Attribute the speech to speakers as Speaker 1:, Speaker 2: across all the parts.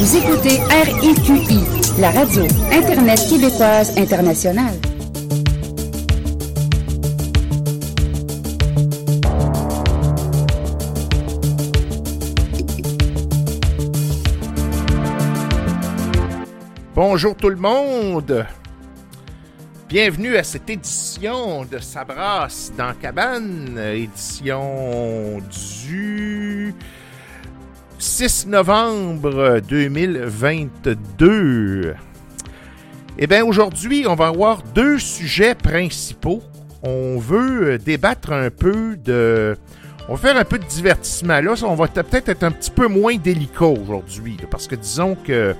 Speaker 1: Vous écoutez RIQI, la radio Internet québécoise internationale.
Speaker 2: Bonjour tout le monde! Bienvenue à cette édition de Sabras dans Cabane, édition du 6 novembre 2022. Eh bien, aujourd'hui, on va avoir deux sujets principaux. On veut débattre un peu de... On va faire un peu de divertissement. Là, on va peut-être être un petit peu moins délicat aujourd'hui, parce que disons que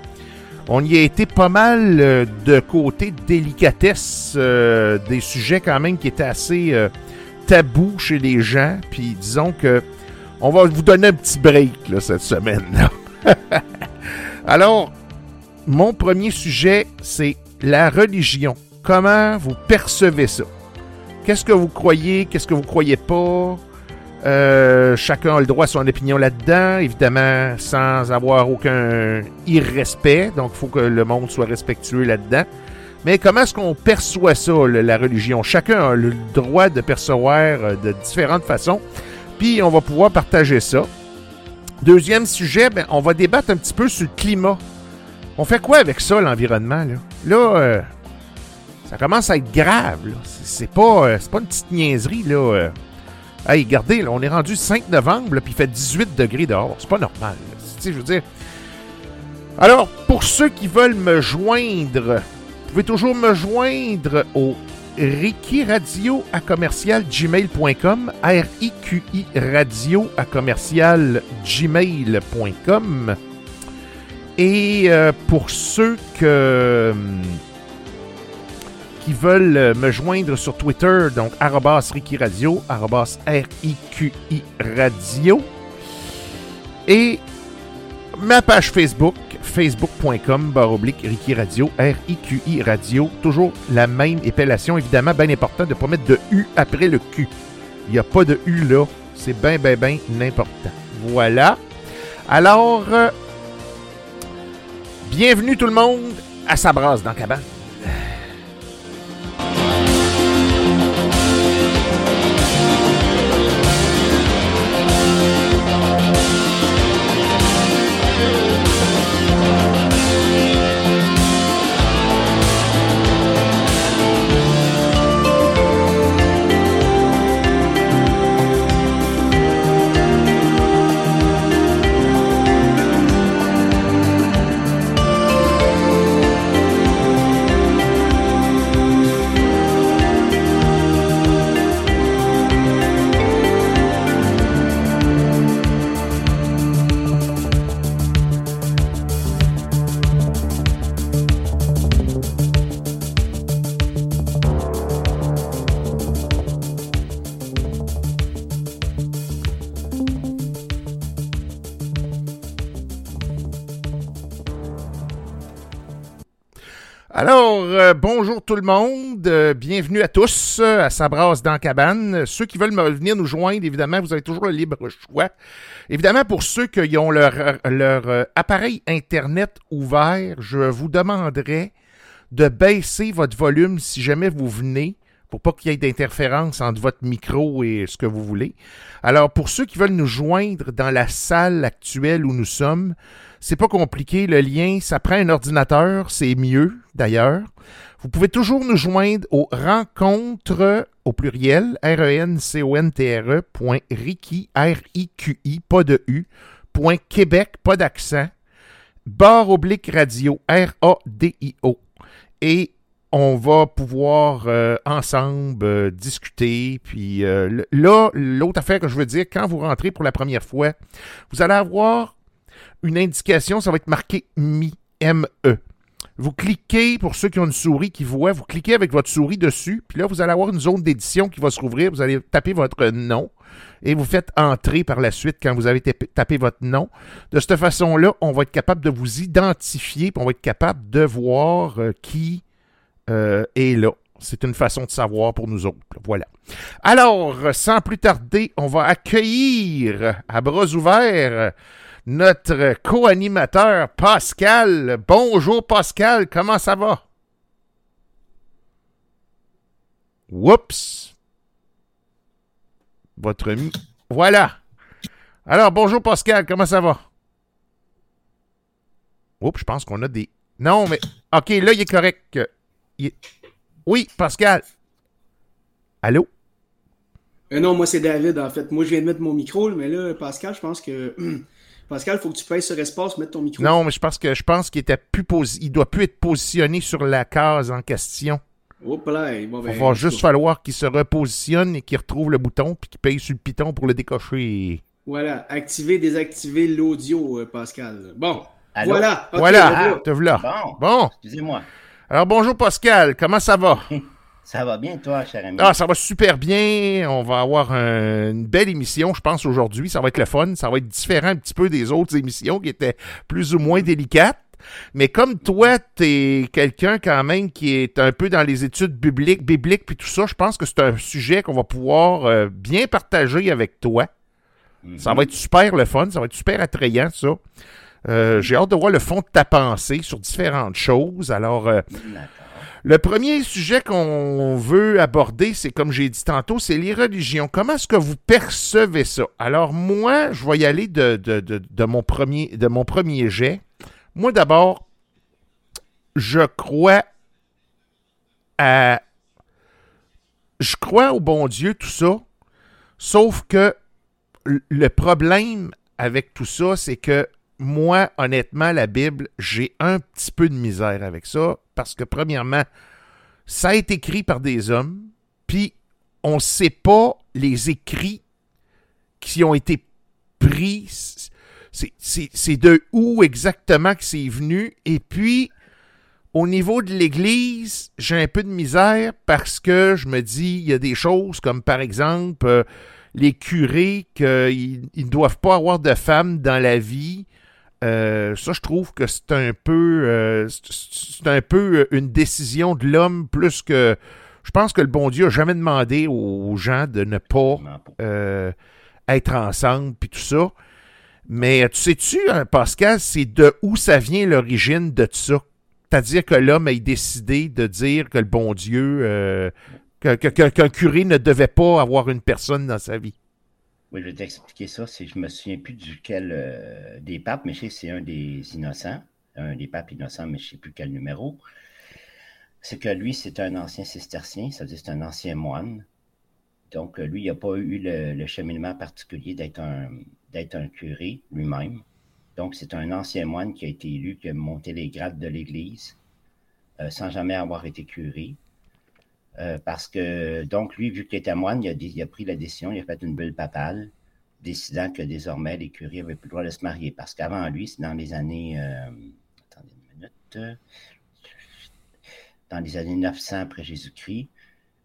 Speaker 2: on y a été pas mal euh, de côté délicatesse, euh, des sujets quand même qui étaient assez euh, tabous chez les gens. Puis disons que on va vous donner un petit break cette semaine. Alors, mon premier sujet, c'est la religion. Comment vous percevez ça? Qu'est-ce que vous croyez? Qu'est-ce que vous croyez pas? Euh, chacun a le droit à son opinion là-dedans, évidemment sans avoir aucun irrespect. Donc, il faut que le monde soit respectueux là-dedans. Mais comment est-ce qu'on perçoit ça, la religion? Chacun a le droit de percevoir euh, de différentes façons. Puis, on va pouvoir partager ça. Deuxième sujet, ben, on va débattre un petit peu sur le climat. On fait quoi avec ça, l'environnement? Là, là euh, ça commence à être grave. C'est pas, pas une petite niaiserie. là. Hey, regardez, on est rendu 5 novembre, puis il fait 18 degrés dehors. C'est pas normal. Je veux. Alors, pour ceux qui veulent me joindre, vous pouvez toujours me joindre au Ricky Radio à commercial gmail.com, R-I-Q-I Radio à commercial gmail.com. Et euh, pour ceux que. Hum, veulent euh, me joindre sur Twitter, donc arrobas Ricky Radio, arrobas R-I-Q-I Radio. Et ma page Facebook, facebook.com, barre oblique Ricky Radio, R-I-Q-I Radio. Toujours la même épellation, évidemment, bien important de ne pas mettre de U après le Q. Il n'y a pas de U là. C'est bien, bien, bien important. Voilà. Alors, euh, bienvenue tout le monde à Sabras dans Cabane. Bonjour tout le monde, euh, bienvenue à tous euh, à Sabras dans cabane. Ceux qui veulent me venir nous joindre, évidemment, vous avez toujours le libre choix. Évidemment, pour ceux qui ont leur, leur appareil Internet ouvert, je vous demanderai de baisser votre volume si jamais vous venez pour pas qu'il y ait d'interférence entre votre micro et ce que vous voulez. Alors, pour ceux qui veulent nous joindre dans la salle actuelle où nous sommes, c'est pas compliqué. Le lien, ça prend un ordinateur, c'est mieux d'ailleurs. Vous pouvez toujours nous joindre au rencontre au pluriel, r e n c o n t r e point Ricky, R-I-Q-I, pas de U, point Québec, pas d'accent, barre oblique radio, R-A-D-I-O. Et on va pouvoir euh, ensemble euh, discuter. Puis euh, là, l'autre affaire que je veux dire, quand vous rentrez pour la première fois, vous allez avoir une indication, ça va être marqué MI, M-E. Vous cliquez, pour ceux qui ont une souris qui voient, vous cliquez avec votre souris dessus, puis là, vous allez avoir une zone d'édition qui va se rouvrir. Vous allez taper votre nom et vous faites entrer par la suite quand vous avez tapé votre nom. De cette façon-là, on va être capable de vous identifier, puis on va être capable de voir euh, qui euh, est là. C'est une façon de savoir pour nous autres. Voilà. Alors, sans plus tarder, on va accueillir à bras ouverts notre co-animateur Pascal. Bonjour Pascal, comment ça va? Oups! Votre ami. Voilà! Alors, bonjour Pascal, comment ça va? Oups, je pense qu'on a des. Non, mais. OK, là, il est correct. Oui, Pascal. Allô?
Speaker 3: Euh, non, moi, c'est David, en fait. Moi, je viens de mettre mon micro, mais là, Pascal, je pense que. Pascal, il faut que tu pèses sur espace, mettre ton micro.
Speaker 2: Non, mais je pense que je pense qu'il était plus il doit plus être positionné sur la case en question.
Speaker 3: Bon,
Speaker 2: ben, Il va juste falloir qu'il se repositionne et qu'il retrouve le bouton puis qu'il paye sur le piton pour le décocher.
Speaker 3: Voilà, activer, désactiver l'audio, euh, Pascal. Bon, voilà.
Speaker 2: voilà, te voilà.
Speaker 4: Bon,
Speaker 2: bon.
Speaker 4: excusez-moi.
Speaker 2: Alors, bonjour Pascal, comment ça va?
Speaker 4: Ça va bien, toi, cher ami?
Speaker 2: Ah, ça va super bien. On va avoir une belle émission, je pense, aujourd'hui. Ça va être le fun. Ça va être différent un petit peu des autres émissions qui étaient plus ou moins délicates. Mais comme toi, tu es quelqu'un quand même qui est un peu dans les études bibliques, bibliques puis tout ça, je pense que c'est un sujet qu'on va pouvoir euh, bien partager avec toi. Ça va mhm. être super le fun, ça va être super attrayant, ça. Euh, j'ai hâte de voir le fond de ta pensée sur différentes choses. Alors, euh, le premier sujet qu'on veut aborder, c'est comme j'ai dit tantôt, c'est les religions. Comment est-ce que vous percevez ça? Alors, moi, je vais y aller de, mon premier jet. Moi, d'abord, je crois à. Je crois au bon Dieu, tout ça. Sauf que le problème avec tout ça, c'est que moi, honnêtement, la Bible, j'ai un petit peu de misère avec ça parce que, premièrement, ça a été écrit par des hommes, puis on ne sait pas les écrits qui ont été pris. C'est de où exactement que c'est venu. Et puis, au niveau de l'Église, j'ai un peu de misère parce que je me dis, il y a des choses comme, par exemple, euh, les curés, qu'ils ne doivent pas avoir de femmes dans la vie. Euh, ça, je trouve que c'est un peu, euh, c'est un peu une décision de l'homme plus que. Je pense que le bon Dieu a jamais demandé aux gens de ne pas euh, être ensemble puis tout ça. Mais tu sais-tu, hein, Pascal, c'est de où ça vient l'origine de ça? C'est-à-dire que l'homme a décidé de dire que le bon Dieu, qu'un curé ne devait pas avoir une personne dans sa vie.
Speaker 4: Oui, je vais t'expliquer ça. Je me souviens plus duquel euh, des papes, mais je sais que c'est un des innocents, un des papes innocents, mais je ne sais plus quel numéro. C'est que lui, c'est un ancien cistercien, ça veut dire c'est un ancien moine. Donc, euh, lui, il n'a pas eu le, cheminement particulier d'être un, un curé lui-même. Donc, c'est un ancien moine qui a été élu, qui a monté les grades de l'Église, euh, sans jamais avoir été curé. Euh, parce que, donc, lui, vu qu'il était moine, il a, pris la décision, il a fait une bulle papale, décidant que désormais, les curés n'avaient plus le droit de se marier. Parce qu'avant lui, c'est dans les années. Euh, attendez une minute. Dans les années 900 après Jésus-Christ,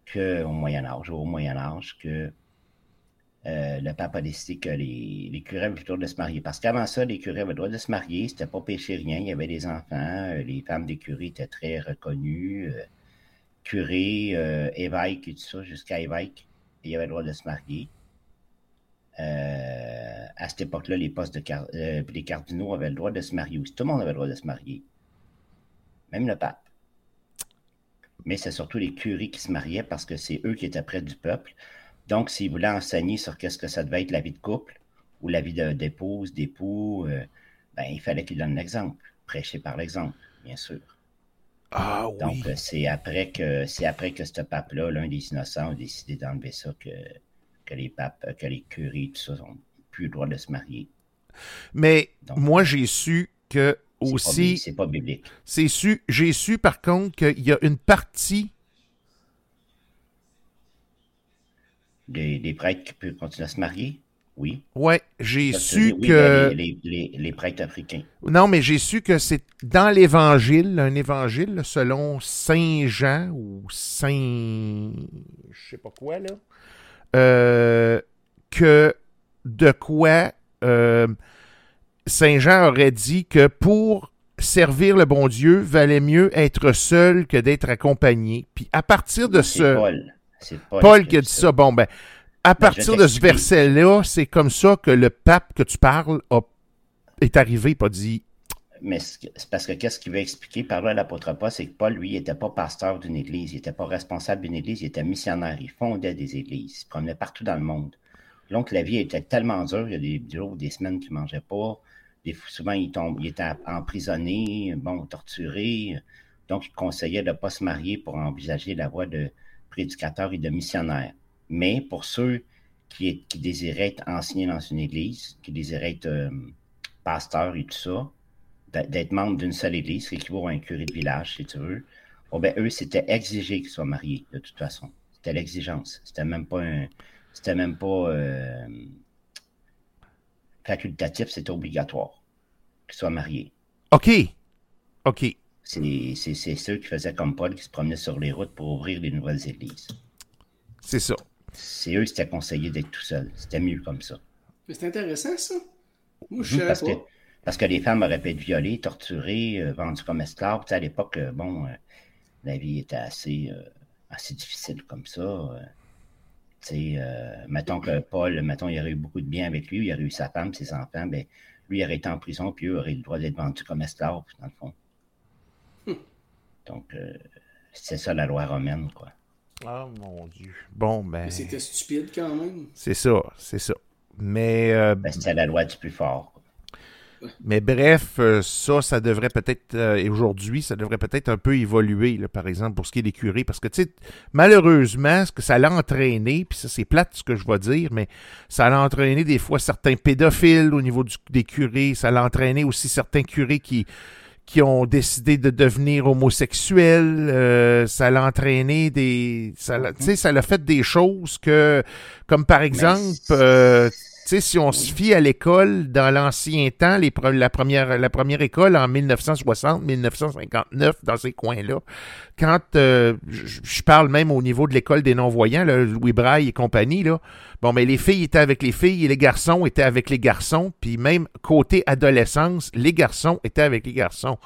Speaker 4: que, au Moyen-Âge, au Moyen-Âge, que euh, le pape a décidé que les, curés avaient le droit de se marier. Parce qu'avant ça, les curés avaient le droit de se marier, c'était pas péché rien, il y avait des enfants, les femmes des curés étaient très reconnues curé, euh, évêque et tout ça, jusqu'à évêque, il avait le droit de se marier. Euh, à cette époque-là, les postes de euh, les cardinaux avaient le droit de se marier aussi. Tout le monde avait le droit de se marier. Même le pape. Mais c'est surtout les curés qui se mariaient parce que c'est eux qui étaient près du peuple. Donc, s'ils voulaient enseigner sur qu'est-ce que ça devait être la vie de couple ou la vie d'épouse, d'époux, ben, il fallait qu'ils donnent l'exemple. Prêcher par l'exemple, bien sûr.
Speaker 2: Ah,
Speaker 4: Donc, c'est après que c'est après que ce pape-là, l'un des innocents, a décidé d'enlever ça que, que les papes, que les curés, tout ça, n'ont plus le droit de se marier.
Speaker 2: Mais moi, j'ai su que aussi.
Speaker 4: C'est pas, biblique.
Speaker 2: C'est su, j'ai su par contre qu'il y a une partie.
Speaker 4: Des, des prêtres qui peuvent continuer à se marier? Oui.
Speaker 2: Ouais, j'ai su que.
Speaker 4: Les, prêtres africains.
Speaker 2: Non, mais j'ai su que c'est dans l'Évangile, un Évangile selon Saint Jean ou Saint. Je sais pas quoi, là. Euh, que de quoi euh, Saint Jean aurait dit que pour servir le bon Dieu, valait mieux être seul que d'être accompagné. Puis à partir de ce.
Speaker 4: Paul.
Speaker 2: Paul, Paul qui a dit ça. Bon, ben, à partir de ce verset-là, c'est comme ça que le pape que tu parles a est arrivé, pas dit.
Speaker 4: Mais c'est parce que qu'est-ce qu'il veut expliquer par là à l'apôtre Paul, c'est que Paul, lui, n'était pas pasteur d'une église, il n'était pas responsable d'une église, il était missionnaire, il fondait des églises, il se promenait partout dans le monde. Donc, la vie était tellement dure, il y a des jours, des semaines qu'il ne mangeait pas, des, souvent, il, tombe, il était emprisonné, bon, torturé. Donc, il conseillait de ne pas se marier pour envisager la voie de prédicateur et de missionnaire. Mais pour ceux qui, désiraient être enseignés dans une église, qui désiraient être euh, pasteurs et tout ça, d'être membre d'une seule église, qui équivaut à un curé de village, si tu veux, oh ben, eux, c'était exigé qu'ils soient mariés, de toute façon. C'était l'exigence. C'était même pas un. C'était même pas euh, facultatif, c'était obligatoire qu'ils soient mariés.
Speaker 2: OK. OK.
Speaker 4: C'est ceux qui faisaient comme Paul, qui se promenaient sur les routes pour ouvrir les nouvelles églises.
Speaker 2: C'est ça.
Speaker 4: C'est eux qui étaient conseillés d'être tout seuls. C'était mieux comme ça.
Speaker 3: Mais c'est intéressant, ça. Moi, je
Speaker 4: parce, Que, parce que les femmes auraient pu être violées, torturées, euh, vendues comme esclaves. à l'époque, euh, bon, euh, la vie était assez, assez difficile comme ça. sais, mettons que Paul, mettons, il aurait eu beaucoup de bien avec lui, il aurait eu sa femme, ses enfants, ben, lui il aurait été en prison, puis eux auraient le droit d'être vendus comme esclaves, dans le fond. Donc, euh, c'est ça la loi romaine, quoi.
Speaker 2: Ah, mon Dieu. Bon, ben.
Speaker 3: C'était stupide quand même.
Speaker 2: C'est ça, c'est ça. Mais. Euh,
Speaker 4: ben, c'était la loi du plus fort.
Speaker 2: Mais bref, euh, ça, ça devrait peut-être, et aujourd'hui, ça devrait peut-être un peu évoluer, là, par exemple, pour ce qui est des curés. Parce que, tu sais, malheureusement, ce que ça l'a entraîné, puis ça, c'est plate ce que je vais dire, mais ça l'a entraîné des fois certains pédophiles au niveau des curés. Ça l'a entraîné aussi certains curés qui qui ont décidé de devenir homosexuels. Euh, ça l'a entraîné des... Ça l'a, ça l'a fait des choses que, comme par exemple, euh, si on se fie à l'école dans l'ancien temps, la, première, école en 1960, 1959, dans ces coins-là, quand euh, je parle même au niveau de l'école des non-voyants, Louis Braille et compagnie, là, bon, mais les filles étaient avec les filles et les garçons étaient avec les garçons, puis même côté adolescence, les garçons étaient avec les garçons.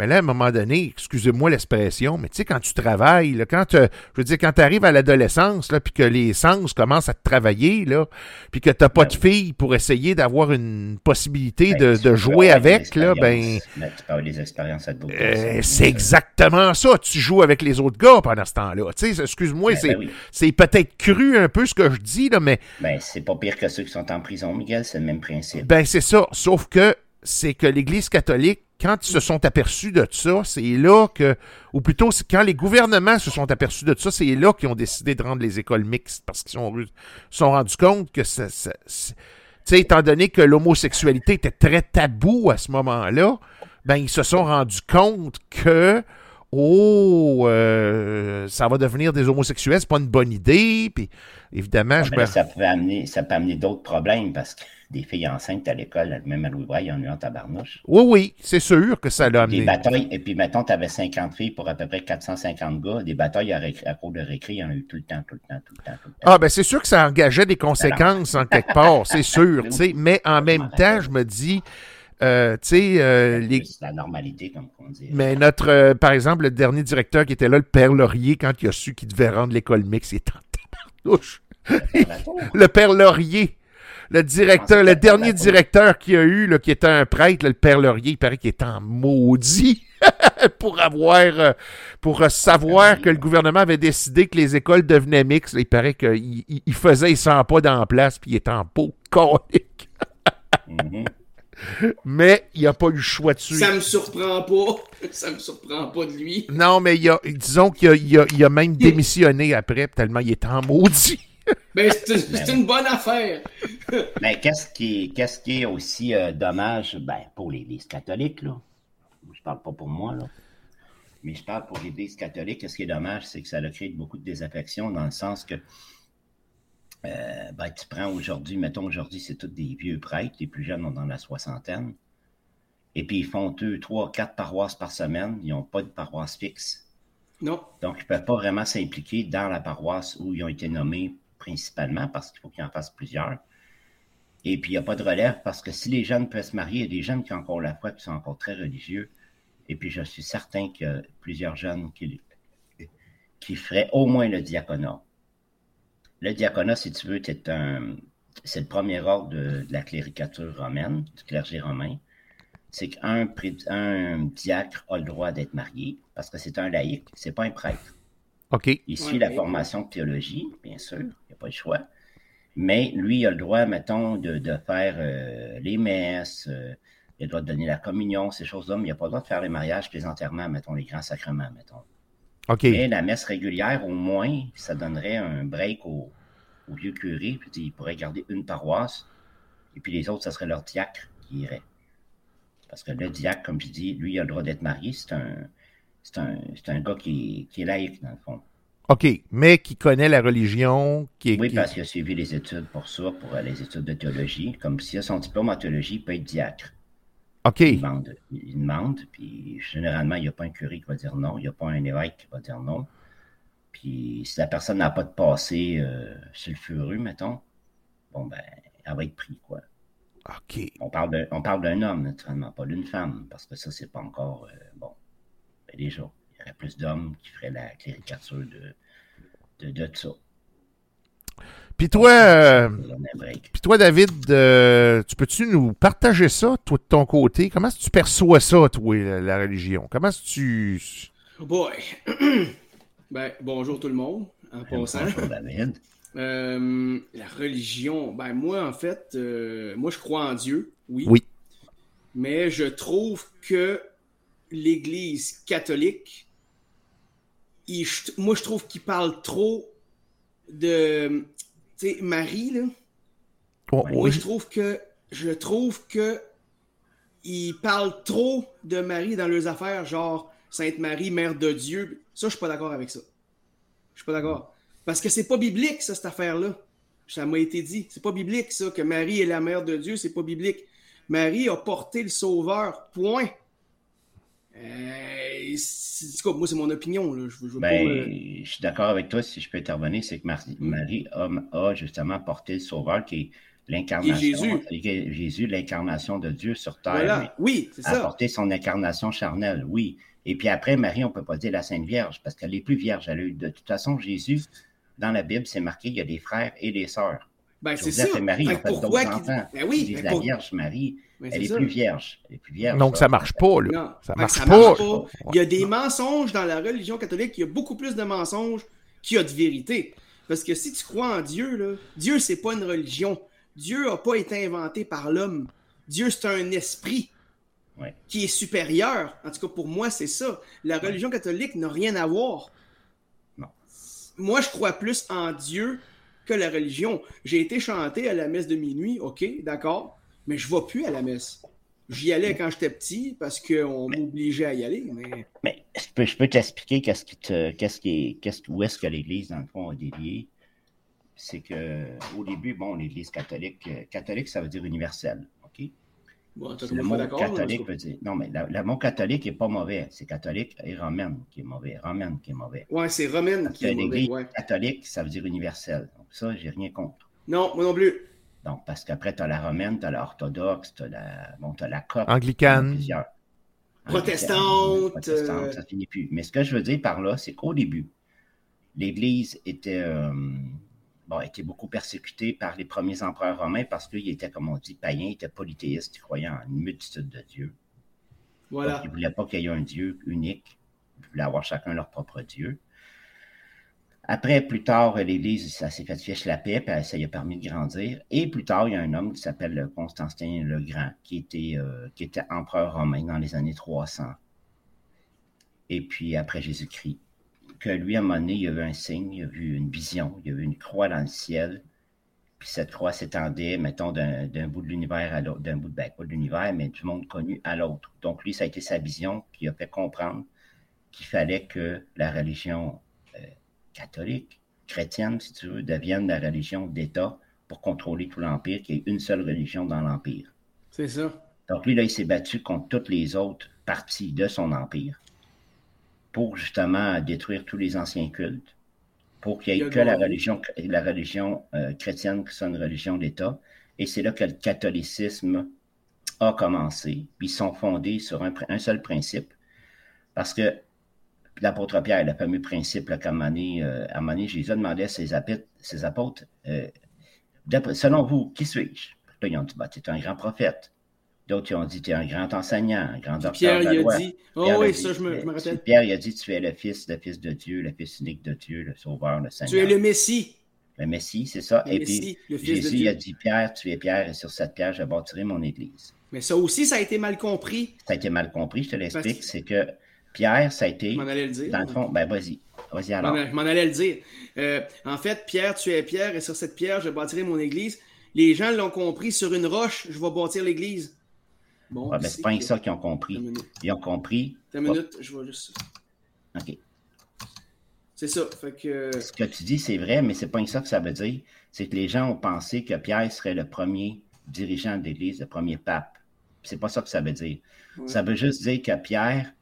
Speaker 2: Mais là, à un moment donné, excusez-moi l'expression, mais tu sais, quand tu travailles, là, quand je veux dire, quand tu arrives à l'adolescence, puis que les sens commencent à te travailler, là, puis que tu n'as pas de fille pour essayer d'avoir une possibilité ben, de, jouer avec, là, ben.
Speaker 4: tu des expériences à
Speaker 2: euh, C'est exactement ça. Tu joues avec les autres gars pendant ce temps-là. Tu sais, excuse-moi, ben, ben c'est peut-être cru un peu ce que je dis, là, mais.
Speaker 4: Ben, c'est pas pire que ceux qui sont en prison, Miguel, c'est le même principe.
Speaker 2: Ben, c'est ça. Sauf que c'est que l'Église catholique quand ils se sont aperçus de ça, c'est là que, ou plutôt quand les gouvernements se sont aperçus de ça, c'est là qu'ils ont décidé de rendre les écoles mixtes parce qu'ils sont, sont rendus compte que ça, ça étant donné que l'homosexualité était très tabou à ce moment-là, ben ils se sont rendus compte que oh, euh, ça va devenir des homosexuels, c'est pas une bonne idée. Puis évidemment,
Speaker 4: je ça peut amener, ça peut amener d'autres problèmes parce que des filles enceintes à l'école, même à Louis Braille, il y en a eu en tabarnouche.
Speaker 2: Oui, oui, c'est sûr que ça l'a amené.
Speaker 4: Des batailles, et puis mettons, tu avais 50 filles pour à peu près 450 gars. Des batailles à, à cours de récré, il y en a eu tout le temps, tout le temps, tout le temps. Tout le temps.
Speaker 2: Ah, ben c'est sûr que ça engageait des conséquences en quelque part, c'est sûr. Mais en même temps, je me dis. Euh, tu sais, euh, les...
Speaker 4: la normalité, comme on dit.
Speaker 2: Mais notre, euh, par exemple, le dernier directeur qui était là, le père Laurier, quand il a su qu'il devait rendre l'école mixte, il est en tabarnouche. le père Laurier le directeur, le dernier directeur qu'il y a eu, là, qui était un prêtre, le père Laurier, il paraît qu'il est en maudit pour avoir, pour savoir que le gouvernement avait décidé que les écoles devenaient mixtes. Il paraît qu'il il faisait, il sent pas dans la place, puis il est en peau colique. Mm-hmm. Mais il n'a pas eu le choix dessus.
Speaker 3: Ça me surprend pas. Ça me surprend pas de lui.
Speaker 2: Non, mais il a, disons qu'il a, a, même démissionné après, tellement il est en maudit.
Speaker 3: Ben, c'est une bonne affaire.
Speaker 4: Mais qu'est-ce qui, qui est aussi euh, dommage ben, pour l'Église catholique, là? Je parle pas pour moi, là. Mais je parle pour l'Église catholique. Qu'est-ce qui est dommage, c'est que ça a créé beaucoup de désaffection dans le sens que euh, ben, tu prends aujourd'hui, mettons aujourd'hui, c'est tous des vieux prêtres, les plus jeunes ont dans la soixantaine. Et puis ils font deux, trois, quatre paroisses par semaine. Ils n'ont pas de paroisse fixe.
Speaker 3: Non.
Speaker 4: Donc, ils ne peuvent pas vraiment s'impliquer dans la paroisse où ils ont été nommés principalement parce qu'il faut qu'ils en fassent plusieurs. Et puis, il n'y a pas de relève parce que si les jeunes peuvent se marier, il y a des jeunes qui ont encore la foi, qui sont encore très religieux. Et puis, je suis certain qu'il y a plusieurs jeunes qui, qui feraient au moins le diaconat. Le diaconat, si tu veux, c'est un, c'est le premier ordre de, la cléricature romaine, du clergé romain. c'est qu'un un diacre a le droit d'être marié parce que c'est un laïc, c'est pas un prêtre.
Speaker 2: OK.
Speaker 4: Il suit la formation de théologie, bien sûr, pas le choix. Mais lui, il a le droit, mettons, de, faire euh, les messes, euh, il a le droit de donner la communion, ces choses-là, mais il n'a pas le droit de faire les mariages, les enterrements, mettons, les grands sacrements, mettons.
Speaker 2: OK.
Speaker 4: Mais la messe régulière, au moins, ça donnerait un break au, vieux curé, puis il pourrait garder une paroisse, et puis les autres, ça serait leur diacre qui irait. Parce que le diacre, comme je dis, lui, il a le droit d'être marié, c'est un, c'est un, un, gars qui, qui est laïque, dans le fond.
Speaker 2: OK, mais qui connaît la religion. Qui
Speaker 4: oui, parce qu'il a suivi les études pour ça, pour euh, les études de théologie. Comme s'il a son diplôme en théologie, il peut être diacre.
Speaker 2: OK.
Speaker 4: Il demande, il demande, puis généralement, il n'y a pas un curé qui va dire non, il n'y a pas un évêque qui va dire non. Puis si la personne n'a pas de passé euh, sulfureux, mettons, bon, ben, elle va être prise, quoi.
Speaker 2: OK.
Speaker 4: On parle d'un homme, naturellement, pas d'une femme, parce que ça, c'est pas encore, euh, bon, ben, déjà il y aurait plus d'hommes qui feraient la caricature de, de, de ça.
Speaker 2: Puis toi, euh, puis toi, David, euh, tu peux-tu nous partager ça, toi, de ton côté? Comment est-ce que tu perçois ça, toi, la, religion? Comment est-ce que tu...
Speaker 3: Oh boy! ben, bonjour tout le monde, en passant.
Speaker 4: Bonjour, David.
Speaker 3: Euh, la religion, ben moi, en fait, moi, je crois en Dieu, oui.
Speaker 2: Oui.
Speaker 3: Mais je trouve que l'Église catholique moi, je trouve qu'il parle trop de. Tu sais, Marie, là. moi, je trouve que. Je trouve que. Il parle trop de Marie dans leurs affaires, genre Sainte Marie, Mère de Dieu. Ça, je suis pas d'accord avec ça. Je suis pas d'accord. Parce que c'est pas biblique, ça, cette affaire-là. Ça m'a été dit. C'est pas biblique, ça, que Marie est la mère de Dieu, c'est pas biblique. Marie a porté le Sauveur, point. Euh, moi, c'est mon opinion. Je,
Speaker 4: ben, je suis d'accord avec toi, si je peux intervenir, c'est que Marie, mm. Marie a, justement porté le Sauveur qui est l'incarnation. Jésus. Jésus, l'incarnation de Dieu sur terre.
Speaker 3: Oui, c'est ça.
Speaker 4: A porté son incarnation charnelle, oui. Et puis après, Marie, on ne peut pas dire la Sainte Vierge parce qu'elle est plus vierge. Elle de toute façon, Jésus, dans la Bible, c'est marqué il y a des frères et des sœurs.
Speaker 3: Ben, c'est ça.
Speaker 4: Et Marie, en fait d'autres enfants. Ben oui, la Vierge Marie. elle est, plus vierge. Elle est plus vierge.
Speaker 2: Donc, ça marche pas, là.
Speaker 3: Non. Ça ben, marche, pas. Il y a des mensonges dans la religion catholique. Il y a beaucoup plus de mensonges qu'il y a de vérité. Parce que si tu crois en Dieu, là, Dieu, c'est pas une religion. Dieu n'a pas été inventé par l'homme. Dieu, c'est un esprit qui est supérieur. En tout cas, pour moi, c'est ça. La religion catholique n'a rien à voir.
Speaker 4: Non.
Speaker 3: Moi, je crois plus en Dieu que la religion. J'ai été chanté à la messe de minuit, ok, d'accord, mais je ne vais plus à la messe. J'y allais quand j'étais petit parce qu'on m'obligeait à y aller. Mais,
Speaker 4: mais je peux, t'expliquer qu'est-ce qui te, qu'est-ce qui qu'est-ce, où est-ce que l'Église, dans le fond, a dévié? C'est que au début, bon, l'Église catholique, euh, catholique, ça veut dire universel. OK? Le mot catholique veut dire. Non, mais le mot catholique n'est pas mauvais. C'est catholique et romaine qui est mauvais. Romaine qui est mauvais.
Speaker 3: Ouais, c'est romaine qui est mauvais. Ouais.
Speaker 4: catholique, ça veut dire universel. Donc, ça, j'ai rien contre.
Speaker 3: Non, moi non plus.
Speaker 4: Donc, parce qu'après, tu as la romaine, tu as l'orthodoxe, tu as la. Bon, as la copte.
Speaker 2: Anglicane.
Speaker 3: Protestante. Protestante,
Speaker 4: euh, ça finit plus. Mais ce que je veux dire par là, c'est qu'au début, l'Église était. Euh, bon, était beaucoup persécuté par les premiers empereurs romains parce qu'il était, comme on dit, païen, il était polythéiste, il croyait en une multitude de dieux.
Speaker 3: Voilà.
Speaker 4: il ne voulait pas qu'il y ait un dieu unique. Il voulait avoir chacun leur propre dieu. Après, plus tard, l'Église, ça s'est fait fiche la paix, puis ça lui a permis de grandir. Et plus tard, il y a un homme qui s'appelle Constantin le Grand, qui était, euh, qui était empereur romain dans les années 300. Et puis, après Jésus-Christ que lui, à un moment donné, il a vu un signe, il a vu une vision, il a vu une croix dans le ciel. Puis cette croix s'étendait, mettons, d'un bout de l'univers à l'autre, d'un bout de, ben, pas de l'univers, mais du monde connu à l'autre. Donc lui, ça a été sa vision, qui a fait comprendre qu'il fallait que la religion euh, catholique, chrétienne, si tu veux, devienne la religion d'État pour contrôler tout l'Empire, qu'il y ait une seule religion dans l'Empire.
Speaker 3: C'est ça.
Speaker 4: Donc lui, là, il s'est battu contre toutes les autres parties de son empire pour justement détruire tous les anciens cultes, pour qu'il n'y ait que la religion, la religion euh, chrétienne qui soit une religion d'État. Et c'est là que le catholicisme a commencé. Puis ils sont fondés sur un, seul principe. Parce que l'apôtre Pierre, le fameux principe, qu'à un moment donné, Jésus demandait à ses apôtres, ses apôtres euh, selon vous, qui suis-je? Là, ils ont dit, bah, tu es un grand prophète. D'autres, ont dit, tu es un grand enseignant, un grand docteur
Speaker 3: Pierre,
Speaker 4: de
Speaker 3: il
Speaker 4: loi.
Speaker 3: a dit, oh oui, ça, je me, je me rappelle.
Speaker 4: Pierre, il a dit, tu es le fils, le fils de Dieu, le fils unique de Dieu, le sauveur, le Seigneur.
Speaker 3: Tu es le Messie.
Speaker 4: Le Messie, c'est ça.
Speaker 3: Le
Speaker 4: et
Speaker 3: Messie, le
Speaker 4: puis,
Speaker 3: de
Speaker 4: Jésus
Speaker 3: Dieu.
Speaker 4: a dit, Pierre, tu es Pierre, et sur cette pierre, je bâtirai mon église.
Speaker 3: Mais ça aussi, ça a été mal compris.
Speaker 4: Ça a été mal compris, je te l'explique. C'est que Pierre, ça a été,
Speaker 3: Je m'en allais le dire.
Speaker 4: dans le fond, ben vas-y, vas-y alors.
Speaker 3: je m'en allais le dire. Euh, en fait, Pierre, tu es Pierre, et sur cette pierre, je bâtirai mon église. Les gens l'ont compris, sur une roche, je vais bâtir l'église. Bon,
Speaker 4: Ouais,
Speaker 3: c'est
Speaker 4: c'est pas
Speaker 3: que-
Speaker 4: ça qu'ils ont compris. Ils ont compris.
Speaker 3: Une minute, je vais juste.
Speaker 4: OK.
Speaker 3: C'est ça. Fait que.
Speaker 4: Ce que tu dis, c'est vrai, mais c'est pas ça que ça veut dire. C'est que les gens ont pensé que Pierre serait le premier dirigeant de l'Église, le premier pape. C'est pas ça que ça veut dire.
Speaker 3: Ouais.
Speaker 4: Ça veut juste dire que Pierre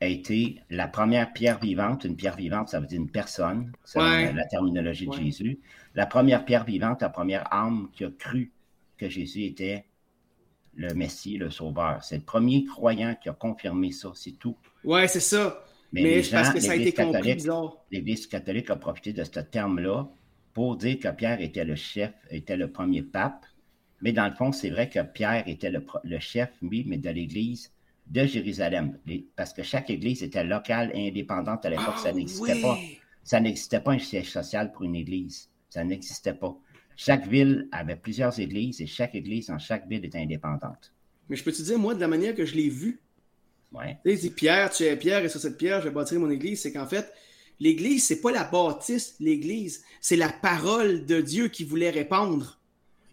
Speaker 4: a été la première pierre vivante. Une pierre vivante, ça veut dire une personne, selon
Speaker 3: Ouais.
Speaker 4: la terminologie de
Speaker 3: Ouais.
Speaker 4: Jésus. La première pierre vivante, la première âme qui a cru que Jésus était le Messie, le Sauveur. C'est le premier croyant qui a confirmé ça, c'est tout.
Speaker 3: Ouais, c'est ça.
Speaker 4: Mais,
Speaker 3: Mais, parce
Speaker 4: gens,
Speaker 3: que ça a été compris
Speaker 4: l'Église catholique a profité de ce terme-là pour dire que Pierre était le chef, était le premier pape. Mais dans le fond, c'est vrai que Pierre était le, chef, oui, mais de l'Église de Jérusalem. Parce que chaque Église était locale et indépendante à l'époque. ça
Speaker 3: Ah,
Speaker 4: n'existait
Speaker 3: oui.
Speaker 4: pas. Ça n'existait pas un siège social pour une Église. Ça n'existait pas. Chaque ville avait plusieurs églises et chaque église dans chaque ville était indépendante.
Speaker 3: Mais je peux te dire, moi, de la manière que je l'ai vu,
Speaker 4: Ouais.
Speaker 3: Tu sais, il dit Pierre, tu es Pierre, et sur cette pierre, je vais bâtir mon église. C'est qu'en fait, l'église, c'est pas la bâtisse, l'église, c'est la parole de Dieu qui voulait répandre.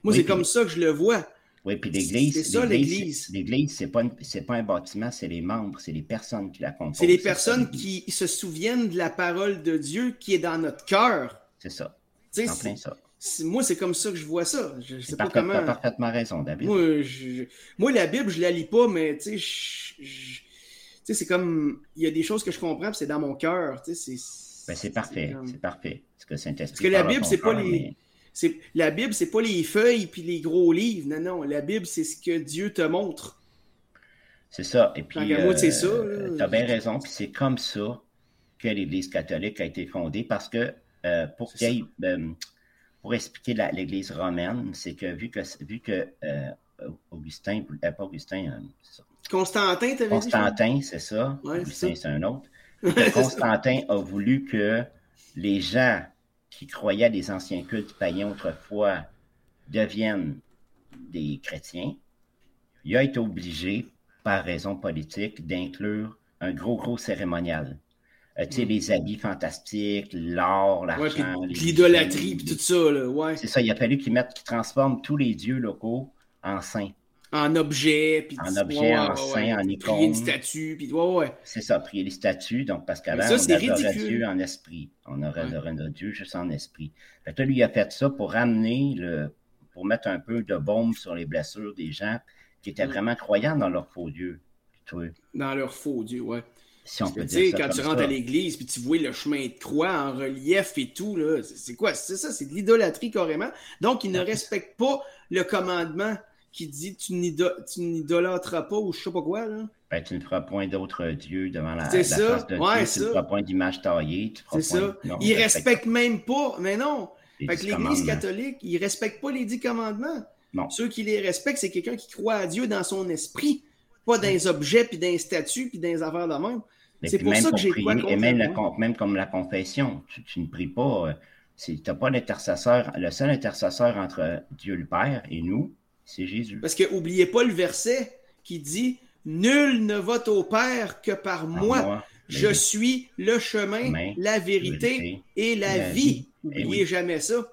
Speaker 3: Moi,
Speaker 4: Oui,
Speaker 3: c'est
Speaker 4: puis-
Speaker 3: comme ça que je le vois.
Speaker 4: Oui, puis l'Église,
Speaker 3: C'est ça,
Speaker 4: l'Église, l'Église, c'est pas, une- pas un bâtiment, c'est les membres, c'est les personnes qui la composent.
Speaker 3: C'est les personnes qui se souviennent de la parole de Dieu qui est dans notre cœur.
Speaker 4: C'est ça.
Speaker 3: Tu sais,
Speaker 4: C'est en plein
Speaker 3: c'est-
Speaker 4: ça.
Speaker 3: Moi, c'est comme ça que je vois ça. Je sais pas comment.
Speaker 4: t'as parfaitement raison, David.
Speaker 3: Moi, je- moi, la Bible, je la lis pas, mais tu sais, je- je- tu sais, c'est comme. Il y a des choses que je comprends, puis c'est dans mon cœur. tu C'est
Speaker 4: Ben, c'est parfait,
Speaker 3: comme-
Speaker 4: c'est parfait. Ce que
Speaker 3: Parce que la Bible, c'est pas les-
Speaker 4: mais-
Speaker 3: la Bible, c'est pas les feuilles puis les gros livres. Non, non. La Bible, c'est ce que Dieu te montre.
Speaker 4: C'est ça. Et puis,
Speaker 3: c'est ça, là.
Speaker 4: tu as bien raison. Puis c'est comme ça que l'Église catholique a été fondée parce que euh, pour, qu'il y ait, euh, pour expliquer l'Église romaine, c'est que vu que, vu que euh, Augustin, euh, pas Augustin, euh, c'est ça.
Speaker 3: Constantin, t'avais dit.
Speaker 4: Constantin, c'est ça.
Speaker 3: Ouais,
Speaker 4: Augustin,
Speaker 3: c'est
Speaker 4: un autre. Constantin a voulu que les gens qui croyaient à des anciens cultes païens autrefois deviennent des chrétiens. Il a été obligé, par raison politique, d'inclure un gros, gros cérémonial. Euh, tu sais, les habits fantastiques, l'or,
Speaker 3: Mm. Ouais,
Speaker 4: l'argent.
Speaker 3: l'idolâtrie, puis tout ça, là. Ouais.
Speaker 4: C'est ça, il a fallu qu'ils mettent, qu'ils transforment tous les dieux locaux en saints.
Speaker 3: En objet, puis
Speaker 4: En
Speaker 3: ouais,
Speaker 4: objet,
Speaker 3: ouais,
Speaker 4: en
Speaker 3: ouais,
Speaker 4: saint,
Speaker 3: ouais.
Speaker 4: en
Speaker 3: Prier
Speaker 4: icône.
Speaker 3: une statue, puis ouais, ouais.
Speaker 4: C'est ça, prier les statues, donc parce qu'avant, on adorait
Speaker 3: ridicule.
Speaker 4: Dieu en esprit. On aurait
Speaker 3: Ouais.
Speaker 4: adoré Dieu juste en esprit. Fait que là, lui, il a fait ça pour ramener le. pour mettre un peu de baume sur les blessures des gens qui étaient
Speaker 3: Mm.
Speaker 4: vraiment croyants dans leur faux Dieu.
Speaker 3: Dans leur faux Dieu, ouais.
Speaker 4: Si on peut dire ça
Speaker 3: quand tu rentres
Speaker 4: ça.
Speaker 3: à l'église, puis tu vois le chemin de croix en relief et tout, là, c'est quoi? C'est ça, c'est de l'idolâtrie carrément. Donc, ils ne respectent pas le commandement qui dit tu n'ido- tu n'idolâtreras pas ou je sais pas quoi, là.
Speaker 4: Ben, tu ne feras point d'autre Dieu devant la,
Speaker 3: C'est
Speaker 4: la
Speaker 3: ça,
Speaker 4: face de
Speaker 3: ouais,
Speaker 4: Dieu.
Speaker 3: ça.
Speaker 4: Tu ne feras point d'image taillée.
Speaker 3: C'est ça.
Speaker 4: non,
Speaker 3: Ils
Speaker 4: respecte
Speaker 3: respectent même pas, mais non. l'Église catholique, ils respectent pas les dix commandements.
Speaker 4: Non.
Speaker 3: Ceux qui les respectent, c'est quelqu'un qui croit à Dieu dans son esprit, pas dans les objets, puis dans les statues, puis dans les affaires de même.
Speaker 4: Et
Speaker 3: C'est pour
Speaker 4: même
Speaker 3: ça que j'ai
Speaker 4: Et même, la même comme la confession, tu, tu ne pries pas. euh, Tu n'as pas d'intercesseur. Le seul intercesseur entre Dieu le Père et nous, c'est Jésus.
Speaker 3: Parce que oubliez pas le verset qui dit Nul ne va au Père que par
Speaker 4: Par
Speaker 3: moi. Je
Speaker 4: mais-
Speaker 3: suis le chemin, la vérité
Speaker 4: vérité
Speaker 3: et la,
Speaker 4: la
Speaker 3: vie.
Speaker 4: vie. Eh
Speaker 3: Oubliez
Speaker 4: oui.
Speaker 3: jamais ça.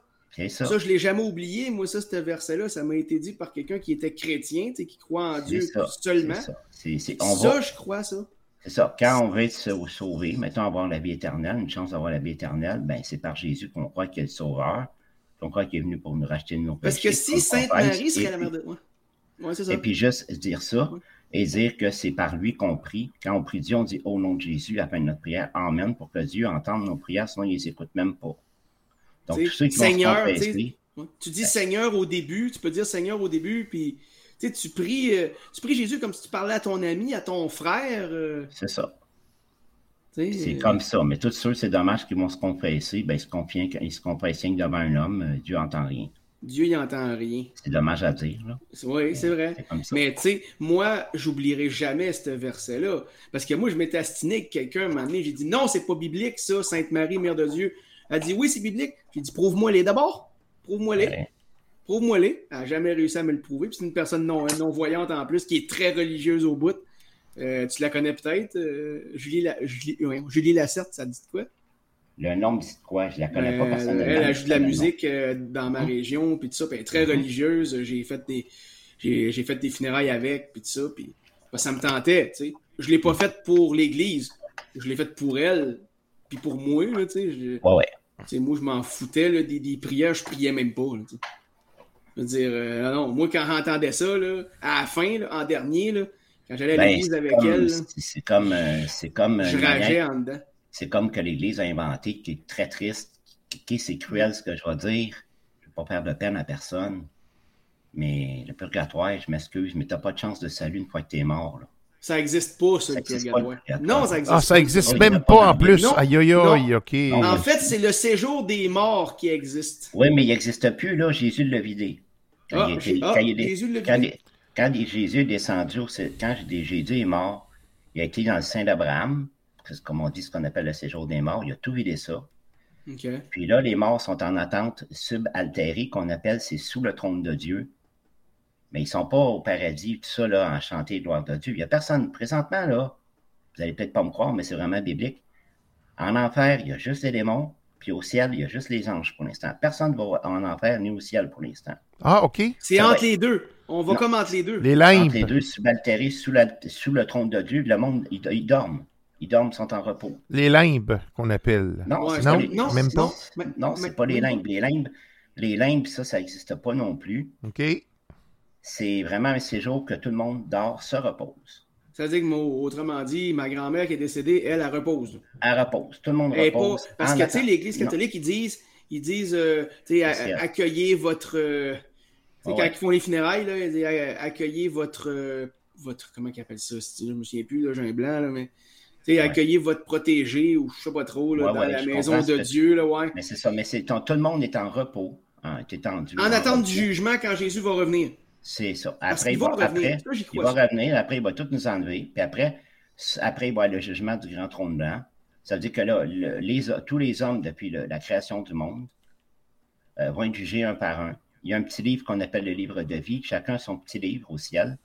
Speaker 4: Ça.
Speaker 3: Ça, je l'ai jamais oublié. Moi, ça, ce verset-là, ça m'a été dit par quelqu'un qui était chrétien, qui croit en Dieu
Speaker 4: ça,
Speaker 3: seulement.
Speaker 4: C'est ça. On
Speaker 3: Ça,
Speaker 4: va-
Speaker 3: je crois ça.
Speaker 4: C'est ça. Quand on veut être sau- sauvé, mettons avoir la vie éternelle, une chance d'avoir la vie éternelle, ben, c'est par Jésus qu'on croit qu'il est le sauveur, qu'on croit qu'il est venu pour nous racheter de nos
Speaker 3: Parce
Speaker 4: péchés.
Speaker 3: que si Sainte Marie serait la mère de. Ouais, ça.
Speaker 4: Et puis juste dire ça
Speaker 3: Ouais.
Speaker 4: et dire que c'est par lui qu'on prie. Quand on prie Dieu, on dit au nom de Jésus à la fin de notre prière, Amen, pour que Dieu entende nos prières, sinon il les écoute même pas. Donc
Speaker 3: T'sais,
Speaker 4: tous ceux qui
Speaker 3: Seigneur,
Speaker 4: vont se confesser,
Speaker 3: t'sais, Ouais. Tu dis Seigneur au début, tu peux dire Seigneur au début, puis tu sais, tu pries, euh, tu pries Jésus comme si tu parlais à ton ami, à ton frère. euh,
Speaker 4: c'est ça.
Speaker 3: tu sais,
Speaker 4: C'est
Speaker 3: euh,
Speaker 4: comme ça. Mais tous ceux, c'est dommage qu'ils vont se confesser, ben, ils se confient, ils se confessent que devant un homme, Dieu entend rien.
Speaker 3: Dieu, il entend rien.
Speaker 4: C'est dommage à dire. Là.
Speaker 3: Oui, c'est vrai. Mais tu sais, moi, j'oublierai jamais ce verset-là. Parce que moi, je m'étais astiné avec quelqu'un un. J'ai dit non, c'est pas biblique, ça, Sainte Marie, Mère de Dieu. Elle a dit oui, c'est biblique. J'ai dit prouve-moi-les d'abord. Prouve-moi-les. Prouve-moi-les. Elle n'a jamais réussi à me le prouver. Puis c'est une personne non, non-voyante en plus qui est très religieuse au bout. Euh, tu la connais peut-être, euh, Julie, la, Julie, Julie Lacerte, ça dit quoi?
Speaker 4: Le nom dit quoi? Je la connais pas euh, personnellement.
Speaker 3: Elle, joue de la musique dans ma région, puis tout ça, puis elle est très mm-hmm. religieuse. J'ai fait des j'ai fait des funérailles avec, puis tout ça, puis ça me tentait, tu sais. Je l'ai pas faite pour l'Église, je l'ai faite pour elle, puis pour moi, tu sais.
Speaker 4: Ouais,
Speaker 3: ouais. moi, je m'en foutais des, des, prières, je priais même pas, je veux dire, non, moi, quand j'entendais ça, là, à la fin, en dernier, là, quand j'allais à ben, l'église avec elle.
Speaker 4: C'est comme. Euh, c'est comme
Speaker 3: je rageais en dedans.
Speaker 4: C'est comme que l'Église a inventé, qui est très triste, qui, c'est cruel ce que je vais dire. Je ne vais pas faire de peine à personne. Mais le purgatoire, je m'excuse, mais tu n'as pas de chance de salut une fois que tu es mort. Là.
Speaker 3: Ça n'existe pas, ça, le purgatoire. Non, ça existe
Speaker 2: ah, ça n'existe même pas, en plus. aïe, aïe, aïe, OK.
Speaker 3: en fait, c'est le séjour des morts qui existe.
Speaker 4: Oui, mais il n'existe plus, là. Jésus l'a vidé.
Speaker 3: Quand ah, il, ah, Jésus l'a vidé
Speaker 4: quand Jésus est descendu, quand Jésus est mort, il a été dans le sein d'Abraham, comme on dit ce qu'on appelle le séjour des morts, il a tout vidé ça. Puis là, les morts sont en attente subaltérée, qu'on appelle, c'est sous le trône de Dieu. Mais ils ne sont pas au paradis, tout ça, là, enchanté, gloire de Dieu. Il n'y a personne. Présentement, là, vous n'allez peut-être pas me croire, mais c'est vraiment biblique. En enfer, il y a juste les démons, puis au ciel, il y a juste les anges pour l'instant. Personne ne va en enfer ni au ciel pour l'instant.
Speaker 2: Ah, OK.
Speaker 3: C'est entre les deux. On va comme entre les deux.
Speaker 2: Les limbes.
Speaker 4: Entre les deux, subaltérés sous, sous le trône de Dieu. Le monde, ils, dorment. Ils dorment, sont en repos.
Speaker 2: Les limbes, qu'on appelle.
Speaker 4: Non, non, même pas? Non, c'est pas les limbes. Les limbes, les limbes, ça, ça n'existe pas non plus.
Speaker 2: OK.
Speaker 4: C'est vraiment un séjour que tout le monde dort, se repose.
Speaker 3: Ça veut dire que, autrement dit, ma grand-mère qui est décédée, elle, elle repose.
Speaker 4: Elle repose. Tout le monde repose.
Speaker 3: parce que, tu sais, l'Église catholique, ils disent, ils disent, euh, tu sais, accueillez votre. Euh, ah quand ils font les funérailles, là, ils accueillez votre, euh, votre. Comment ils appellent ça Je me souviens plus, j'ai un blanc, là, mais. Ouais. accueillez votre protégé ou je sais pas trop là, dans la maison de Dieu. Là, ouais.
Speaker 4: Mais c'est ça, mais tout le monde est en repos. Hein, tendu,
Speaker 3: en attente du jugement quand Jésus va revenir.
Speaker 4: C'est ça. Après, il va, revenir. Après, il va revenir, après, il va tout nous enlever. Puis après, après, il va y avoir le jugement du grand trône blanc. Ça veut dire que là, les, tous les hommes, depuis la création du monde, euh, vont être jugés un par un. Il y a un petit livre qu'on appelle le livre de vie. Chacun son petit livre au ciel.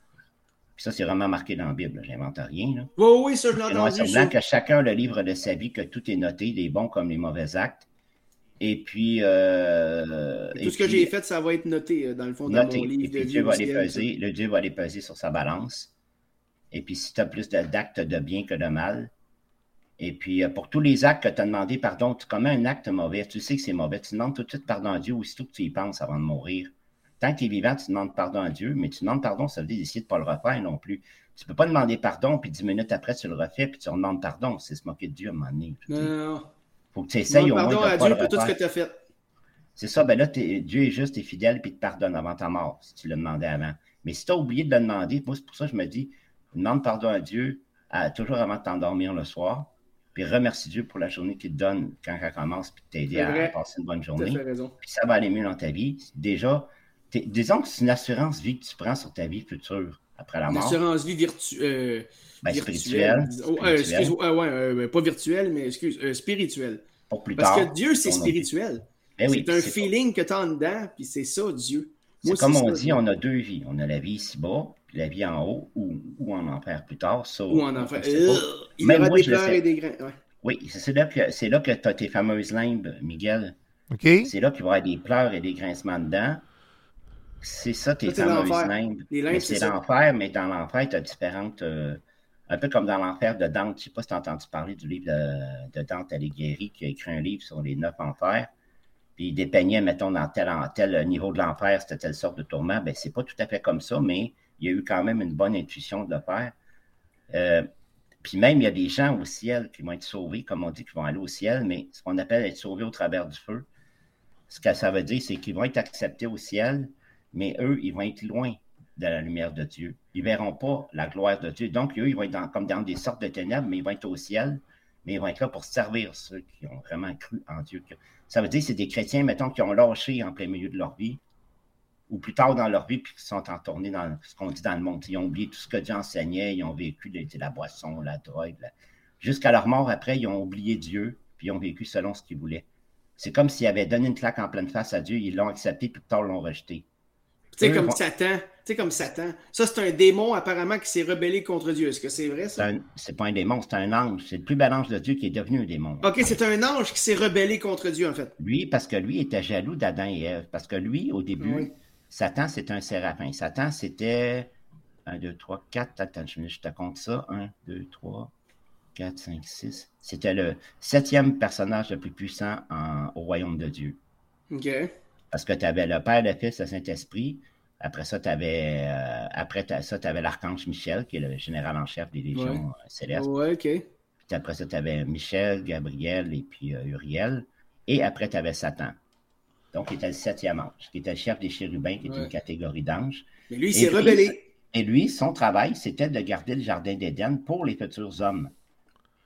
Speaker 4: Puis ça, c'est vraiment marqué dans la Bible. J'invente rien. Là.
Speaker 3: Oui, oui, ça, je l'ai entendu.
Speaker 4: C'est que chacun le livre de sa vie, que tout est noté, les bons comme les mauvais actes. Et puis. Euh,
Speaker 3: tout ce que j'ai fait, ça va être noté euh, dans le fond de mon livre.
Speaker 4: Et puis Dieu va les peser, le Dieu va les peser sur sa balance. Et puis, si tu as plus d'actes de bien que de mal, et puis, euh, pour tous les actes que tu as demandé pardon, tu commets un acte mauvais, tu sais que c'est mauvais, tu demandes tout de suite pardon à Dieu aussitôt que tu y penses avant de mourir. Tant que tu es vivant, tu demandes pardon à Dieu, mais tu demandes pardon, ça veut dire d'essayer de ne pas le refaire non plus. Tu ne peux pas demander pardon, puis dix minutes après, tu le refais, puis tu demandes pardon. C'est se moquer de Dieu à un moment donné.
Speaker 3: Non,
Speaker 4: faut que tu essayes au moins
Speaker 3: pardon à Dieu pour tout ce que tu as fait.
Speaker 4: C'est ça, ben là, Dieu est juste et fidèle, puis il te pardonne avant ta mort, si tu l'as demandé avant. Mais si tu as oublié de le demander, moi, c'est pour ça que je me dis, demande pardon à Dieu toujours avant de t'endormir le soir puis remercie Dieu pour la journée qu'il te donne quand elle commence, puis t'aider à, passer une bonne journée. Puis ça va aller mieux dans ta vie. Déjà, disons que c'est une assurance vie que tu prends sur ta vie future après la mort.
Speaker 3: Une assurance vie euh,
Speaker 4: ben, virtuelle.
Speaker 3: Oh, euh, excuse, ouais, pas virtuelle, mais excuse, euh, spirituelle. Pour plus Parce que Dieu, c'est spirituel. Ben c'est un feeling que tu as en dedans, puis c'est ça, Dieu.
Speaker 4: C'est comme on dit, on a deux vies. On a la vie ici-bas, puis la vie en haut, ou, ou en enfer plus tard. Ça,
Speaker 3: ou en enfer. Euh, il y aura des pleurs et des grains.
Speaker 4: Oui, c'est là que, que tu as tes fameuses limbes, Miguel.
Speaker 2: OK.
Speaker 4: C'est là qu'il va y avoir des pleurs et des grincements dedans. C'est ça, tes fameuses limbes. C'est l'enfer, mais dans l'enfer, tu as différentes. Euh, un peu comme dans l'enfer de Dante. Je ne sais pas si tu as entendu parler du livre de, de Dante Alighieri, qui a écrit un livre sur les neuf enfers puis il dépeignait, mettons, dans tel, tel niveau de l'enfer, c'était telle sorte de tourment. Ben, c'est pas tout à fait comme ça, mais il y a eu quand même une bonne intuition de le faire. Euh, puis même, il y a des gens au ciel qui vont être sauvés, comme on dit, qui vont aller au ciel, mais ce qu'on appelle être sauvés au travers du feu, ce que ça veut dire, c'est qu'ils vont être acceptés au ciel, mais eux, ils vont être loin de la lumière de Dieu. Ils ne verront pas la gloire de Dieu. Donc, eux, ils vont être comme dans des sortes de ténèbres, mais ils vont être au ciel, mais ils vont être là pour servir ceux qui ont vraiment cru en Dieu. Ça veut dire que c'est des chrétiens, mettons, qui ont lâché en plein milieu de leur vie, ou plus tard dans leur vie, puis qui sont entournés dans ce qu'on dit dans le monde. Ils ont oublié tout ce que Dieu enseignait, ils ont vécu la boisson, la drogue. Jusqu'à leur mort, après, ils ont oublié Dieu, puis ils ont vécu selon ce qu'ils voulaient. C'est comme s'ils avaient donné une claque en pleine face à Dieu, ils l'ont accepté, puis plus tard, l'ont rejeté.
Speaker 3: Tu sais, comme Satan. Tu sais, comme Satan. Ça, c'est un démon apparemment qui s'est rebellé contre Dieu. Est-ce que c'est vrai, ça?
Speaker 4: C'est pas un démon, c'est un ange. C'est le plus bel ange de Dieu qui est devenu un démon.
Speaker 3: OK, c'est un ange qui s'est rebellé contre Dieu, en fait.
Speaker 4: Lui, parce que lui était jaloux d'Adam et Ève. Parce que lui, au début, Satan, c'était un séraphin. Satan, c'était 1, 2, 3, 4. Attends, je te compte ça. 1, 2, 3, 4, 5, 6. C'était le septième personnage le plus puissant au royaume de Dieu.
Speaker 3: OK.
Speaker 4: Parce que tu avais le Père, le Fils, le Saint-Esprit. Après ça, tu avais, euh, après ça, tu avais l'archange Michel, qui est le général en chef des légions euh, célestes.
Speaker 3: Ouais, OK. Puis
Speaker 4: après ça, tu avais Michel, Gabriel et puis euh, Uriel. Et après, tu avais Satan. Donc, il était le septième ange, qui était le chef des chérubins, qui est une catégorie d'anges.
Speaker 3: Mais lui, il s'est rebellé.
Speaker 4: Et lui, son travail, c'était de garder le jardin d'Éden pour les futurs hommes.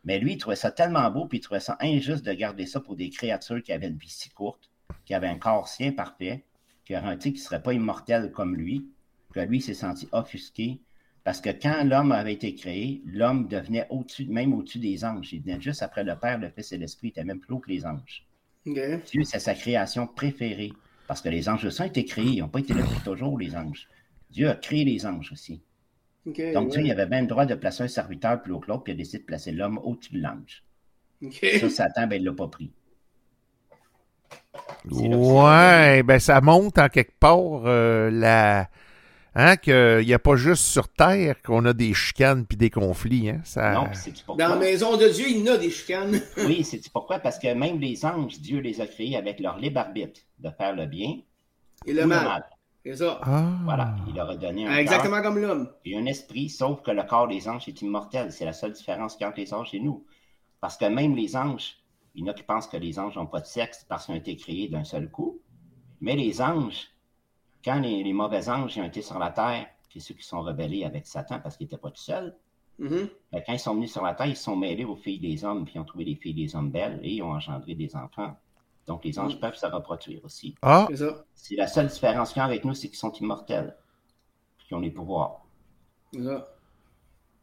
Speaker 4: Mais lui, il trouvait ça tellement beau, puis il trouvait ça injuste de garder ça pour des créatures qui avaient une vie si courte, qui avaient un corps si imparfait, qui auraient un qui ne serait pas immortel comme lui, que lui s'est senti offusqué. Parce que quand l'homme avait été créé, l'homme devenait au-dessus, même au-dessus des anges. Il venait juste après le Père, le Fils et l'Esprit, il était même plus haut que les anges. Dieu, c'est sa création préférée. Parce que les anges aussi ont été créés. Ils n'ont pas été là pour toujours, les anges. Dieu a créé les anges aussi. Donc, Dieu, il avait même le droit de placer un serviteur plus haut que l'autre, puis il a décidé de placer l'homme au-dessus de l'ange. Ça, Satan, ben, il ne l'a pas pris.
Speaker 2: Ouais, ben ça monte en quelque part euh, la, Hein, qu'il n'y a pas juste sur Terre qu'on a des chicanes puis des conflits. Hein? Ça...
Speaker 3: Non, c'est pourquoi? Dans la maison de Dieu, il y a des chicanes.
Speaker 4: oui, c'est pourquoi? Parce que même les anges, Dieu les a créés avec leur libre arbitre de faire le bien
Speaker 3: et le mal. C'est ça.
Speaker 2: Ah.
Speaker 4: Voilà, il leur a donné un
Speaker 3: Exactement comme l'homme.
Speaker 4: Et un esprit, sauf que le corps des anges est immortel. C'est la seule différence qu'il y a entre les anges et nous. Parce que même les anges, il y en a qui pensent que les anges n'ont pas de sexe parce qu'ils ont été créés d'un seul coup. Mais les anges, quand les, mauvais anges ont été sur la terre, c'est ceux qui sont rebellés avec Satan parce qu'ils n'étaient pas tout seuls,
Speaker 3: mm-hmm.
Speaker 4: ben, quand ils sont venus sur la terre, ils se sont mêlés aux filles des hommes, puis ils ont trouvé les filles des hommes belles et ils ont engendré des enfants. Donc les anges mm. peuvent se reproduire aussi.
Speaker 2: Ah.
Speaker 4: C'est la seule différence qu'il y a avec nous, c'est qu'ils sont immortels, puis qu'ils ont les pouvoirs.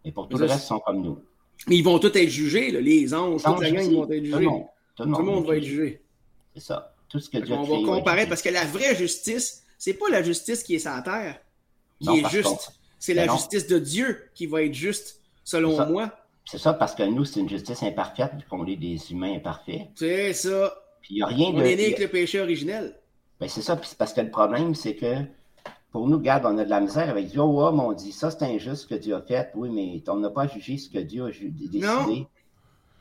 Speaker 4: Et pour tout le reste, ils sont comme nous.
Speaker 3: Mais ils vont tous être jugés, les anges, toute la gang, ils vont être jugés. Tout le monde, va être jugé.
Speaker 4: C'est ça. Tout ce que Dieu
Speaker 3: On va comparer parce que la vraie justice, c'est pas la justice qui est sur la terre qui est juste. C'est la justice de Dieu qui va être juste, selon moi.
Speaker 4: C'est ça, parce que nous, c'est une justice imparfaite, qu'on est des humains imparfaits.
Speaker 3: C'est ça.
Speaker 4: Puis il a rien
Speaker 3: on est né avec le péché originel.
Speaker 4: Ben, c'est ça, parce que le problème, c'est que pour nous, regarde, on a de la misère avec Dieu. Oh, on dit ça, c'est injuste ce que Dieu a fait. Oui, mais on n'a pas jugé ce que Dieu a décidé.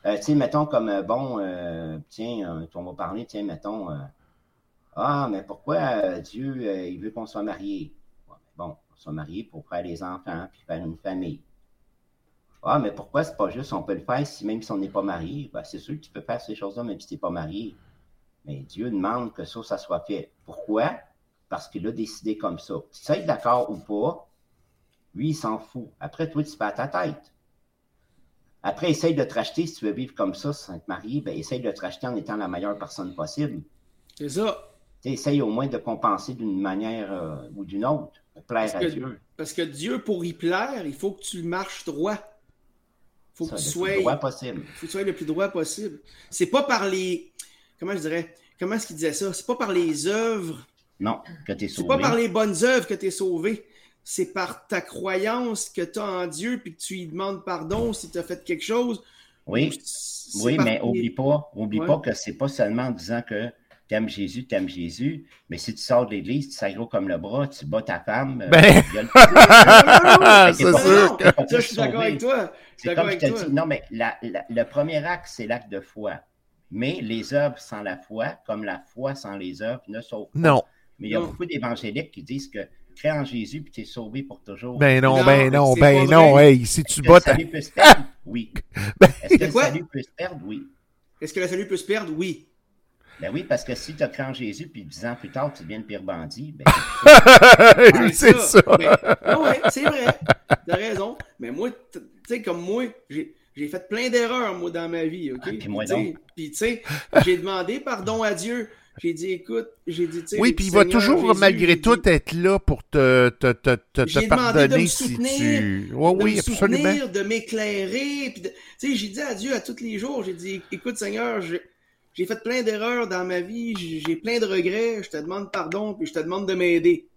Speaker 4: Euh, tu sais, mettons comme, euh, bon, euh, tiens, on va parler, tiens, mettons, ah, mais pourquoi euh, Dieu, euh, il veut qu'on soit marié? Bon, on soit marié pour faire des enfants, puis faire une famille. Ah, mais pourquoi c'est pas juste, on peut le faire si même si on n'est pas marié? Ben, c'est sûr que tu peux faire ces choses-là même si tu n'es pas marié. Mais Dieu demande que ça, ça soit fait. Pourquoi? Parce qu'il a décidé comme ça. Si ça est d'accord ou pas, lui, il s'en fout. Après, toi, tu fais à ta tête. Après, essaye de te racheter si tu veux vivre comme ça sans être marié, ben, essaye de te racheter en étant la meilleure personne possible.
Speaker 3: C'est ça
Speaker 4: essaye au moins de compenser d'une manière euh, ou d'une autre pour plaire à Dieu.
Speaker 3: Parce que Dieu, pour y plaire, il faut que tu marches droit.
Speaker 4: faut que tu sois. Le plus droit possible.
Speaker 3: faut que tu sois le plus droit possible. C'est pas par les. Comment je dirais Comment est-ce qu'il disait ça? C'est pas par les œuvres.
Speaker 4: Non, que tu es sauvé.
Speaker 3: C'est pas par les bonnes œuvres que tu es sauvé. C'est par ta croyance que tu as en Dieu puis que tu lui demandes pardon si tu as fait quelque chose.
Speaker 4: Oui, oui mais oublie pas, oublie pas que c'est pas seulement en disant que t'aimes Jésus, t'aimes Jésus, mais si tu sors de l'église, tu s'aggros comme le bras, tu bats ta femme.
Speaker 2: Euh, ben...
Speaker 3: c'est sûr. je suis d'accord avec toi.
Speaker 4: C'est comme je te dis, non, mais le premier acte, c'est l'acte de foi. Mais les œuvres sans la foi, comme la foi sans les œuvres, ne sauvent pas.
Speaker 2: Non.
Speaker 4: Mais il y a beaucoup d'évangéliques qui disent que crée en Jésus puis tu es sauvé pour toujours.
Speaker 2: Ben non, ben non, ben non. Hey, si tu bats
Speaker 4: ta... Est-ce que le salut peut se perdre? Oui. Est-ce que le salut peut se perdre? Oui.
Speaker 3: Est-ce que le salut peut se perdre? Oui.
Speaker 4: Ben oui, parce que si tu as cru en Jésus, puis dix ans plus tard, tu deviens le pire bandit, ben.
Speaker 2: c'est ça.
Speaker 3: oui, c'est vrai. T'as raison. Mais moi, tu sais, comme moi, j'ai fait plein d'erreurs, moi, dans ma vie, OK? Ah,
Speaker 4: puis moi.
Speaker 3: Puis, tu sais, j'ai demandé pardon à Dieu. J'ai dit, écoute, j'ai dit, tu sais.
Speaker 2: Oui, puis il va toujours, malgré tout, être là pour te, te, te, te, te pardonner de me si tu.
Speaker 3: Oui, de oui, me absolument. Soutenir, de m'éclairer. Tu sais, j'ai dit adieu à tous les jours. J'ai dit, écoute, Seigneur, j'ai fait plein d'erreurs dans ma vie. J'ai plein de regrets. Je te demande pardon, puis je te demande de m'aider.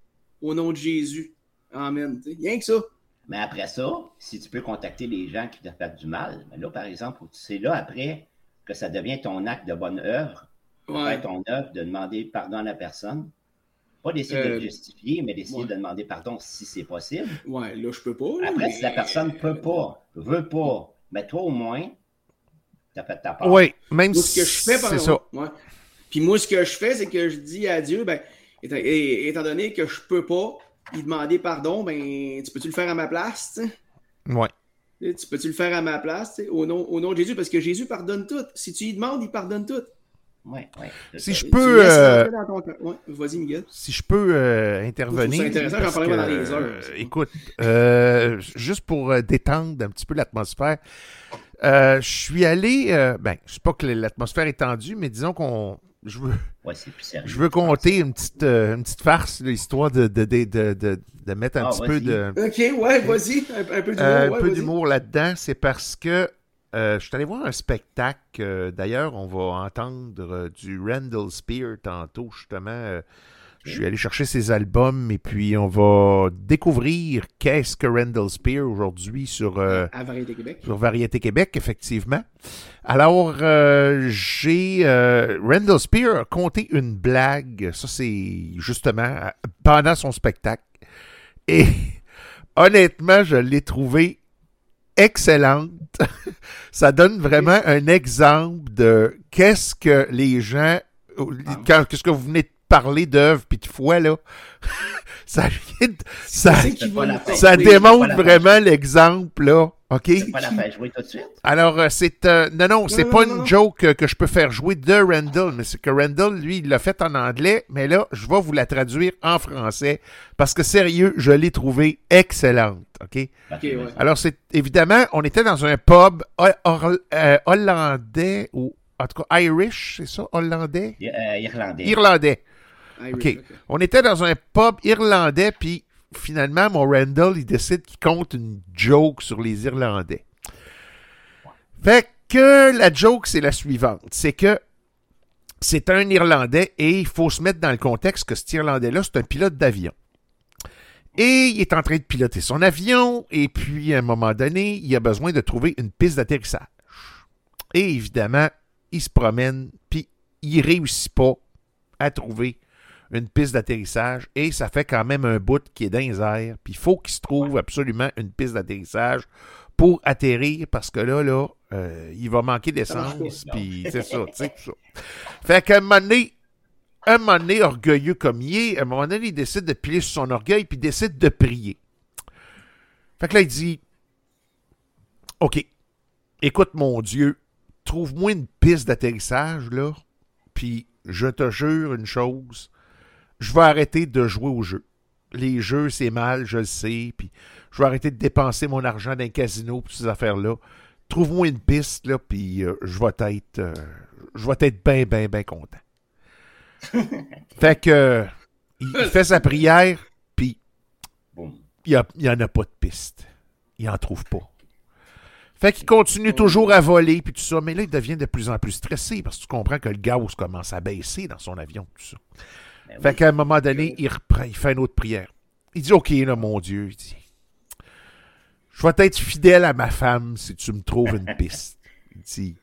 Speaker 3: Au nom de Jésus. Amen. T'sais, rien que ça.
Speaker 4: Mais après ça, si tu peux contacter les gens qui t'ont fait du mal, mais là, par exemple, c'est là après que ça devient ton acte de bonne œuvre ouais. ton œuvre, de demander pardon à la personne. Pas d'essayer de le euh, justifier, mais d'essayer de demander pardon si c'est possible.
Speaker 3: Ouais, là, je peux pas.
Speaker 4: Après, si la personne peut pas, veut pas, mais toi au moins, t'as fait ta part.
Speaker 2: Oui, même si c'est ça.
Speaker 3: Ouais. Puis moi, ce que je fais, c'est que je dis à Dieu, ben, étant, donné que je peux pas lui demander pardon, ben, tu peux-tu le faire à ma place,
Speaker 2: tu Ouais.
Speaker 3: Tu peux-tu le faire à ma place, au nom, au nom de Jésus, parce que Jésus pardonne tout. Si tu lui demandes, il pardonne tout.
Speaker 2: Si je peux. Euh,
Speaker 3: vas-y, Miguel.
Speaker 2: Si je peux euh, intervenir.
Speaker 3: C'est intéressant, j'en parlerai dans les heures.
Speaker 2: Euh, écoute, euh, juste pour détendre un petit peu l'atmosphère, je suis allé. ben, je sais pas que l'atmosphère est tendue, mais disons qu'on. Je veux,
Speaker 4: ouais,
Speaker 2: je veux compter une petite, une petite farce, l'histoire de, de, de, de, de, mettre un ah, petit peu de.
Speaker 3: Ok, ouais, vas-y, un, peu d'humour.
Speaker 2: un peu d'humour là-dedans, c'est parce que euh, je suis allé voir un spectacle. Euh, d'ailleurs, on va entendre euh, du Randall Spear tantôt, justement. je suis allé chercher ses albums et puis on va découvrir qu'est-ce que Randall Spear aujourd'hui sur,
Speaker 3: Variété Québec.
Speaker 2: sur Variété Québec, effectivement. Alors, j'ai Randall Spear a conté une blague. Ça, c'est justement pendant son spectacle. Et honnêtement, je l'ai trouvé excellente. ça donne vraiment un exemple de qu'est-ce que les gens, ah. qu'est-ce que vous venez de parler d'œuvre puis de foi, là. Ça, ça, ça démontre vraiment l'exemple, là. OK?
Speaker 4: C'est pas la faire jouer tout de suite.
Speaker 2: Alors, euh, c'est. Euh, non, non, c'est pas une joke que je peux faire jouer de Randall, mais c'est que Randall, lui, il l'a fait en anglais, mais là, je vais vous la traduire en français parce que sérieux, je l'ai trouvé excellente. OK? Alors, c'est évidemment, on était dans un pub euh, hollandais ou en tout cas Irish, c'est ça? Hollandais?
Speaker 4: irlandais.
Speaker 2: Irlandais. OK. On était dans un pub irlandais, puis finalement, mon Randall, il décide qu'il compte une joke sur les Irlandais. Fait que la joke, c'est la suivante. C'est que c'est un Irlandais et il faut se mettre dans le contexte que cet Irlandais-là, c'est un pilote d'avion. Et il est en train de piloter son avion et puis à un moment donné, il a besoin de trouver une piste d'atterrissage. Et évidemment, il se promène puis il réussit pas à trouver une piste d'atterrissage et ça fait quand même un bout qui est dans les airs. Puis il faut qu'il se trouve absolument une piste d'atterrissage pour atterrir parce que là, là, euh, il va manquer d'essence. Puis c'est ça, tu sais, ça. Fait qu'à un moment donné, un moment donné, orgueilleux comme il est, à un moment donné, il décide de plier sur son orgueil puis il décide de prier. Fait que là, il dit OK, écoute mon Dieu, trouve-moi une piste d'atterrissage, là, puis je te jure une chose, je vais arrêter de jouer au jeu. Les jeux, c'est mal, je le sais, puis je vais arrêter de dépenser mon argent dans un casino pour ces affaires-là. Trouve-moi une piste, là, puis euh, je vais être, euh, je vais être bien, bien, bien content. fait que, il, fait sa prière, puis il n'y en a pas de piste. Il n'en trouve pas. Fait qu'il continue toujours à voler, puis tout ça. Mais là, il devient de plus en plus stressé, parce que tu comprends que le gaz commence à baisser dans son avion, tout ça. Ben fait qu'à un moment donné, il reprend, il fait une autre prière. Il dit, OK, là, mon Dieu, il dit, je vais être fidèle à ma femme si tu me trouves une piste. Il dit,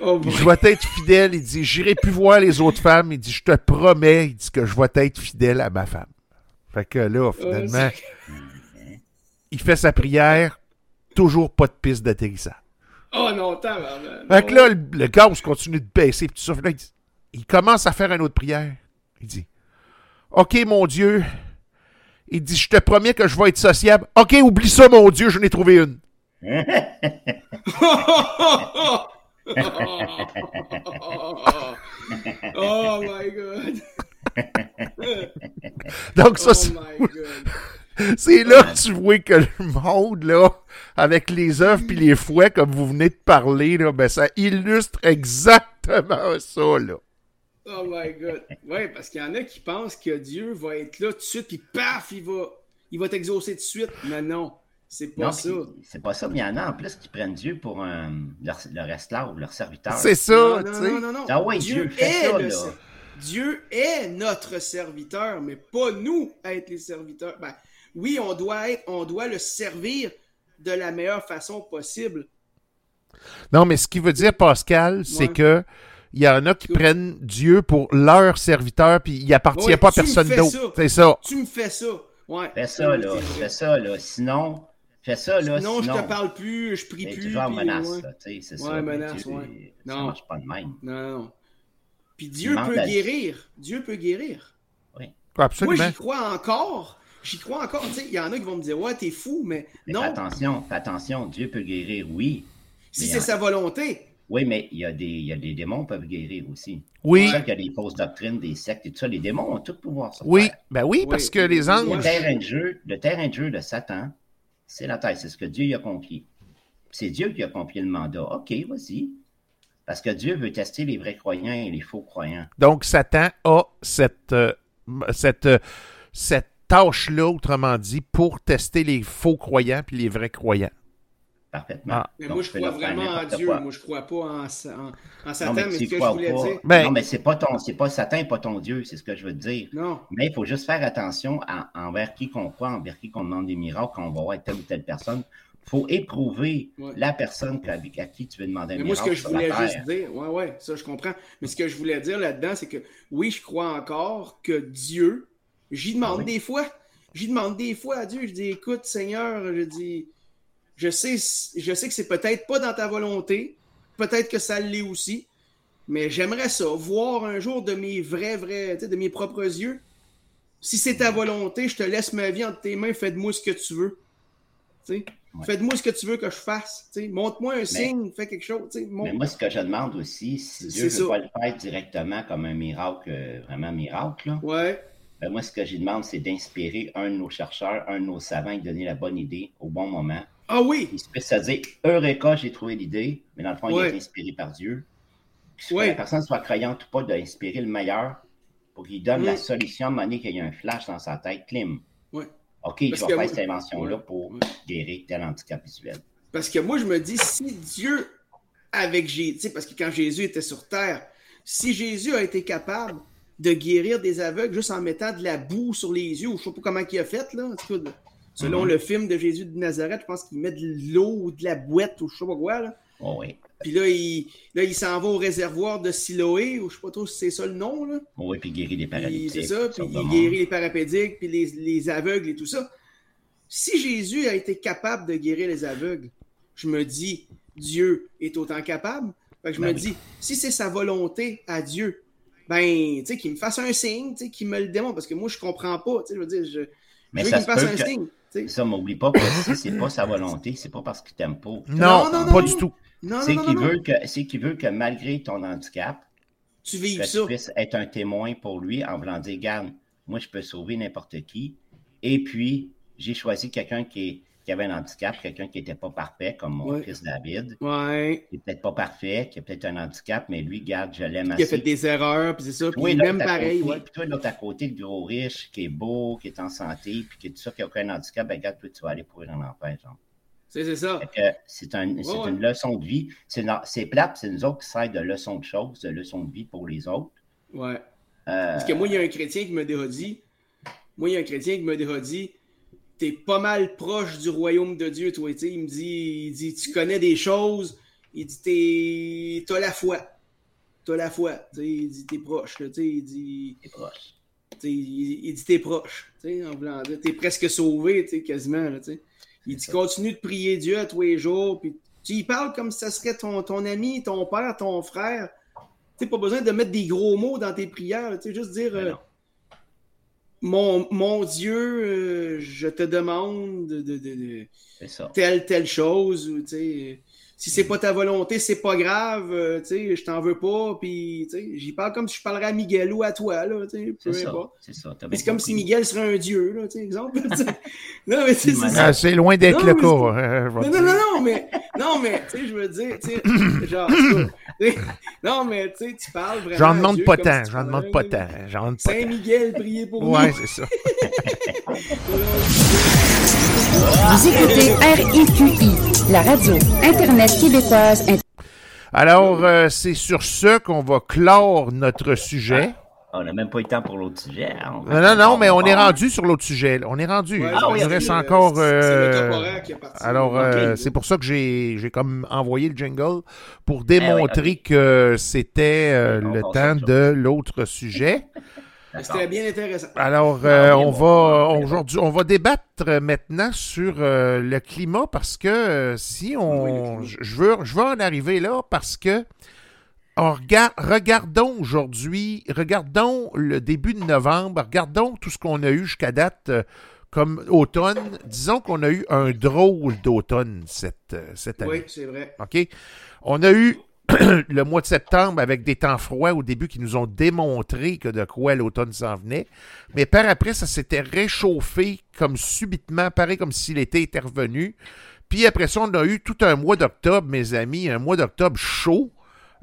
Speaker 2: oh, je vais être fidèle. Il dit, j'irai plus voir les autres femmes. Il dit, je te promets, il dit que je vais être fidèle à ma femme. Fait que là, oh, finalement, il fait sa prière, toujours pas de piste d'atterrissage.
Speaker 3: Oh non, t'as
Speaker 2: Fait que là, le, gaz continue de baisser, tout ça. il commence à faire une autre prière. Il dit OK, mon Dieu. Il dit Je te promets que je vais être sociable. OK, oublie ça, mon Dieu, je n'ai trouvé une.
Speaker 3: oh my God.
Speaker 2: Donc, ça, c'est. Oh c'est là que tu vois que le monde, là, avec les œufs puis les fouets, comme vous venez de parler, là, ben, ça illustre exactement ça, là.
Speaker 3: Oh my God. Oui, parce qu'il y en a qui pensent que Dieu va être là tout de suite, puis paf, il va, il va t'exaucer tout de suite. Mais non, c'est pas ça.
Speaker 4: C'est pas ça, mais il y en a en plus qui prennent Dieu pour un, leur, leur esclave ou leur serviteur.
Speaker 2: C'est ça,
Speaker 3: non, non, non, non, non.
Speaker 4: Ah ouais, Dieu, Dieu est ça, là.
Speaker 3: Dieu est notre serviteur, mais pas nous être les serviteurs. Ben, oui, on doit être, on doit le servir de la meilleure façon possible.
Speaker 2: Non, mais ce qui veut dire, Pascal, c'est que il y en a qui prennent Dieu pour leur serviteur, puis il appartient pas à personne d'autre. C'est ça.
Speaker 3: Tu me fais ça. Ouais.
Speaker 4: Fais ça, là. Fais ça, là. Sinon, fais ça, là.
Speaker 3: Sinon, sinon je te parle plus, je prie plus.
Speaker 4: toujours puis, menace, ouais. C'est ça.
Speaker 3: Ouais, menace, ouais.
Speaker 4: Non. Ça marche pas de même.
Speaker 3: Non, non. Puis Dieu peut guérir. Dieu peut guérir.
Speaker 4: Oui.
Speaker 2: Absolument.
Speaker 3: Moi, j'y crois encore. J'y crois encore. Tu sais, il y en a qui vont me dire, ouais, t'es fou, mais,
Speaker 4: mais
Speaker 3: non.
Speaker 4: Fais attention, fais attention. Dieu peut guérir, oui.
Speaker 3: Si c'est sa volonté.
Speaker 4: Oui, mais il y, a des, il y a des démons qui peuvent guérir aussi.
Speaker 2: Oui.
Speaker 4: C'est ça qu'il y a des fausses doctrines, des sectes et tout ça. Les démons ont tout pouvoir sur
Speaker 2: Oui, ben oui, parce que les anges.
Speaker 4: Le terrain de jeu, le terrain de jeu de Satan, c'est la terre. C'est ce que Dieu a confié. C'est Dieu qui a confié le mandat. OK, vas-y. Parce que Dieu veut tester les vrais croyants et les faux croyants.
Speaker 2: Donc, Satan a cette, euh, cette, euh, cette tâche-là, autrement dit, pour tester les faux croyants puis les vrais croyants.
Speaker 4: Parfaitement.
Speaker 3: Ah. Mais Donc, moi, je crois vraiment en Dieu. Quoi. Moi, je ne crois pas en, en, en Satan, mais, mais ce que je voulais
Speaker 4: pas.
Speaker 3: dire.
Speaker 4: Mais... Non, mais c'est pas ton, c'est pas Satan, pas ton Dieu, c'est ce que je veux te dire.
Speaker 3: Non.
Speaker 4: Mais il faut juste faire attention à, envers qui qu'on croit, envers qui qu'on demande des miracles, quand on va voir telle ou telle personne. Il faut éprouver ouais. la personne avec à qui tu veux demander un
Speaker 3: mais
Speaker 4: miracle.
Speaker 3: Moi, ce que je voulais juste dire, ouais, ouais, ça je comprends. Mais ce que je voulais dire là-dedans, c'est que oui, je crois encore que Dieu, j'y demande ah oui? des fois, j'y demande des fois à Dieu, je dis, écoute, Seigneur, je dis, je sais, je sais que c'est peut-être pas dans ta volonté, peut-être que ça l'est aussi, mais j'aimerais ça, voir un jour de mes vrais, vrais, de mes propres yeux. Si c'est ta volonté, je te laisse ma vie entre tes mains, fais de moi ce que tu veux. Ouais. Fais de moi ce que tu veux que je fasse. Montre-moi un mais, signe, fais quelque chose.
Speaker 4: Mais moi, ce que je demande aussi, si Dieu ne veut pas le faire directement comme un miracle, euh, vraiment miracle, là,
Speaker 3: ouais.
Speaker 4: ben moi, ce que je demande, c'est d'inspirer un de nos chercheurs, un de nos savants, et donner la bonne idée au bon moment.
Speaker 3: Ah oui!
Speaker 4: Il se peut se dire, Eureka, j'ai trouvé l'idée, mais dans le fond, il été inspiré par Dieu. Que la personne soit croyante ou pas, d'inspirer le meilleur pour qu'il donne oui. la solution donné qu'il y a un flash dans sa tête, clim.
Speaker 3: Oui.
Speaker 4: OK, je vais faire moi... cette invention-là pour guérir tel handicap visuel.
Speaker 3: Parce que moi, je me dis, si Dieu, avec Jésus, parce que quand Jésus était sur terre, si Jésus a été capable de guérir des aveugles juste en mettant de la boue sur les yeux, ou je ne sais pas comment il a fait, là, en tout cas, selon mm -hmm. le film de Jésus de Nazareth, je pense qu'il met de l'eau ou de la boîte ou je ne sais pas quoi. Là.
Speaker 4: Oh oui.
Speaker 3: Puis là, il, là, il s'en va au réservoir de Siloé, ou je ne sais pas trop si c'est ça le nom. Là.
Speaker 4: Oh oui, puis il guérit les paraplégiques.
Speaker 3: C'est ça, puis il guérit les paraplégiques, puis les, les aveugles et tout ça. Si Jésus a été capable de guérir les aveugles, je me dis, Dieu est autant capable. Fait que je ben me oui. dis, si c'est sa volonté à Dieu, ben, tu sais, qu'il me fasse un signe, tu sais, qu'il me le démontre, parce que moi, je comprends pas, tu sais, je veux dire, je,
Speaker 4: mais
Speaker 3: je veux qu'il me fasse un que... signe. T'sais.
Speaker 4: Ça, m'oublie pas que si c'est pas sa volonté, c'est pas parce qu'il t'aime pas.
Speaker 2: Non, non, non, non pas du tout.
Speaker 4: C'est qu'il veut que, c'est qu'il veut que malgré ton handicap,
Speaker 3: tu vives
Speaker 4: que
Speaker 3: ça.
Speaker 4: tu puisses être un témoin pour lui en voulant dire, garde, moi je peux sauver n'importe qui. Et puis, j'ai choisi quelqu'un qui, est, qui, avait un handicap, quelqu'un qui n'était pas parfait, comme mon
Speaker 3: ouais.
Speaker 4: fils David.
Speaker 3: Ouais.
Speaker 4: Qui n'est peut-être pas parfait, qui a peut-être un handicap, mais lui, garde, je l'aime
Speaker 3: assez. Qui a fait des erreurs, puis c'est ça. Puis
Speaker 4: oui,
Speaker 3: même pareil.
Speaker 4: Côté,
Speaker 3: ouais.
Speaker 4: Puis toi, l'autre à côté, le gros riche, qui est beau, qui est en santé, puis qui est tout ça, qui n'a aucun handicap, ben regarde, toi, tu vas aller pourrir en enfer, genre.
Speaker 3: C'est ça.
Speaker 4: C'est un, ouais. une leçon de vie. C'est plate, c'est nous autres qui servent de leçon de choses, de leçon de vie pour les autres.
Speaker 3: Ouais. Euh... Parce que moi, il y a un chrétien qui déjà dit, moi, il y a un chrétien qui déjà dit, t'es pas mal proche du royaume de Dieu, toi. Il me dit, il dit, tu connais des choses. Il dit, t'as la foi. T'as la foi. sais. Il dit, t'es proche. Là, il dit,
Speaker 4: t'es proche.
Speaker 3: Il, il, dit, t'es proche. En voulant dire, t'es presque sauvé, quasiment. Là, il dit, continue de prier Dieu à tous les jours. Puis, tu y parles comme si ça serait ton, ton ami, ton père, ton frère. Tu pas besoin de mettre des gros mots dans tes prières. Juste dire. Mon, mon, Dieu, euh, je te demande de, de, de,
Speaker 4: de
Speaker 3: telle, telle chose. Ou, si c'est pas ta volonté, c'est pas grave. Euh, je t'en veux pas. Puis j'y parle comme si je parlerais à Miguel ou à toi.
Speaker 4: C'est ça. C'est ça.
Speaker 3: C'est comme si Miguel serait un dieu, là, exemple. non, mais c'est
Speaker 2: ah, C'est loin d'être le cas.
Speaker 3: non, non, non, non, mais, non, mais je veux dire, genre, Non, mais tu sais, tu parles vraiment.
Speaker 2: J'en demande pas tant, j'en demande pas tant.
Speaker 3: Saint-Miguel, priez pour
Speaker 2: nous. Ouais, c'est ça.
Speaker 1: Vous écoutez RIQI, la radio Internet québécoise.
Speaker 2: Alors, euh, c'est sur ce qu'on va clore notre sujet.
Speaker 4: On n'a même pas eu le temps pour l'autre sujet. Hein.
Speaker 2: Non, non, non, mais on est rendu sur l'autre sujet. On est rendu. il reste encore. alors, c'est pour ça que j'ai comme envoyé le jingle pour eh démontrer que c'était euh, le temps de l'autre sujet.
Speaker 3: C'était bien intéressant.
Speaker 2: Alors, euh, on va aujourd'hui, on va débattre maintenant sur euh, le climat parce que si on, je veux, je veux en arriver là parce que regardons aujourd'hui, regardons le début de novembre, regardons tout ce qu'on a eu jusqu'à date euh, comme automne. Disons qu'on a eu un drôle d'automne cette, euh, cette année.
Speaker 3: Oui, c'est vrai.
Speaker 2: OK? On a eu le mois de septembre avec des temps froids au début qui nous ont démontré que de quoi l'automne s'en venait. Mais par après, ça s'était réchauffé comme subitement, pareil comme si l'été était revenu. Puis après ça, on a eu tout un mois d'octobre, mes amis, un mois d'octobre chaud.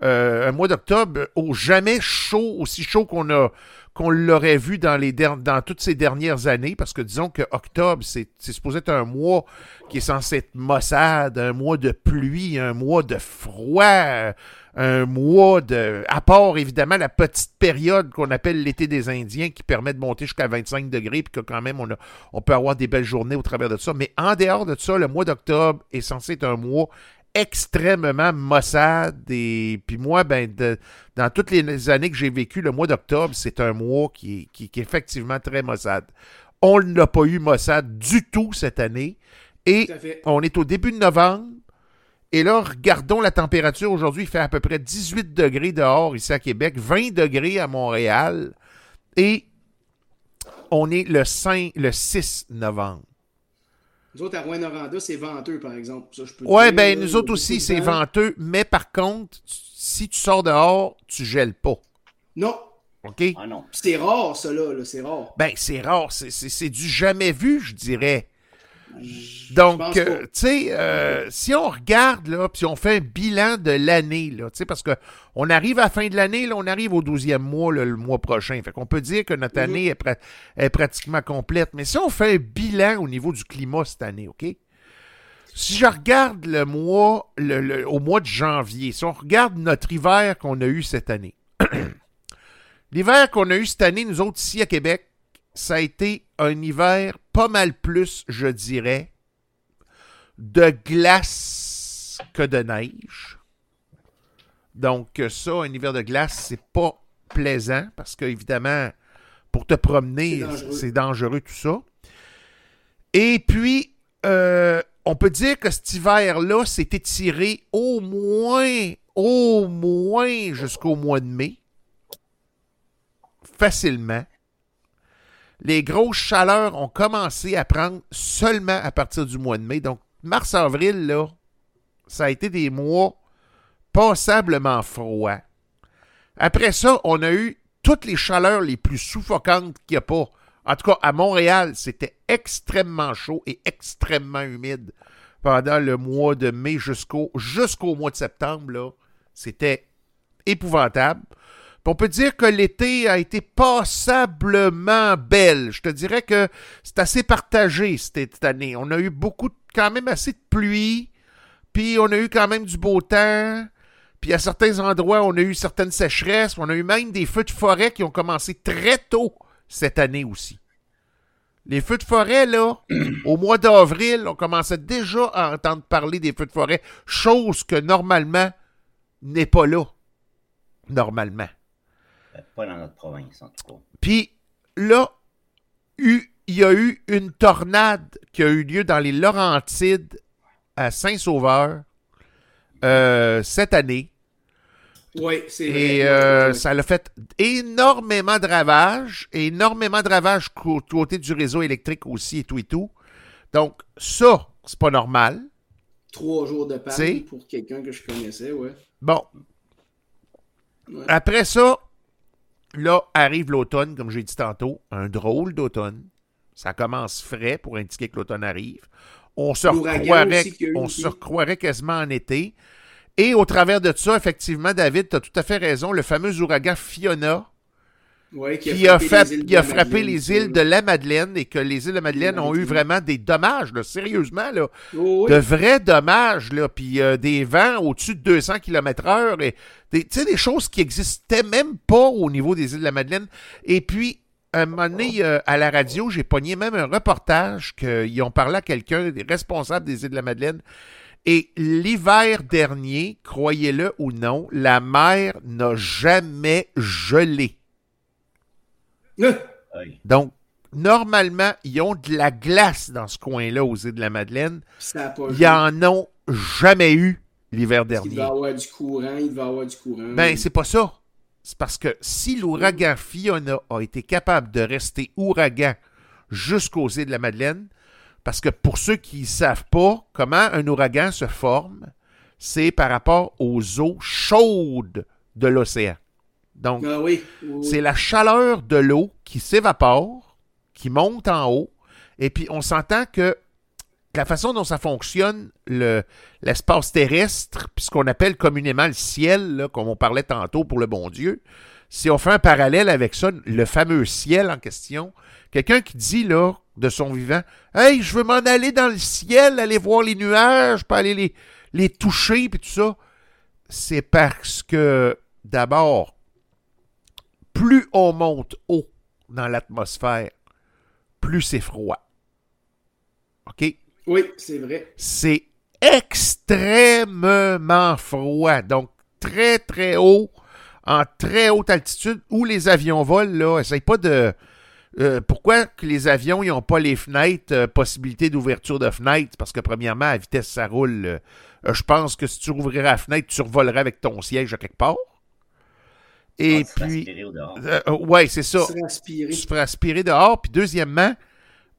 Speaker 2: Euh, un mois d'octobre au jamais chaud, aussi chaud qu'on a qu'on l'aurait vu dans, les dans toutes ces dernières années, parce que disons que octobre, c'est supposé être un mois qui est censé être maussade, un mois de pluie, un mois de froid, un mois de... À part, évidemment, la petite période qu'on appelle l'été des Indiens, qui permet de monter jusqu'à 25 degrés, puis que quand même, on, a, on peut avoir des belles journées au travers de ça. Mais en dehors de ça, le mois d'octobre est censé être un mois extrêmement maussade. Et puis moi, ben, dans toutes les années que j'ai vécues, le mois d'octobre, c'est un mois qui, qui, est effectivement très maussade. On n'a pas eu maussade du tout cette année. Et on est au début de novembre. Et là, regardons la température. Aujourd'hui, il fait à peu près 18 degrés dehors ici à Québec, 20 degrés à Montréal. Et on est le 5, le 6 novembre.
Speaker 3: Nous autres, à Rouen-Noranda, c'est venteux, par exemple.
Speaker 2: Oui, ben nous autres aussi, c'est venteux. Mais par contre, si tu sors dehors, tu gèles pas.
Speaker 3: Non.
Speaker 2: OK?
Speaker 3: Ah non. C'est rare, ça, là. C'est rare.
Speaker 2: Ben, c'est rare. C'est du jamais vu, je dirais. Donc, euh, tu sais, euh, si on regarde, là, puis on fait un bilan de l'année, là, tu sais, parce qu'on arrive à la fin de l'année, là, on arrive au 12e mois, le mois prochain. Fait qu'on peut dire que notre mhm. année est, pratiquement complète. Mais si on fait un bilan au niveau du climat cette année, OK? Si je regarde le mois, le, au mois de janvier, si on regarde notre hiver qu'on a eu cette année, l'hiver qu'on a eu cette année, nous autres, ici à Québec, ça a été un hiver pas mal plus, je dirais, de glace que de neige. Donc, ça, un hiver de glace, c'est pas plaisant parce qu'évidemment, pour te promener, c'est dangereux. tout ça. Et puis, euh, on peut dire que cet hiver-là s'est étiré au moins, au moins jusqu'au mois de mai. Facilement les grosses chaleurs ont commencé à prendre seulement à partir du mois de mai. Donc, mars-avril, là, ça a été des mois passablement froids. Après ça, on a eu toutes les chaleurs les plus suffocantes qu'il n'y a pas. En tout cas, à Montréal, c'était extrêmement chaud et extrêmement humide pendant le mois de mai jusqu'au jusqu'au mois de septembre. C'était épouvantable on peut dire que l'été a été passablement belle. Je te dirais que c'est assez partagé cette année. On a eu beaucoup, quand même assez de pluie, puis on a eu quand même du beau temps. Puis à certains endroits, on a eu certaines sécheresses. On a eu même des feux de forêt qui ont commencé très tôt cette année aussi. Les feux de forêt, là, au mois d'avril, on commençait déjà à entendre parler des feux de forêt, chose que normalement n'est pas là. Normalement.
Speaker 4: Pas dans notre province, en tout cas.
Speaker 2: Puis là, il y a eu une tornade qui a eu lieu dans les Laurentides à Saint-Sauveur euh, cette année.
Speaker 3: Oui, c'est
Speaker 2: vrai. Et euh, ça a fait énormément de ravages, énormément de ravages côté du réseau électrique aussi et tout et tout. Donc, ça, c'est pas normal.
Speaker 3: Trois jours de panne pour quelqu'un que je connaissais, ouais.
Speaker 2: Bon. Après ça, Là arrive l'automne, comme j'ai dit tantôt, un drôle d'automne. Ça commence frais pour indiquer que l'automne arrive. On se, recroirait, on se recroirait quasiment en été. Et au travers de ça, effectivement, David, tu as tout à fait raison, le fameux ouragan Fiona, qui, a, frappé, les îles de la Madeleine et que les îles de la Madeleine ont eu vraiment des dommages, sérieusement, là,
Speaker 3: oh
Speaker 2: de vrais dommages, là, puis euh, des vents au-dessus de 200 km/h, et des, des choses qui n'existaient même pas au niveau des îles de la Madeleine. Et puis, un moment donné, euh, à la radio, j'ai pogné même un reportage qu'ils ont parlé à quelqu'un, des responsables des îles de la Madeleine, et l'hiver dernier, croyez-le ou non, la mer n'a jamais gelé. Donc, normalement, ils ont de la glace dans ce coin-là aux îles de la Madeleine. Ils en ont jamais eu l'hiver dernier. Il
Speaker 3: va y avoir du courant, il va y avoir du courant.
Speaker 2: Ben, c'est pas ça. C'est parce que si l'ouragan Fiona a été capable de rester ouragan jusqu'aux îles de la Madeleine, parce que pour ceux qui ne savent pas comment un ouragan se forme, c'est par rapport aux eaux chaudes de l'océan. Donc,
Speaker 3: ah
Speaker 2: c'est la chaleur de l'eau qui s'évapore, qui monte en haut, et puis on s'entend que la façon dont ça fonctionne, l'espace terrestre, puis ce qu'on appelle communément le ciel, comme on parlait tantôt pour le bon Dieu, si on fait un parallèle avec ça, le fameux ciel en question, quelqu'un qui dit là, de son vivant, Hey, je veux m'en aller dans le ciel, aller voir les nuages, pas aller les, les toucher, puis tout ça, c'est parce que, d'abord, plus on monte haut dans l'atmosphère, plus c'est froid. OK?
Speaker 3: Oui, c'est vrai.
Speaker 2: C'est extrêmement froid. Donc, très, très haut, en très haute altitude, où les avions volent, là, essaye pas de... Euh, pourquoi que les avions n'ont pas les fenêtres, euh, possibilité d'ouverture de fenêtres? Parce que premièrement, à vitesse, ça roule. Euh, je pense que si tu rouvrirais la fenêtre, tu survolerais avec ton siège à quelque part. Et ah, puis. Euh, euh, ouais, c'est ça. Tu te ferais aspirer dehors. Puis deuxièmement,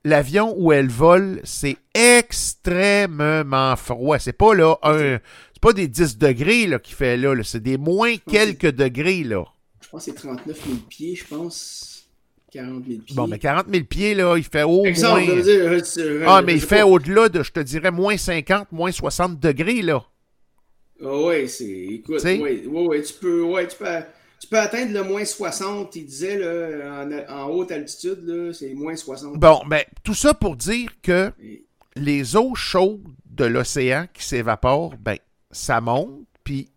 Speaker 2: l'avion où elle vole, c'est extrêmement froid. C'est pas là un. C'est pas des 10 degrés là, qu'il fait là. C'est des moins quelques degrés là.
Speaker 3: Je pense que c'est 39 000 pieds, je pense. 40 000 pieds.
Speaker 2: Bon, mais 40 000 pieds, là, il fait au moins... ah, mais il fait au-delà de, je te dirais, moins 50, moins 60 degrés, là.
Speaker 3: Ah ouais, c'est... Écoute, ouais, ouais, tu peux... Ouais, tu peux tu peux atteindre le moins 60, il disait, là, en, haute altitude, c'est moins 60.
Speaker 2: Bon, ben, tout ça pour dire que les eaux chaudes de l'océan qui s'évaporent, ben, ça monte, puis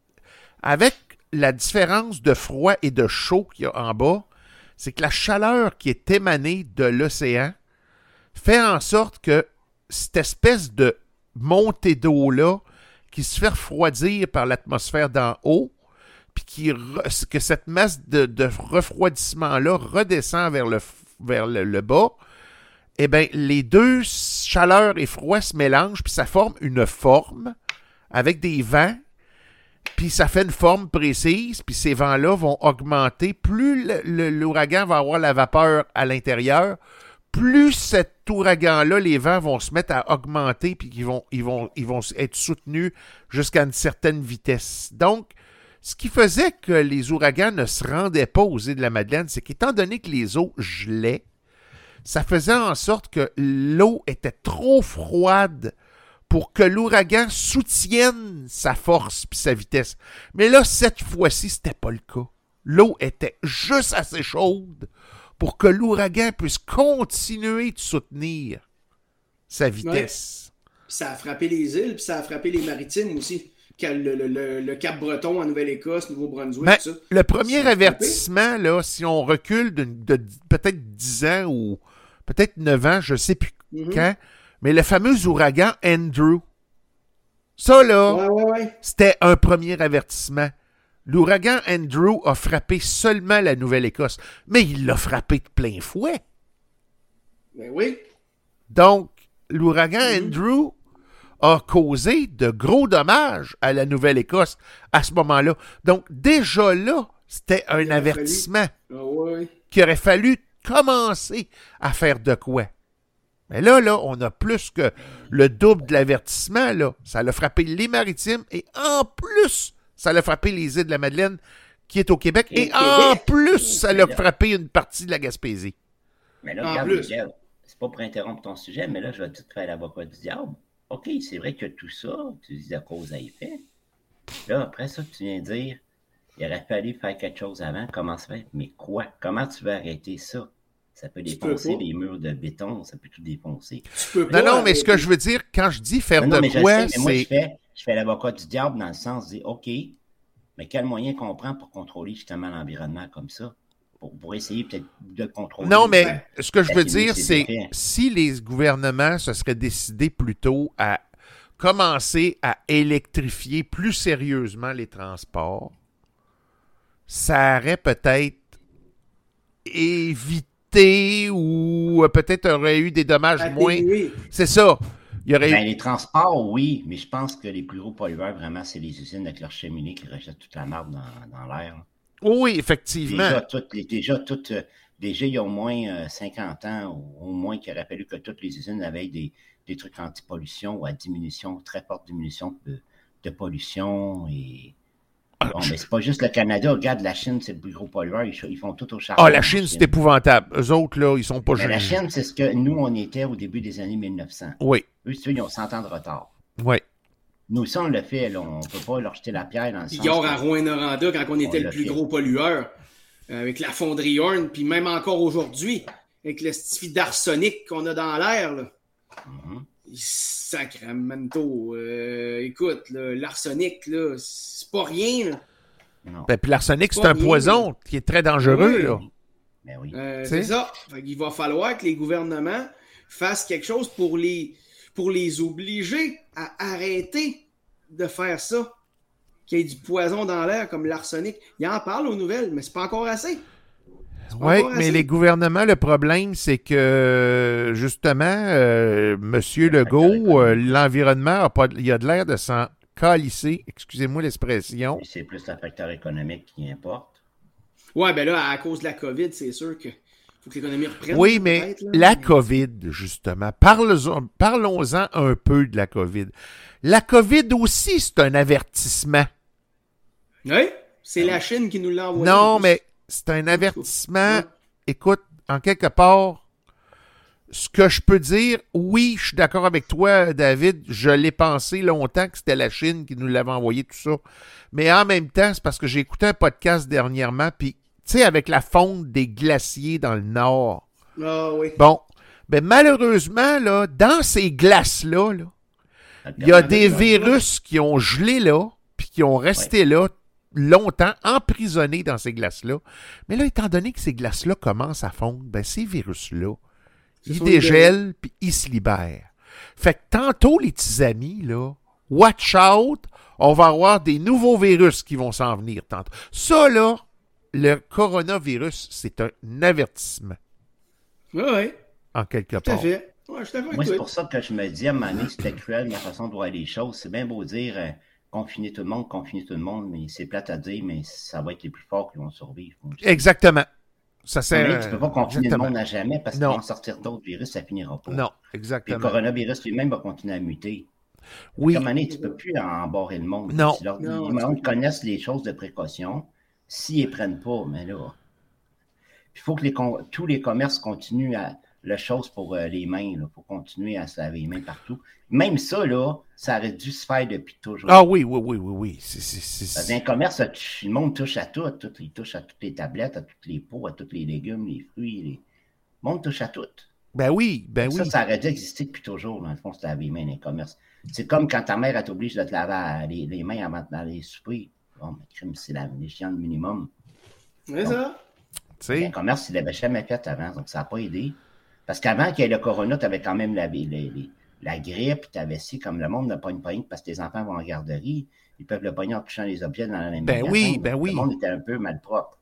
Speaker 2: avec la différence de froid et de chaud qu'il y a en bas, c'est que la chaleur qui est émanée de l'océan fait en sorte que cette espèce de montée d'eau-là, qui se fait refroidir par l'atmosphère d'en haut, puis que cette masse de, refroidissement-là redescend vers le, bas, eh bien, les deux chaleur et froid se mélangent, puis ça forme une forme avec des vents, puis ça fait une forme précise, puis ces vents-là vont augmenter. Plus l'ouragan va avoir la vapeur à l'intérieur, plus cet ouragan-là, les vents vont se mettre à augmenter, puis ils vont, ils ils vont être soutenus jusqu'à une certaine vitesse. Donc, ce qui faisait que les ouragans ne se rendaient pas aux îles de la Madeleine, c'est qu'étant donné que les eaux gelaient, ça faisait en sorte que l'eau était trop froide pour que l'ouragan soutienne sa force et sa vitesse. Mais là, cette fois-ci, c'était pas le cas. L'eau était juste assez chaude pour que l'ouragan puisse continuer de soutenir sa vitesse.
Speaker 3: Ça a frappé les îles, puis ça a frappé les maritimes aussi le, Cap Breton en Nouvelle-Écosse, Nouveau-Brunswick,
Speaker 2: ben, Le premier avertissement, là, si on recule de, peut-être 10 ans ou peut-être 9 ans, je ne sais plus mm-hmm. quand, mais le fameux ouragan Andrew. Ça, là, c'était un premier avertissement. L'ouragan Andrew a frappé seulement la Nouvelle-Écosse, mais il l'a frappé de plein fouet.
Speaker 3: Ben oui.
Speaker 2: Donc, l'ouragan mm-hmm. Andrew a causé de gros dommages à la Nouvelle-Écosse à ce moment-là. Donc, déjà là, c'était un avertissement
Speaker 3: ah
Speaker 2: qu'il aurait fallu commencer à faire de quoi. Mais là, là, on a plus que le double de l'avertissement. Là. Ça l'a frappé les maritimes et en plus, ça l'a frappé les îles de la Madeleine qui est au Québec. Et, en plus, ça l'a frappé une partie de la Gaspésie.
Speaker 4: Mais là, regarde, c'est pas pour interrompre ton sujet, mais là, je vais tout faire l'avocat du diable. OK, c'est vrai que tout ça, tu dis à cause à effet. Là, après ça, tu viens dire, il aurait fallu faire quelque chose avant. Comment ça fait? Mais quoi? Comment tu veux arrêter ça? Ça peut défoncer les murs de béton, ça peut tout défoncer.
Speaker 2: non, non, mais ce que je veux dire, quand je dis faire de quoi,
Speaker 4: c'est... Moi, je fais, je fais l'avocat du diable dans le sens de dire, OK, mais quel moyen qu'on prend pour contrôler justement l'environnement comme ça? Pour, essayer peut-être de contrôler.
Speaker 2: Non, mais ce que je veux dire, c'est si les gouvernements se seraient décidés plutôt à commencer à électrifier plus sérieusement les transports, ça aurait peut-être évité ou peut-être aurait eu des dommages moins. C'est ça.
Speaker 4: Il y aurait ben, Les transports, oui, mais je pense que les plus gros pollueurs, vraiment, c'est les usines avec leur cheminée qui rejettent toute la marde dans, l'air.
Speaker 2: Oui, effectivement.
Speaker 4: Déjà, toutes, déjà, euh, déjà, il y a au moins 50 euh, ans, au, moins, qu'il aurait fallu que toutes les usines avaient des, des trucs anti-pollution ou à diminution, très forte diminution de, de pollution et Bon, mais c'est pas juste le Canada. Regarde, la Chine, c'est le plus gros pollueur. Ils, font tout au charbon.
Speaker 2: Ah, la Chine, c'est épouvantable. Eux autres, là, ils sont pas
Speaker 4: mais La Chine, c'est ce que nous, on était au début des années 1900.
Speaker 2: Oui.
Speaker 4: Eux, ils ont 100 ans de retard.
Speaker 2: Oui.
Speaker 4: Nous, ça, on le fait. Là, on ne peut pas leur jeter la pierre dans le sens.
Speaker 3: Hier, à Rouen-Noranda, quand on était le plus gros pollueur, euh, avec la fonderie Horn, puis même encore aujourd'hui, avec le stifi d'arsenic qu'on a dans l'air. là. Mm Sacramento. Euh, écoute, l'arsenic, là, c'est pas rien.
Speaker 2: Ben, puis l'arsenic, c'est un poison qui est très dangereux. Là.
Speaker 3: Ben oui. Euh, c'est ça. Il va falloir que les gouvernements fassent quelque chose pour les, pour les obliger à arrêter de faire ça. Qu'il y ait du poison dans l'air comme l'arsenic. Ils en parlent aux nouvelles, mais c'est pas encore assez.
Speaker 2: Oui, mais les gouvernements, le problème, c'est que justement, euh, M. Legault, euh, l'environnement, il y a de l'air de s'en calisser, excusez-moi l'expression.
Speaker 4: C'est plus un facteur économique qui importe.
Speaker 3: Oui, ben là, à cause de la COVID, c'est sûr que faut que l'économie reprenne.
Speaker 2: Oui, mais la COVID, justement, parlons-en un peu de la COVID. La COVID aussi, c'est un avertissement.
Speaker 3: Oui, c'est la Chine qui nous l'a envoyé.
Speaker 2: Non, mais c'est un avertissement. Écoute, en quelque part, ce que je peux dire, oui, je suis d'accord avec toi, David. Je l'ai pensé longtemps que c'était la Chine qui nous l'avait envoyé tout ça. Mais en même temps, c'est parce que j'ai écouté un podcast dernièrement, puis, tu sais, avec la fonte des glaciers dans le nord.
Speaker 3: Ah oui.
Speaker 2: Bon. Ben, malheureusement, là, dans ces glaces-là, il y a des virus qui ont gelé là, puis qui ont resté là longtemps emprisonnés dans ces glaces-là. Mais là, étant donné que ces glaces-là commencent à fondre, ben, ces virus-là, ils dégèlent puis ils se libèrent. Fait que tantôt, les petits amis, là, watch out, on va avoir des nouveaux virus qui vont s'en venir tantôt. Ça, là, le coronavirus, c'est un avertissement.
Speaker 3: Oui, oui.
Speaker 2: En quelque part.
Speaker 3: Tout à fait.
Speaker 4: Moi, c'est pour ça que je me dis, à un moment donné, c'était cruel la façon de voir les choses. C'est bien beau dire, euh, confiner tout le monde, confiner tout le monde, mais c'est plate à dire, mais ça va être les plus forts qui vont survivre.
Speaker 2: Exactement. Ça sert,
Speaker 4: tu ne peux pas confiner le monde à jamais parce qu'ils vont sortir d'autres virus, ça finira pas.
Speaker 2: Non, exactement.
Speaker 4: le coronavirus lui-même va continuer à muter.
Speaker 2: Oui.
Speaker 4: Comme année, tu ne peux plus embarrer le monde.
Speaker 2: Non.
Speaker 4: Les gens connaissent les choses de précaution, s'ils ne prennent pas, mais là. Il faut que les, tous les commerces continuent à, la chose pour euh, les mains, pour continuer à se laver les mains partout. Même ça, là, ça aurait dû se faire depuis toujours.
Speaker 2: Ah oui, oui, oui, oui, oui. C'est,
Speaker 4: Dans un commerce, le monde touche à tout, tout. Il touche à toutes les tablettes, à tous les pots, à tous les légumes, les fruits. Les... Le monde touche à tout.
Speaker 2: Ben oui, ben
Speaker 4: ça,
Speaker 2: oui.
Speaker 4: Ça aurait dû exister depuis toujours, dans le fond, se laver les mains dans les commerces. C'est comme quand ta mère t'oblige de te laver les, mains avant d'aller souper. Bon, mais crime, c'est la de minimum.
Speaker 3: C'est ça.
Speaker 4: Un commerce, il l'avait jamais fait avant, donc ça n'a pas aidé. Parce qu'avant qu'il y ait le corona, tu avais quand même la, la grippe, tu avais si, comme le monde n'a pas une poigne parce que tes enfants vont en garderie, ils peuvent le pogner en touchant les objets dans la même
Speaker 2: Ben oui, ben oui.
Speaker 4: Le monde était un peu malpropre.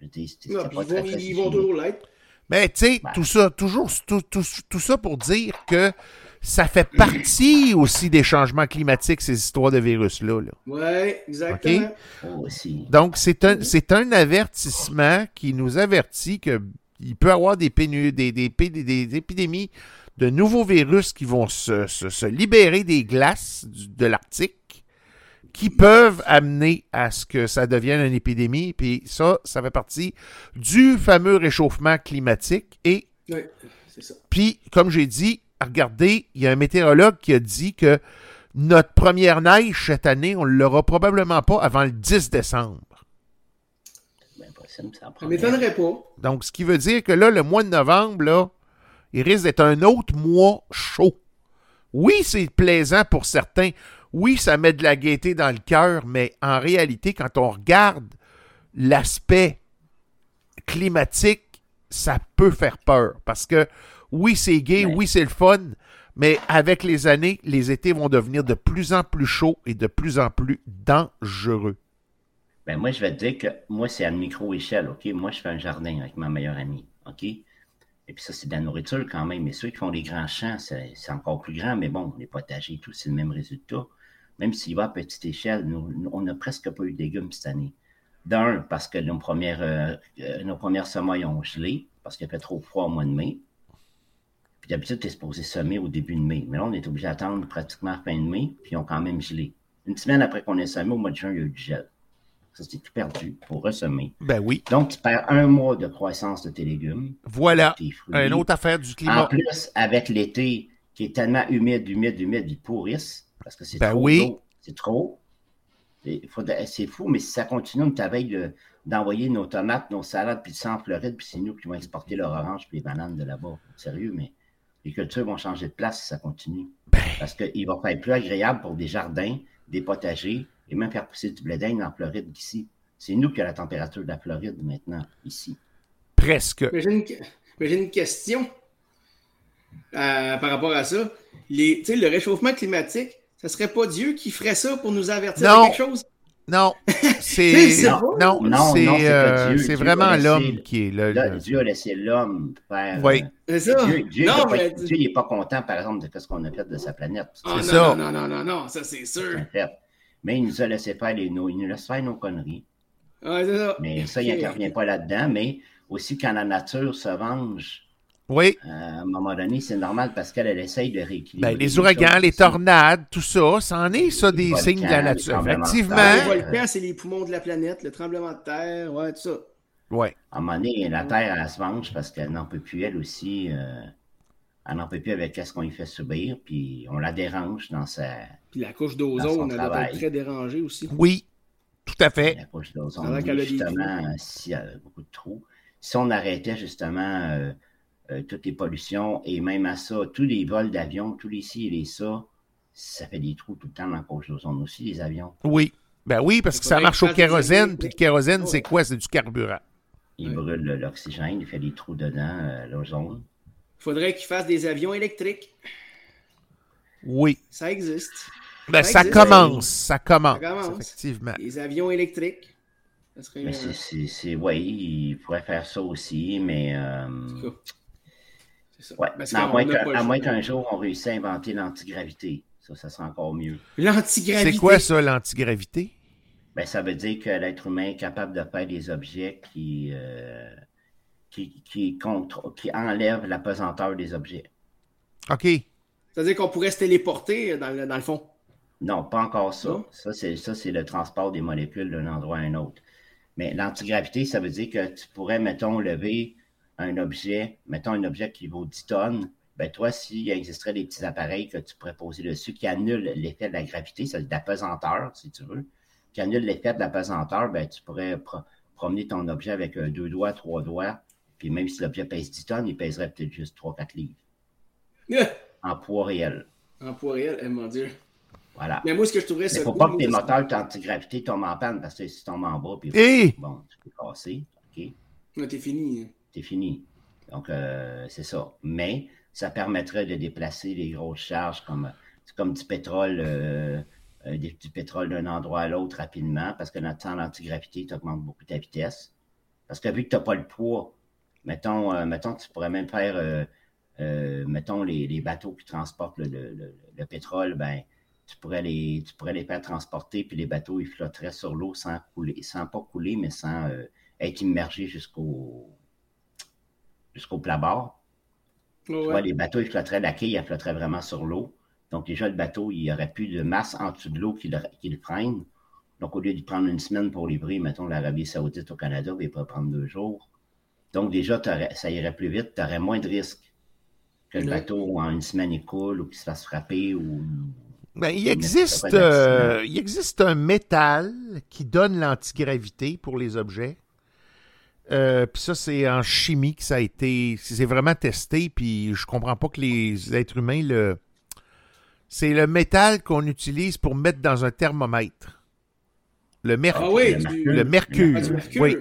Speaker 3: Je dis, ils, vont, ils vont toujours l'être.
Speaker 2: Mais tu sais, tout ça, toujours, tout, tout, ça pour dire que ça fait partie aussi des changements climatiques, ces histoires de virus-là. Là.
Speaker 3: Oui, exactement.
Speaker 4: Oh,
Speaker 2: Donc, c'est un, c'est un avertissement qui nous avertit que il peut y avoir des, des, des, épidémies de nouveaux virus qui vont se, libérer des glaces de l'Arctique qui peuvent amener à ce que ça devienne une épidémie. Puis ça, ça fait partie du fameux réchauffement climatique. Et
Speaker 3: oui, c'est ça.
Speaker 2: puis, comme j'ai dit, regardez, il y a un météorologue qui a dit que notre première neige cette année, on ne l'aura probablement pas avant le 10 décembre.
Speaker 3: Ça ne m'étonnerait pas.
Speaker 2: Donc, ce qui veut dire que là, le mois de novembre, là, il risque d'être un autre mois chaud. Oui, c'est plaisant pour certains. Oui, ça met de la gaieté dans le cœur, mais en réalité, quand on regarde l'aspect climatique, ça peut faire peur. Parce que oui, c'est gai, oui, c'est le fun, mais avec les années, les étés vont devenir de plus en plus chauds et de plus en plus dangereux.
Speaker 4: Ben moi, je vais te dire que moi, c'est à micro-échelle, OK? Moi, je fais un jardin avec ma meilleure amie, OK? Et puis ça, c'est de la nourriture quand même. Mais ceux qui font des grands champs, c'est encore plus grand, mais bon, les potagers et tout, c'est le même résultat. Même s'il va à petite échelle, nous, on n'a presque pas eu de légumes cette année. D'un, parce que nos premières, euh, euh, nos premières ont gelé, parce qu'il fait trop froid au mois de mai. Puis d'habitude, tu es supposé semer au début de mai. Mais là, on est obligé d'attendre pratiquement fin de mai, puis ils ont quand même gelé. Une semaine après qu'on ait semé, au mois de juin, il y a eu du gel. Ça, c'est tout perdu pour ressemer.
Speaker 2: Ben oui.
Speaker 4: Donc, tu perds un mois de croissance de tes légumes.
Speaker 2: Voilà. Une autre affaire du climat.
Speaker 4: En plus, avec l'été qui est tellement humide, humide, humide, ils pourrissent parce que c'est
Speaker 2: ben
Speaker 4: trop.
Speaker 2: Oui.
Speaker 4: C'est trop. C'est fou, mais si ça continue, on t'avait d'envoyer nos tomates, nos salades, puis ça en Floride, puis c'est nous qui vont exporter leur orange puis les bananes de là-bas. Sérieux, mais les cultures vont changer de place si ça continue.
Speaker 2: Ben.
Speaker 4: Parce qu'il va être plus agréable pour des jardins, des potagers, et même faire pousser du blé d'Inde en Floride qu'ici. C'est nous qui avons la température de la Floride maintenant, ici.
Speaker 2: Presque.
Speaker 3: Mais j'ai une, question euh, par rapport à ça. Les, le réchauffement climatique, ce serait pas Dieu qui ferait ça pour nous avertir de quelque chose?
Speaker 2: Non, c'est non, non, c'est euh, vraiment l'homme qui est
Speaker 4: là. Dieu a laissé l'homme faire.
Speaker 2: Oui.
Speaker 3: Euh, c'est ça.
Speaker 4: Dieu, non, n'est pas content, par exemple, de ce qu'on a fait de sa planète.
Speaker 3: Oh,
Speaker 2: c'est ça.
Speaker 3: Non, non, non, non, ça c'est sûr.
Speaker 4: Mais il nous a laissé faire les nos, il nous laisse faire nos conneries.
Speaker 3: Ouais, c'est ça.
Speaker 4: Mais ça, il n'intervient pas là-dedans. Mais aussi, quand la nature se venge,
Speaker 2: oui.
Speaker 4: Euh, à un moment donné, c'est normal parce qu'elle essaye de rééquilibrer.
Speaker 2: Ben, les ouragans, les tornades, tout ça, ça en est, ça, des signes de la nature. Effectivement.
Speaker 3: Le volcan, c'est les poumons de la planète, le tremblement de terre, ouais, tout ça.
Speaker 2: Oui.
Speaker 4: À un moment donné, la Terre, elle se venge parce qu'elle n'en peut plus, elle aussi. Euh, elle n'en peut plus avec ce qu'on lui fait subir, puis on la dérange dans sa.
Speaker 3: Puis la couche d'ozone, elle doit être très dérangée aussi.
Speaker 2: Oui, tout à fait.
Speaker 4: La couche d'ozone, justement, s'il y a beaucoup de trous. Si on arrêtait justement euh, euh, toutes les pollutions et même à ça, tous les vols d'avions, tous les ci et les ça, ça fait des trous tout le temps dans la couche d'ozone aussi, les avions.
Speaker 2: Oui. Ben oui, parce que ça marche au kérosène, puis le kérosène, c'est quoi? C'est du carburant.
Speaker 4: Il brûle l'oxygène, il fait des trous dedans, euh, l'ozone
Speaker 3: faudrait qu'ils fassent des avions électriques.
Speaker 2: Oui.
Speaker 3: Ça existe.
Speaker 2: Ben, ça, commence, ça, commence, effectivement.
Speaker 3: Les avions électriques.
Speaker 4: mais c'est, oui, il pourrait faire ça aussi, mais. Euh... C'est ça. Ouais. à moins qu'un jour, on réussisse à inventer l'antigravité. Ça, ça serait encore mieux.
Speaker 3: L'antigravité.
Speaker 2: C'est quoi ça, l'antigravité?
Speaker 4: Ben, ça veut dire que l'être humain est capable de faire des objets qui. Euh qui, qui, contre, qui enlève la pesanteur des objets.
Speaker 2: OK.
Speaker 3: C'est-à-dire qu'on pourrait se téléporter dans le, dans le fond?
Speaker 4: Non, pas encore ça. Ça, c'est, ça, c'est le transport des molécules d'un endroit à un autre. Mais l'antigravité, ça veut dire que tu pourrais, mettons, lever un objet, mettons un objet qui vaut 10 tonnes. Ben toi, s'il existerait des petits appareils que tu pourrais poser dessus qui annulent l'effet de la gravité, c'est de la pesanteur, si tu veux, qui annulent l'effet de la pesanteur, ben tu pourrais promener ton objet avec deux doigts, trois doigts, puis même si l'objet pèse 10 tonnes, il pèserait peut-être juste 3-4 livres. En poids réel.
Speaker 3: En poids réel, eh, mon Dieu.
Speaker 4: Voilà.
Speaker 3: Mais moi, ce que je trouverais,
Speaker 4: c'est. Il ne faut pas que tes moteurs d'antigravité tombent en panne parce que si tu tombes en bas, puis
Speaker 2: hey!
Speaker 4: bon, tu peux casser. OK?
Speaker 3: Non, t'es fini. Hein.
Speaker 4: T'es fini. Donc, euh, c'est ça. Mais ça permettrait de déplacer les grosses charges comme, comme du pétrole, euh, euh, du, pétrole d'un endroit à l'autre rapidement parce que dans le temps, l'antigravité, tu augmentes beaucoup ta vitesse. Parce que vu que tu n'as pas le poids, Mettons, euh, mettons tu pourrais même faire, euh, euh, mettons, les, bateaux qui transportent le, pétrole, ben, tu pourrais, les, tu pourrais les faire transporter, puis les bateaux, ils flotteraient sur l'eau sans couler, sans pas couler, mais sans être immergés jusqu'au jusqu'au plat-bord. les bateaux, ils flotteraient, la quille, elle flotterait vraiment sur l'eau. Donc, déjà, le bateau, il n'y aurait plus de masse en dessous de l'eau qui, le, freine. Donc, au lieu de prendre une semaine pour livrer, mettons, l'Arabie Saoudite au Canada, ben, il pourrait prendre deux jours. Donc, déjà, ça irait plus vite, tu aurais moins de risques que le bateau en une semaine il coule ou qu'il se fasse frapper ou.
Speaker 2: Ben, il, existe, euh, il existe un métal qui donne l'antigravité pour les objets. Euh, puis ça, c'est en chimie que ça a été. C'est vraiment testé, puis je comprends pas que les êtres humains le. C'est le métal qu'on utilise pour mettre dans un thermomètre. Le, mercure.
Speaker 3: Ah oui,
Speaker 2: le mercure. Oui.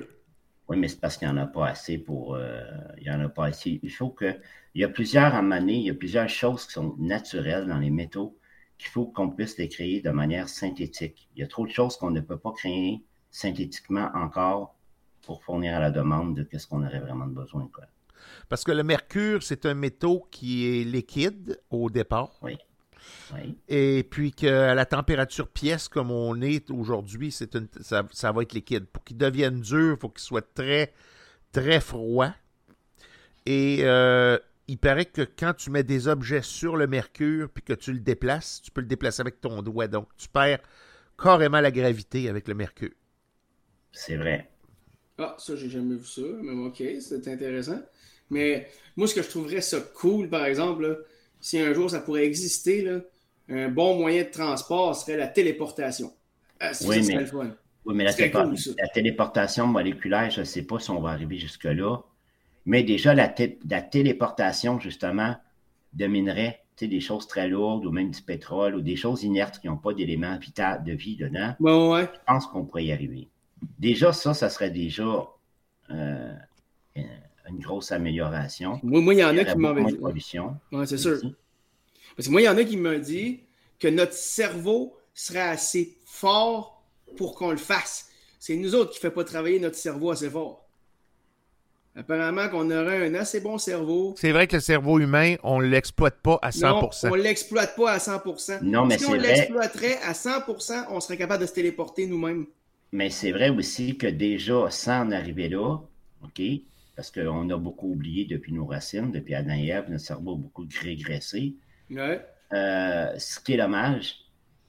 Speaker 4: Oui, mais c'est parce qu'il n'y en a pas assez pour. Euh, il y en a pas assez. Il faut que. Il y a plusieurs à il y a plusieurs choses qui sont naturelles dans les métaux qu'il faut qu'on puisse les créer de manière synthétique. Il y a trop de choses qu'on ne peut pas créer synthétiquement encore pour fournir à la demande de ce qu'on aurait vraiment besoin. Quoi.
Speaker 2: Parce que le mercure, c'est un métaux qui est liquide au départ.
Speaker 4: Oui.
Speaker 2: Et puis qu'à la température pièce comme on est aujourd'hui, c'est une, ça, ça, va être liquide. Pour qu'il devienne dur, il faut qu'il soit très, très froid. Et euh, il paraît que quand tu mets des objets sur le mercure puis que tu le déplaces, tu peux le déplacer avec ton doigt. Donc, tu perds carrément la gravité avec le mercure.
Speaker 4: C'est vrai.
Speaker 3: Ah, ça, j'ai jamais vu ça, mais ok, c'est intéressant. Mais moi, ce que je trouverais ça cool, par exemple, si un jour ça pourrait exister, là, un bon moyen de transport serait la téléportation.
Speaker 4: Ah, oui, mais, oui, mais la, la, téléportation moléculaire, je ne sais pas si on va arriver jusque-là. Mais déjà, la, la téléportation, justement, dominerait des choses très lourdes ou même du pétrole ou des choses inertes qui n'ont pas d'éléments de vie dedans.
Speaker 3: ouais.
Speaker 4: Je pense qu'on pourrait y arriver. Déjà, ça, ça serait déjà euh, une grosse amélioration.
Speaker 3: Moi, il y en a qui m'ont dit.
Speaker 4: Oui,
Speaker 3: c'est sûr. Parce que moi, il y en a qui m'ont dit que notre cerveau serait assez fort pour qu'on le fasse. C'est nous autres qui ne fait pas travailler notre cerveau assez fort. Apparemment qu'on aurait un assez bon cerveau.
Speaker 2: C'est vrai que le cerveau humain, on ne l'exploite pas à 100%.
Speaker 3: Non, on ne l'exploite pas à 100%.
Speaker 4: Non, mais
Speaker 3: si on l'exploiterait à 100%, on serait capable de se téléporter nous-mêmes.
Speaker 4: Mais c'est vrai aussi que déjà, sans en arriver là, OK, parce qu'on a beaucoup oublié depuis nos racines, depuis Adam et Ève, notre cerveau a beaucoup régressé.
Speaker 3: Ouais.
Speaker 4: Euh, ce qui est dommage,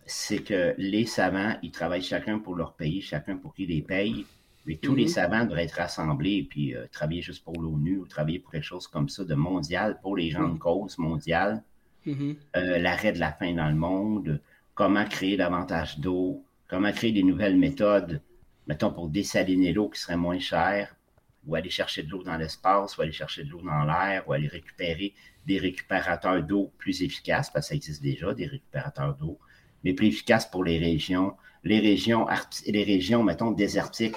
Speaker 4: c'est que les savants, ils travaillent chacun pour leur pays, chacun pour qui les paye. Mais tous les mhm. savants devraient être rassemblés et puis euh, travailler juste pour l'ONU ou travailler pour quelque chose comme ça de mondial, pour les grandes mhm. causes mondiales.
Speaker 3: Mhm.
Speaker 4: Euh, l'arrêt de la faim dans le monde, comment créer davantage d'eau, comment créer des nouvelles méthodes, mettons pour dessaliner l'eau qui serait moins chère, ou aller chercher de l'eau dans l'espace, ou aller chercher de l'eau dans l'air, ou aller récupérer des récupérateurs d'eau plus efficaces, parce que ça existe déjà, des récupérateurs d'eau, mais plus efficaces pour les régions, les régions, les régions, mettons, désertiques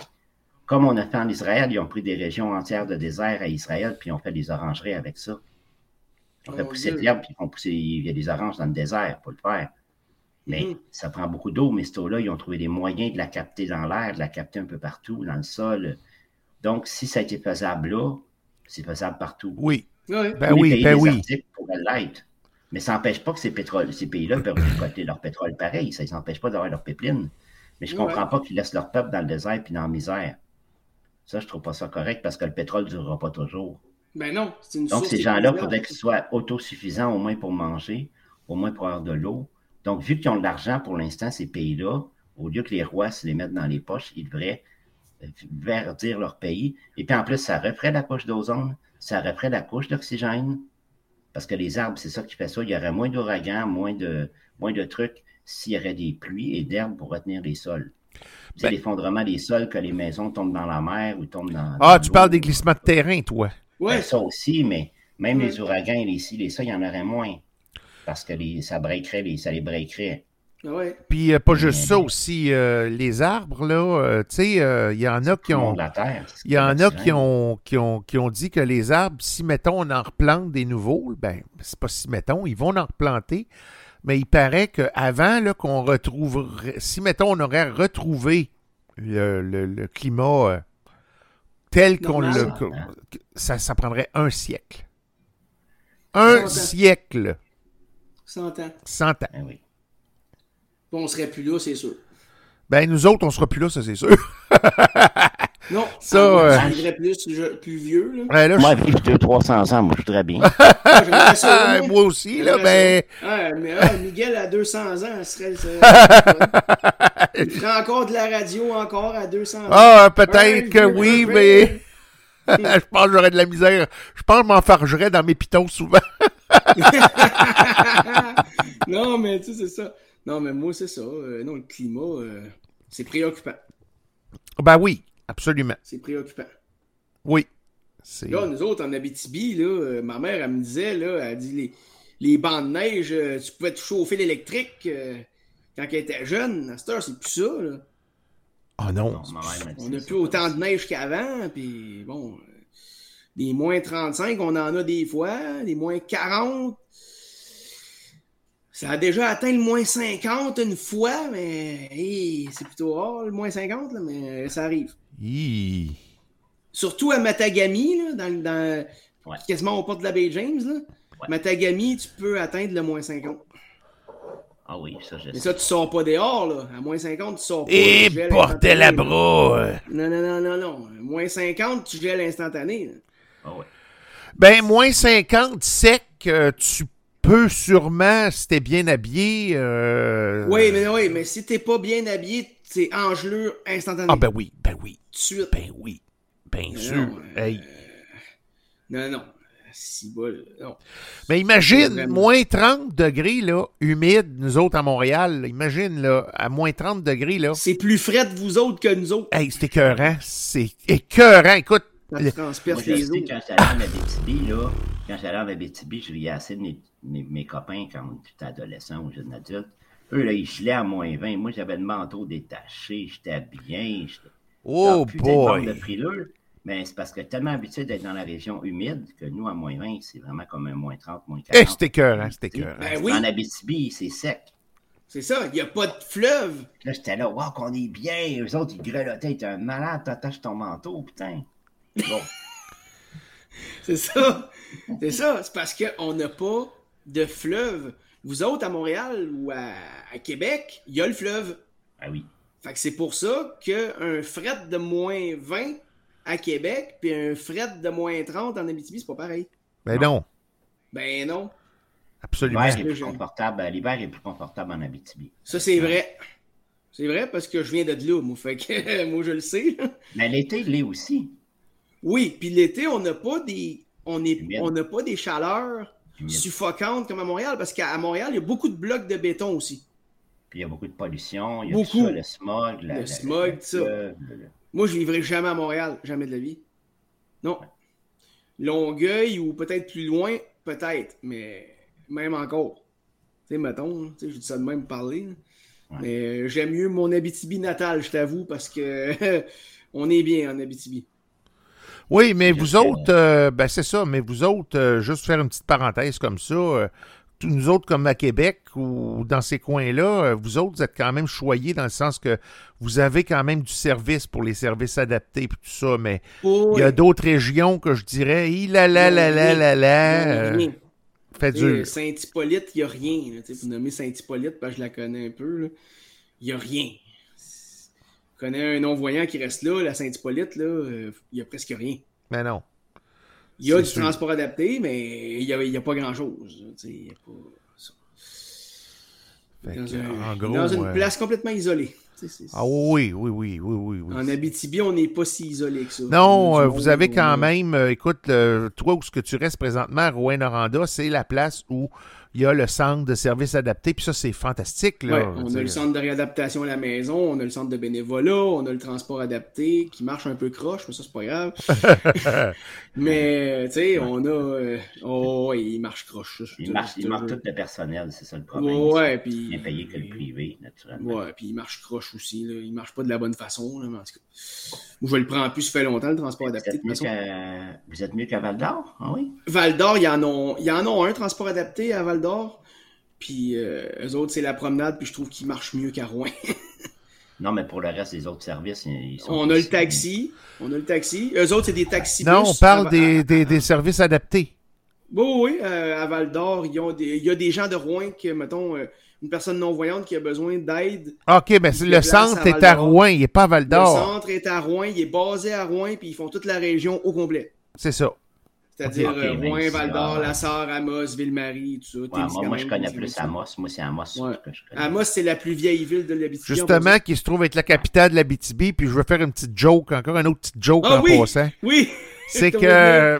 Speaker 4: comme on a fait en Israël, ils ont pris des régions entières de désert à Israël, puis on fait des orangeries avec ça. On fait oh, pousser de l'herbe, puis on pousse, il y a des oranges dans le désert, pour le faire. Mais mm-hmm. ça prend beaucoup d'eau, mais cette eau-là, ils ont trouvé des moyens de la capter dans l'air, de la capter un peu partout, dans le sol. Donc, si ça a été faisable là, c'est faisable partout.
Speaker 2: Oui.
Speaker 3: oui.
Speaker 2: Ben oui, ben oui.
Speaker 4: Mais ça n'empêche pas que ces, ces pays-là peuvent récolter leur pétrole pareil. Ça ne empêche pas d'avoir leur pipeline. Mais je ne comprends pas qu'ils laissent leur peuple dans le désert puis dans la misère. Ça, je trouve pas ça correct parce que le pétrole ne durera pas toujours.
Speaker 3: Ben non,
Speaker 4: c'est une Donc, ces gens-là, il faudrait qu'ils soient autosuffisants au moins pour manger, au moins pour avoir de l'eau. Donc, vu qu'ils ont de l'argent pour l'instant, ces pays-là, au lieu que les rois se les mettent dans les poches, ils devraient verdir leur pays. Et puis en plus, ça referait la couche d'ozone, ça referait la couche d'oxygène. Parce que les arbres, c'est ça qui fait ça. Il y aurait moins d'ouragans, moins de, moins de trucs s'il y aurait des pluies et d'herbes pour retenir les sols. C'est ben- l'effondrement des sols, que les maisons tombent dans la mer ou tombent dans.
Speaker 2: Ah, tu parles des glissements de terrain, toi.
Speaker 4: Oui. Ben, ça aussi, mais même les ouragans et les ci, les ça, il y en aurait moins. Parce que les, ça breakerait, les, ça les breakerait.
Speaker 3: Ouais.
Speaker 2: Puis euh, pas juste ça aussi, euh, les arbres, là, euh, tu sais, il y en a qui ont. Il y en a qui ont, qui, ont, qui ont dit que les arbres, si mettons on en replante des nouveaux, ben, c'est pas si mettons, ils vont en replanter mais il paraît qu'avant qu'on retrouve, si mettons on aurait retrouvé le, climat euh, tel qu'on le, ça, ça prendrait un siècle. Un siècle.
Speaker 3: 100 ans.
Speaker 2: 100 ans.
Speaker 4: Ben oui.
Speaker 3: Bon, on serait plus là, c'est sûr.
Speaker 2: Ben, nous autres, on sera plus là, ça, c'est sûr.
Speaker 3: Non,
Speaker 2: ça. Euh...
Speaker 3: plus, plus vieux. Là.
Speaker 4: Ouais, là, moi, vivre 200-300 ans, moi, je voudrais bien.
Speaker 3: ça,
Speaker 2: moi. aussi, là, ben.
Speaker 3: Ouais, mais Miguel, à 200 ans, serait. il ferait encore de la radio, encore à 200 ans.
Speaker 2: Ah, peut-être que oui, mais. je pense que j'aurais de la misère. Je pense que je m'enfargerais dans mes pitons souvent.
Speaker 3: non, mais tu sais, c'est ça. Non, mais moi, c'est ça. non, le climat, c'est préoccupant.
Speaker 2: Ben oui, absolument.
Speaker 3: C'est préoccupant.
Speaker 2: Oui.
Speaker 3: Là, nous autres, en Abitibi, là, ma mère, elle me disait, là, elle dit les, les bancs de neige, tu pouvais te chauffer l'électrique quand elle était jeune. À cette heure, c'est plus ça. Là.
Speaker 2: Oh non.
Speaker 3: on n'a plus autant de neige qu'avant. Puis bon, des moins 35, on en a des fois. Des moins 40. Ça a déjà atteint le moins 50 une fois, mais c'est plutôt rare, le moins 50, là, mais ça arrive. Surtout à Matagami, là, dans, dans quasiment au port de la baie James. Là. Matagami, tu peux atteindre le moins 50.
Speaker 4: Ah oui, ça, je
Speaker 3: Mais ça, tu sors pas dehors, là. À moins 50, tu sors pas.
Speaker 2: Et bordel la bro!
Speaker 3: Non, non, non, non, non. Moins 50, tu gèles instantané.
Speaker 4: Ah oui.
Speaker 2: Ben, moins 50 sec, euh, tu peux sûrement, si t'es bien habillé. Euh...
Speaker 3: Oui, mais oui, mais si t'es pas bien habillé, c'est engelure instantané.
Speaker 2: Ah, ben oui, ben oui.
Speaker 3: Tout de suite.
Speaker 2: Ben oui, bien sûr. hey.
Speaker 3: Non, non.
Speaker 2: Mais imagine, moins 30 degrés, là, humide, nous autres à Montréal. imagine, là, à moins 30 degrés, là.
Speaker 3: C'est plus frais de vous autres que nous autres.
Speaker 2: Hey, c'est écœurant. C'est écœurant. Écoute.
Speaker 4: Ça transperce les autres. Quand j'allais en Abitibi, là, quand j'allais en Abitibi, je riais assez de mes, mes, copains quand j'étais adolescent ou jeune adulte. Eux, là, ils gelaient à moins 20. Moi, j'avais le manteau détaché, j'étais bien.
Speaker 2: Oh boy!
Speaker 4: De frileux. Mais c'est parce que tellement habitué d'être dans la région humide que nous, à moins 20, c'est vraiment comme un moins 30, moins 40.
Speaker 2: Eh, c'était cœur, hein, c'était cœur.
Speaker 3: Ben oui.
Speaker 4: En Abitibi, c'est sec.
Speaker 3: C'est ça, il n'y a pas de fleuve.
Speaker 4: Là, j'étais là, waouh, qu'on est bien. Eux autres, ils grelottaient, t'es un malade, t'attaches ton manteau, putain. Bon.
Speaker 3: c'est ça. C'est ça. C'est parce qu'on n'a pas de fleuve. Vous autres, à Montréal ou à, Québec, il y a le fleuve.
Speaker 4: Ah oui.
Speaker 3: Fait que c'est pour ça qu'un fret de moins 20 à Québec, puis un fret de moins 30 en Abitibi, c'est pas pareil.
Speaker 2: Ben non.
Speaker 3: Ben non.
Speaker 2: Absolument.
Speaker 4: L'hiver est plus confortable, l'hiver est plus confortable en Abitibi.
Speaker 3: Ça, c'est vrai. C'est vrai parce que je viens de là, moi. Fait que moi, je le sais.
Speaker 4: Mais l'été, il l'est aussi.
Speaker 3: Oui, puis l'été, on n'a pas des. On n'a pas des chaleurs suffocantes comme à Montréal, parce qu'à Montréal, il y a beaucoup de blocs de béton aussi.
Speaker 4: Puis il y a beaucoup de pollution, il y a
Speaker 3: beaucoup.
Speaker 4: le smog.
Speaker 3: le smog, tout ça. Moi, je vivrai jamais à Montréal, jamais de la vie. Non. Longueuil ou peut-être plus loin, peut-être, mais même encore. Tu sais, mettons, je dis ça de même parler. Mais j'aime mieux mon Abitibi natal, je t'avoue, parce que on est bien en Abitibi.
Speaker 2: Oui, mais vous autres, euh, ben c'est ça, mais vous autres, euh, juste faire une petite parenthèse comme ça, euh, nous autres, comme à Québec ou dans ces coins-là, euh, vous autres, vous êtes quand même choyés dans le sens que vous avez quand même du service pour les services adaptés et tout ça, mais il y a d'autres régions que je dirais, il la la la la la la. Fait dur.
Speaker 3: Saint-Hippolyte, il n'y a rien. vous nommez Saint-Hippolyte, parce que je la connais un peu. Il n'y a rien. Connais un non-voyant qui reste là, la Saint-Hippolyte, euh, il n'y a presque rien.
Speaker 2: Mais non.
Speaker 3: Il y a du transport adapté, mais il n'y a, a, pas grand-chose. Il Dans, dans une place complètement isolée.
Speaker 2: Ah oui, oui, oui, oui, oui,
Speaker 3: En Abitibi, on n'est pas si isolé que ça.
Speaker 2: Non, euh, vous avez quand même, euh, écoute, toi où ce que tu restes présentement à Rouen-Noranda, c'est la place où il y a le centre de services adaptés, puis ça, c'est fantastique. Là,
Speaker 3: on a le centre de réadaptation à la maison, on a le centre de bénévolat, on a le transport adapté qui marche un peu croche, mais ça, c'est pas grave. mais, tu sais, on a. Euh, oh, il marche croche.
Speaker 4: il, marche, il manque tout le personnel, c'est ça le problème.
Speaker 3: Ouais, puis.
Speaker 4: Bien payé que le privé, naturellement.
Speaker 3: Ouais, puis il marche croche aussi. Là. Il marche pas de la bonne façon. Là, mais en tout cas, je le prends plus, ça fait longtemps, le transport adapté.
Speaker 4: Vous êtes mieux qu'à Val d'Or, ah oui?
Speaker 3: Val d'Or, il y, en a, y en a un transport adapté à Val d'Or. Puis euh, eux autres, c'est la promenade, puis je trouve qu'ils marchent mieux qu'à Rouen.
Speaker 4: non, mais pour le reste des autres services, ils sont.
Speaker 3: On a le taxi. On a le taxi. Eux autres, c'est des taxis.
Speaker 2: Non, on parle des, des, des, services adaptés.
Speaker 3: Bon, oui, euh, à Val d'Or, il y a des gens de Rouen qui, mettons. Euh, une personne non-voyante qui a besoin d'aide.
Speaker 2: OK, mais ben, le centre est à Rouen, il n'est pas à Val d'Or.
Speaker 3: Le centre est à Rouen, il est basé à Rouen, puis ils font toute la région au complet.
Speaker 2: C'est ça.
Speaker 3: C'est-à-dire euh, Rouen, Val d'Or, La Sarre, Amos, Ville-Marie, tout
Speaker 4: ça. moi, je connais plus Amos. Moi, c'est Amos que je connais.
Speaker 3: Amos, c'est la plus vieille ville de l'Abitibi.
Speaker 2: Justement, qui se trouve être la capitale de l'Abitibi, puis je veux faire une petite joke, encore un autre petit joke ah, en
Speaker 3: oui,
Speaker 2: passant.
Speaker 3: Oui!
Speaker 2: C'est que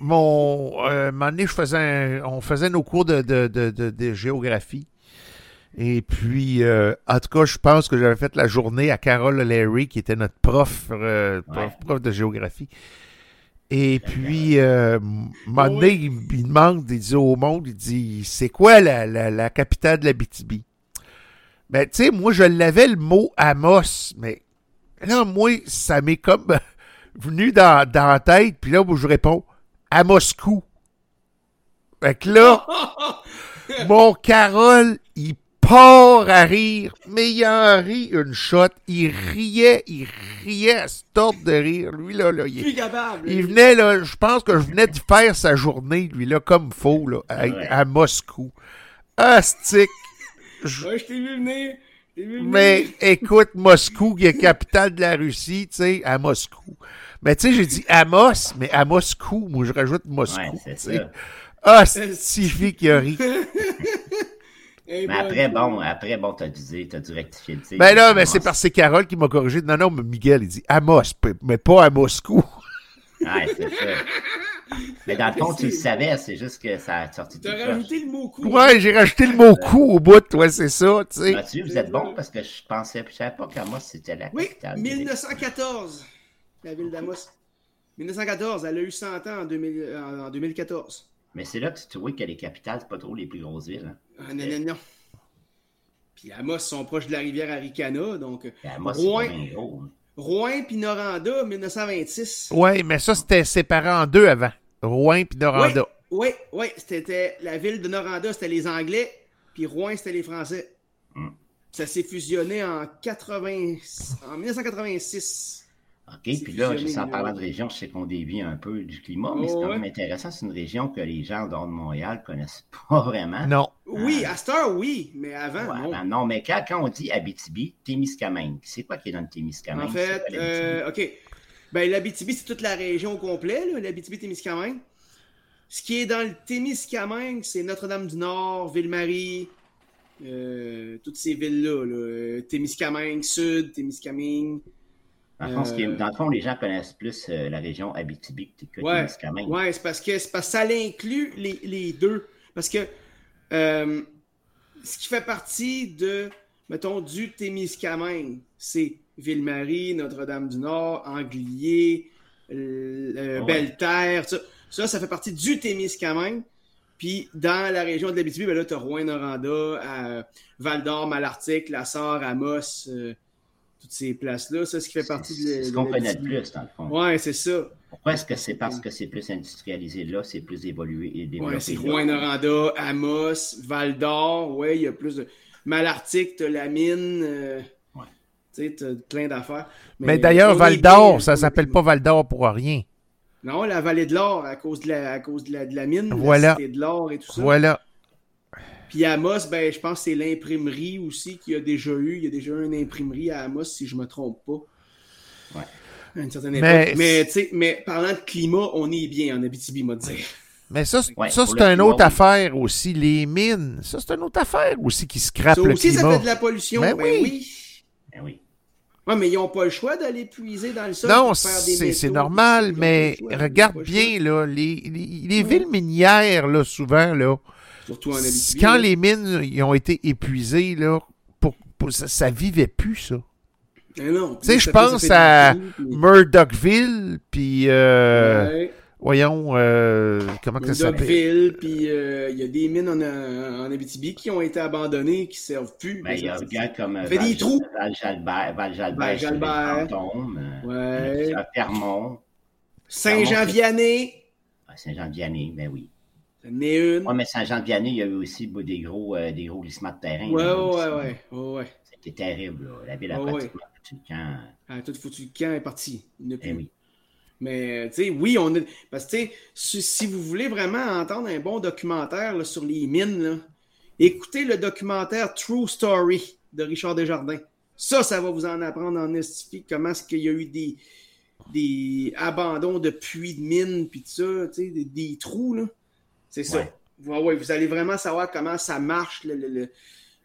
Speaker 2: mon, euh, un moment donné, je faisais on faisait nos cours de, de, de, de géographie. Et puis, euh, en tout cas, je pense que j'avais fait la journée à Carol Larry, qui était notre prof, euh, prof, de géographie. Et puis, euh, un il, demande, il dit au monde, il dit, c'est quoi la, la, capitale de la BTB? Ben, tu sais, moi, je l'avais le mot Amos, mais là, moi, ça m'est comme venu dans, dans la tête, puis là, moi, je réponds, à Moscou. Fait que là, mon Carole, il part à rire, mais il en rit une shot. Il riait, il riait à stop de rire. Lui, là, là il, il venait, là, je pense que je venais de faire sa journée, lui, là, comme faux, là, à, Moscou. Astic.
Speaker 3: Je... Ouais, je t'ai vu venir.
Speaker 2: Mais écoute, Moscou, qui est capitale de la Russie, tu sais, à Moscou. Mais tu sais, j'ai dit Amos, mais à Moscou. Moi, je rajoute Moscou. Ouais, ah, c'est qui a ri.
Speaker 4: mais après, bon, après, bon, t'as dû, t'as dû rectifier le
Speaker 2: Ben là, mais c'est parce que c'est Carole qui m'a corrigé. Non, non, mais Miguel, il dit Amos, mais pas à Moscou.
Speaker 4: Ouais, c'est ça. Mais dans le fond, tu le savais, c'est juste que ça a sorti
Speaker 3: de T'as rajouté le mot coup.
Speaker 2: Ouais, j'ai rajouté le mot coup au bout, ouais, c'est ça, tu sais.
Speaker 4: tu vous êtes bon parce que je pensais, je savais pas qu'Amos c'était la
Speaker 3: Oui, 1914, la ville d'Amos. 1914, elle a eu 100 ans en, 2000, en 2014.
Speaker 4: Mais c'est là que tu vois que les capitales, c'est pas trop les plus grosses villes. Hein.
Speaker 3: Ah, non, non, non. Puis Amos sont proches de la rivière Aricana, donc
Speaker 4: Amos, Rouen, hein.
Speaker 3: Rouen puis Noranda, 1926.
Speaker 2: Oui, mais ça, c'était séparé en deux avant. Rouen puis Noranda.
Speaker 3: Oui, oui, c'était la ville de Noranda, c'était les Anglais, puis Rouen, c'était les Français. Hmm. Ça s'est fusionné en, 80... en 1986.
Speaker 4: OK, puis là, juste en parlant de région, je sais qu'on dévie un peu du climat, mais c'est quand même intéressant. C'est une région que les gens dehors de Montréal connaissent pas vraiment.
Speaker 2: Non.
Speaker 3: Oui, euh, à Star, oui, mais avant, non.
Speaker 4: Ben non, mais quand, on dit Abitibi, Témiscamingue, c'est quoi qui est dans le Témiscamingue?
Speaker 3: En fait, euh, OK. Ben, l'Abitibi, c'est toute la région au complet, l'Abitibi-Témiscamingue. Ce qui est dans le Témiscamingue, c'est Notre-Dame-du-Nord, Ville-Marie, euh, toutes ces villes-là. Là. Témiscamingue Sud, Témiscamingue,
Speaker 4: euh, dans le fond, les gens connaissent plus euh, la région Abitibi que
Speaker 3: ouais, Témiscamingue. Oui, c'est parce que, parce que ça l'inclut les, les, deux. Parce que euh, ce qui fait partie de, mettons, du Témiscamingue, c'est Ville-Marie, Notre-Dame-du-Nord, Anglier, Belle-Terre, ça. ça. ça, fait partie du Témiscamingue. Puis dans la région de l'Abitibi, ben là, tu as Rouen-Noranda, Val-d'Or, Malartic, La Sarre, Amos toutes ces places-là. Ça, ce qui fait partie de.
Speaker 4: C'est ce qu'on connaît plus, dans le fond.
Speaker 3: Oui, c'est ça.
Speaker 4: Pourquoi est-ce que c'est parce que c'est plus industrialisé là, c'est plus évolué et développé?
Speaker 3: Oui, c'est Rouen-Noranda, Amos, Val-d'Or, oui, il y a plus de. Malartic, t'as la mine. Euh, tu sais, t'as plein d'affaires.
Speaker 2: Mais, d'ailleurs, Val-d'Or, ça s'appelle pas Val-d'Or pour rien.
Speaker 3: Non, la vallée de l'or, à cause de la, à cause de la, de la mine,
Speaker 2: voilà.
Speaker 3: la cité de l'or et tout ça.
Speaker 2: Voilà.
Speaker 3: Puis à Amos, ben, je pense que c'est l'imprimerie aussi qu'il y a déjà eu. Il y a déjà eu une imprimerie à Amos, si je ne me trompe pas.
Speaker 4: Ouais.
Speaker 3: À une certaine époque. Mais, mais parlant de climat, on est bien en Abitibi, m'a dit.
Speaker 2: Mais ça, ça c'est une autre affaire aussi. Les mines, ça, c'est une autre affaire aussi qui scrape le
Speaker 3: aussi,
Speaker 2: climat.
Speaker 3: Ça aussi, ça fait de la pollution. Ben, ben oui.
Speaker 4: Ben oui.
Speaker 3: Ouais, mais ils n'ont pas le choix d'aller puiser dans le sol.
Speaker 2: Non, c'est normal, mais regarde bien, là, les, les, villes minières, là, souvent, là,
Speaker 3: Surtout en Abitibi.
Speaker 2: Quand les mines ils ont été épuisées, là, pour, ça, ne vivait plus, ça.
Speaker 3: Eh non.
Speaker 2: Tu sais, je pense à Murdochville, puis... Euh, voyons, euh, comment que ça s'appelle?
Speaker 3: puis euh, il y a des mines en, en, Abitibi qui ont été abandonnées, qui ne servent plus.
Speaker 4: Ben, il y a un gars comme
Speaker 3: Val, des trous.
Speaker 4: Val-Jalbert, Val-Jalbert,
Speaker 3: Val
Speaker 4: ouais. Fermont.
Speaker 3: Saint-Jean-Vianney.
Speaker 4: Saint-Jean-Vianney, ben oui.
Speaker 3: Une.
Speaker 4: Oui, mais Saint-Jean-Vianney, il y a eu aussi des gros, euh, des gros glissements de terrain.
Speaker 3: Ouais, ouais, ouais, ouais,
Speaker 4: C'était terrible. Là. La ville a pratiquement foutu le camp.
Speaker 3: Ah, tout foutu le camp est parti. Il
Speaker 4: eh oui.
Speaker 3: Mais, tu sais, oui, on est. Parce que, sais, si vous voulez vraiment entendre un bon documentaire là, sur les mines, là, écoutez le documentaire True Story de Richard Desjardins. Ça, ça va vous en apprendre en estifie comment est-ce qu'il y a eu des, des abandons de puits de mines, puis tout ça, tu sais, des, des trous, là. C'est ça. Ouais. vous allez vraiment savoir comment ça marche,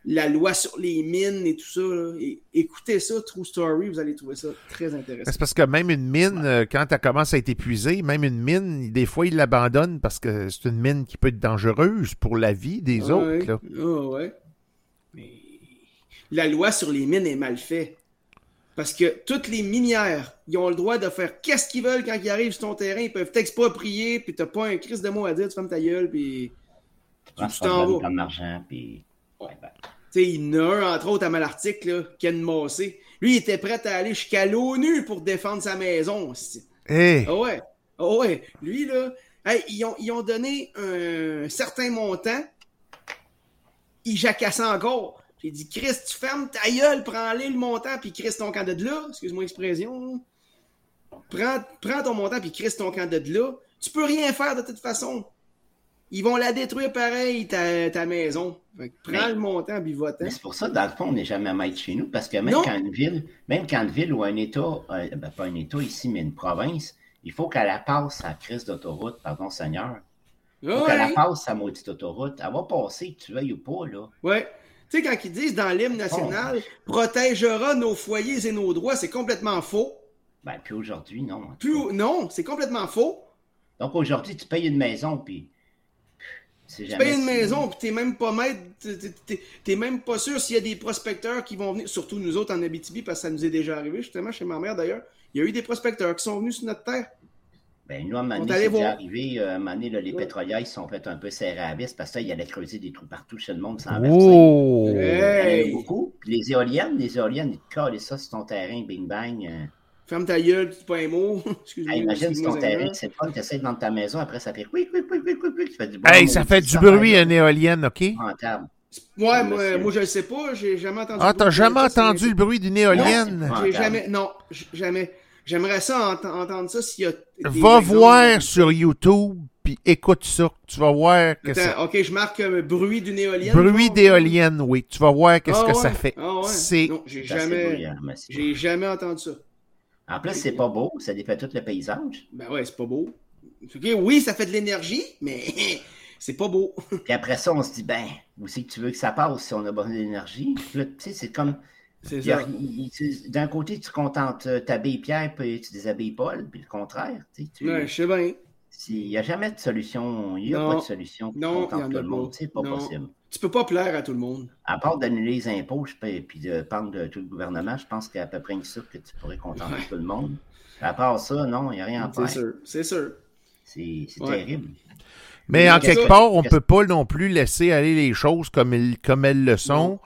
Speaker 3: la loi sur les mines et tout ça. Et, écoutez ça, True Story, vous allez trouver ça très intéressant.
Speaker 2: C'est parce que même une mine, euh, quand elle commence à être épuisée, même une mine, des fois, ils l'abandonnent parce que c'est une mine qui peut être dangereuse pour la vie des autres.
Speaker 3: Ah ouais. Mais la loi sur les mines est mal faite. Parce que toutes les minières, ils ont le droit de faire qu'est-ce qu'ils veulent quand ils arrivent sur ton terrain. Ils peuvent t'exproprier, puis t'as pas un crise de mots à dire, tu fermes ta gueule, puis
Speaker 4: tu t'en vas. argent, puis...
Speaker 3: Ouais, ben. Tu sais, il y en a un, entre autres, à Malartic, là, Ken Massé. Lui, il était prêt à aller jusqu'à l'ONU pour défendre sa maison.
Speaker 2: Hey.
Speaker 3: Ah ouais. Ah ouais. Lui, là, ils, ont, ils ont donné un certain montant. Il jacassait encore. J'ai dit, Chris, tu fermes ta gueule, prends-les le montant, puis Chris ton camp de là. Excuse-moi l'expression. Prends, prends ton montant, puis Chris ton camp de là. Tu peux rien faire de toute façon. Ils vont la détruire pareil, ta, ta maison. prends le montant, puis vote.
Speaker 4: C'est pour ça, dans le fond, on n'est jamais maître chez nous, parce que même quand une ville, même quand une ville ou un État, euh, ben, pas un État ici, mais une province, il faut qu'elle la passe sa crise d'autoroute, pardon Seigneur. Il faut qu'elle la passe sa maudite autoroute. Elle va passer, que tu veuilles ou pas, là.
Speaker 3: Ouais. Tu sais, quand ils disent dans l'hymne national, protégera nos foyers et nos droits, c'est complètement faux.
Speaker 4: Ben, puis aujourd'hui, non.
Speaker 3: Plus, non, c'est complètement faux.
Speaker 4: Donc aujourd'hui, tu payes une maison, puis.
Speaker 3: Tu payes une maison, puis t'es même pas maître, t'es même pas sûr s'il y a des prospecteurs qui vont venir, surtout nous autres en Abitibi, parce que ça nous est déjà arrivé, justement, chez ma mère d'ailleurs. Il y a eu des prospecteurs qui sont venus sur notre terre.
Speaker 4: Ben, nous, à un moment donné, c'est déjà arrivé. Euh, à un moment donné, les pétroliers, ils sont fait un peu serrés à vis parce qu'ils allaient creuser des trous partout chez le monde sans verser.
Speaker 2: Oh!
Speaker 4: Hey. beaucoup. Puis les éoliennes, les éoliennes, ils te collent ça sur ton terrain, bing bang. Euh.
Speaker 3: Ferme ta gueule, dis pas un mot. Excuse-moi.
Speaker 4: imagine sur ton terrain, c'est fun, tu essaies de vendre ta maison, après ça fait oui, oui, oui, oui, oui, tu
Speaker 2: fais du bruit. Hey, ça fait du bruit, une éolienne, OK?
Speaker 3: Rentable. Ouais, moi, moi, je le sais pas, j'ai jamais entendu.
Speaker 2: Ah, t'as jamais entendu le bruit d'une éolienne?
Speaker 3: J'ai jamais, non, jamais. J'aimerais ça entendre ça s'il y a.
Speaker 2: Va voir sur YouTube puis écoute ça. Tu vas voir que ça.
Speaker 3: Ok, je marque euh, bruit d'une éolienne.
Speaker 2: Bruit d'éolienne, oui. Tu vas voir qu'est-ce que ça fait.
Speaker 3: Ah, ouais. C'est. J'ai jamais. J'ai jamais entendu ça.
Speaker 4: En plus, c'est pas beau. Ça défait tout le paysage.
Speaker 3: Ben ouais, c'est pas beau. oui, ça fait de l'énergie, mais c'est pas beau.
Speaker 4: Puis après ça, on se dit, ben, où c'est que tu veux que ça passe si on a besoin d'énergie? Tu sais, c'est comme. D'un côté, tu contentes, euh, t'habilles Pierre, puis tu déshabilles Paul, puis le contraire. Tu,
Speaker 3: je sais bien.
Speaker 4: Il n'y a jamais de solution. Il n'y a pas de solution
Speaker 3: qui non,
Speaker 4: contente tout le monde. C'est pas possible.
Speaker 3: Tu peux pas plaire à tout le monde.
Speaker 4: À part d'annuler les impôts et puis de prendre de tout le gouvernement, je pense qu'il y a à peu près une sorte que tu pourrais contenter tout le monde. À part ça, non, il n'y a rien à faire.
Speaker 3: C'est sûr, c'est sûr.
Speaker 4: C'est terrible.
Speaker 2: Mais en quelque part, on ne peut pas non plus laisser aller les choses comme, comme elles le sont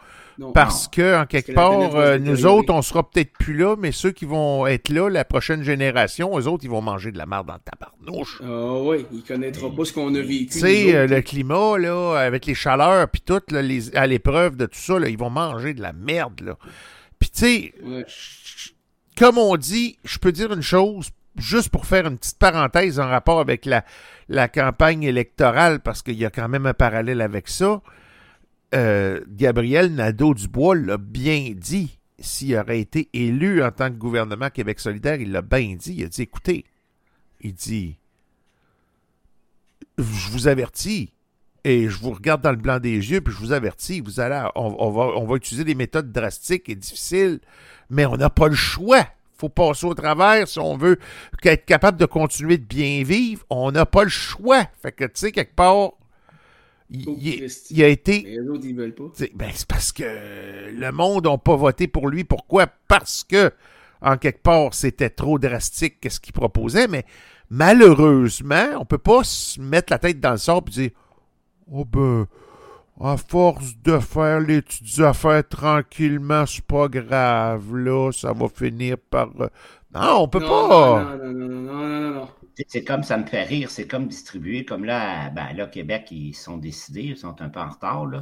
Speaker 2: parce que, en quelque part, euh, nous autres, on sera peut-être plus là, mais ceux qui vont être là, la prochaine génération, eux autres, ils vont manger de la merde dans le tabarnouche.
Speaker 3: Ah oui, ils connaîtront pas ce qu'on a vécu.
Speaker 2: Tu sais, euh, le climat, là, avec les chaleurs, puis tout, à l'épreuve de tout ça, là, ils vont manger de la merde, là. Puis tu sais, comme on dit, je peux dire une chose, juste pour faire une petite parenthèse en rapport avec la, la campagne électorale, parce qu'il y a quand même un parallèle avec ça. Euh, Gabriel Nadeau-Dubois l'a bien dit. S'il aurait été élu en tant que gouvernement Québec solidaire, il l'a bien dit. Il a dit, écoutez, il dit, je vous avertis, et je vous regarde dans le blanc des yeux, puis je vous avertis, vous allez, on, va, on va utiliser des méthodes drastiques et difficiles, mais on n'a pas le choix. faut passer au travers si on veut être capable de continuer de bien vivre. On n'a pas le choix. Fait que, tu sais, quelque part, il, a été. Ben, c'est parce que le monde n'a pas voté pour lui. Pourquoi? Parce que, en quelque part, c'était trop drastique ce qu'il proposait, mais malheureusement, on peut pas se mettre la tête dans le sable et dire Oh ben, à force de faire les petites affaires tranquillement, c'est pas grave, là, ça va finir par. Euh, non, on peut
Speaker 3: pas. Non, non, non, non, non, non, non.
Speaker 4: C'est comme ça me fait rire, c'est comme distribuer, comme là, ben là, Québec, ils sont décidés, ils sont un peu en retard, là,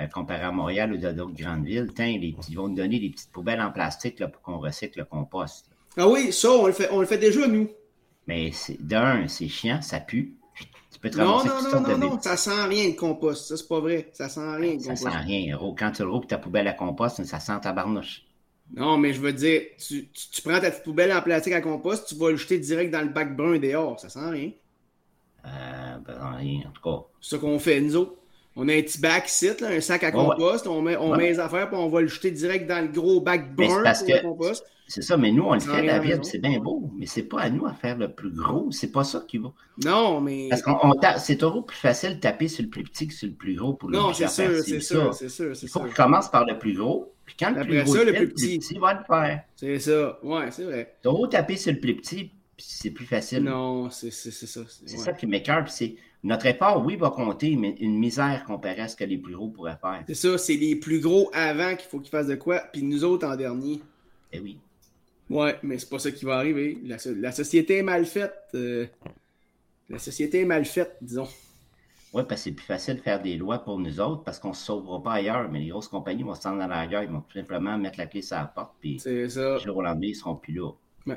Speaker 4: euh, comparé à Montréal ou d'autres grandes villes. les, ils vont nous donner des petites poubelles en plastique là, pour qu'on recycle le compost.
Speaker 3: Ah oui, ça, on le fait, on le fait déjà, nous.
Speaker 4: Mais d'un, c'est chiant, ça pue.
Speaker 3: Tu peux te non, non, non, non, non, ça sent rien le compost. Ça, c'est pas vrai. Ça sent rien. Le
Speaker 4: ça sent rien. Quand tu roules ta poubelle à compost, ça sent ta barnouche.
Speaker 3: Non, mais je veux dire, tu, tu, prends ta petite poubelle en plastique à compost, tu vas le jeter direct dans le bac brun dehors. Ça sent rien.
Speaker 4: Euh, ben, rien, en tout cas.
Speaker 3: C'est ce qu'on fait, nous autres. On a un petit bac site, un sac à compost, on, met, on met les affaires, puis on va le jeter direct dans le gros bac brun pour le compost.
Speaker 4: C'est ça, mais nous, on le fait, David, c'est bien beau, mais c'est pas à nous à faire le plus gros. C'est pas ça qui va.
Speaker 3: Non, mais.
Speaker 4: Parce qu'on c'est toujours plus facile de taper sur le plus petit que sur le plus gros pour le
Speaker 3: Non, c'est sûr, c'est sûr, c'est sûr.
Speaker 4: Il faut qu'il commence par le plus gros, puis quand le plus gros ça, le, plus petit. le va le faire.
Speaker 3: C'est ça, ouais, c'est vrai.
Speaker 4: Toujours taper sur le plus petit, c'est plus facile.
Speaker 3: Non, c'est ça.
Speaker 4: C'est ça qui m'écœure, c'est notre effort, oui, va compter, mais une misère comparée à ce que les plus gros pourraient faire.
Speaker 3: C'est ça, c'est les plus gros avant qu'il faut qu'ils fassent de quoi, puis nous autres en dernier.
Speaker 4: Eh oui.
Speaker 3: Ouais, mais c'est pas ça qui va arriver. La, société est mal faite. Euh, la société est mal faite, disons.
Speaker 4: Oui, parce que c'est plus facile de faire des lois pour nous autres parce qu'on ne se sauvera pas ailleurs. Mais les grosses compagnies vont se dans la gueule. Ils vont tout simplement mettre la clé sur la porte. Puis,
Speaker 3: c'est ça.
Speaker 4: Le jour au lendemain, ils ne seront plus là. Le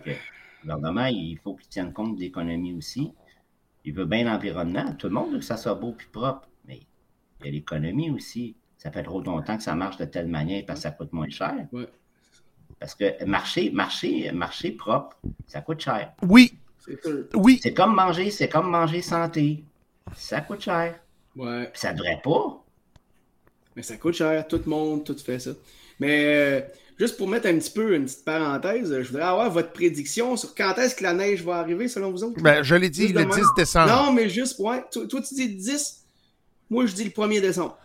Speaker 4: gouvernement, il faut qu'il tienne compte de l'économie aussi. Il veut bien l'environnement. Tout le monde veut que ça soit beau et propre. Mais il y a l'économie aussi. Ça fait trop longtemps que ça marche de telle manière parce que ça coûte moins cher.
Speaker 3: Ouais.
Speaker 4: Parce que marcher, marcher, marcher propre, ça coûte cher.
Speaker 2: Oui. Oui.
Speaker 4: C'est comme manger, c'est comme manger santé. Ça coûte cher.
Speaker 3: Ouais.
Speaker 4: ça devrait pas.
Speaker 3: Mais ça coûte cher. Tout le monde, tout fait ça. Mais euh, juste pour mettre un petit peu une petite parenthèse, je voudrais avoir votre prédiction sur quand est-ce que la neige va arriver selon vous autres?
Speaker 2: Ben, je l'ai dit le 10 décembre.
Speaker 3: Non, mais juste, ouais. Toi, toi, tu dis le 10. Moi, je dis le 1er décembre.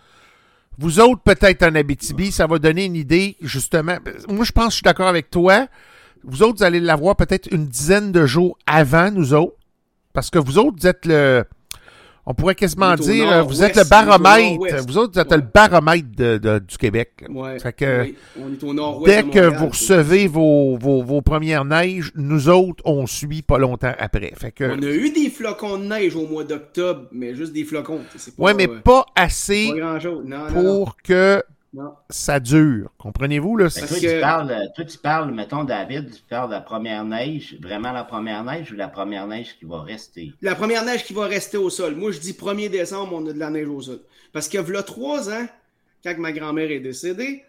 Speaker 2: Vous autres, peut-être en Abitibi, ça va donner une idée, justement. Moi, je pense que je suis d'accord avec toi. Vous autres, vous allez l'avoir peut-être une dizaine de jours avant nous autres. Parce que vous autres, vous êtes le, on pourrait quasiment dire, vous êtes le baromètre. Vous autres, vous êtes le baromètre du Québec.
Speaker 3: Ouais,
Speaker 2: que,
Speaker 3: on est au
Speaker 2: dès que vous recevez vos, vos, premières neiges, nous autres, on suit pas longtemps après. Fait que,
Speaker 3: on a eu des flocons de neige au mois d'octobre, mais juste des flocons.
Speaker 2: Oui, mais euh, pas assez pour que ça dure. Comprenez-vous? Là?
Speaker 4: Toi, tu parles, toi, tu parles, mettons, David, tu parles de la première neige, vraiment la première neige ou la première neige qui va rester?
Speaker 3: La première neige qui va rester au sol. Moi, je dis 1er décembre, on a de la neige au sol. Parce que, là, trois ans, quand ma grand-mère est décédée,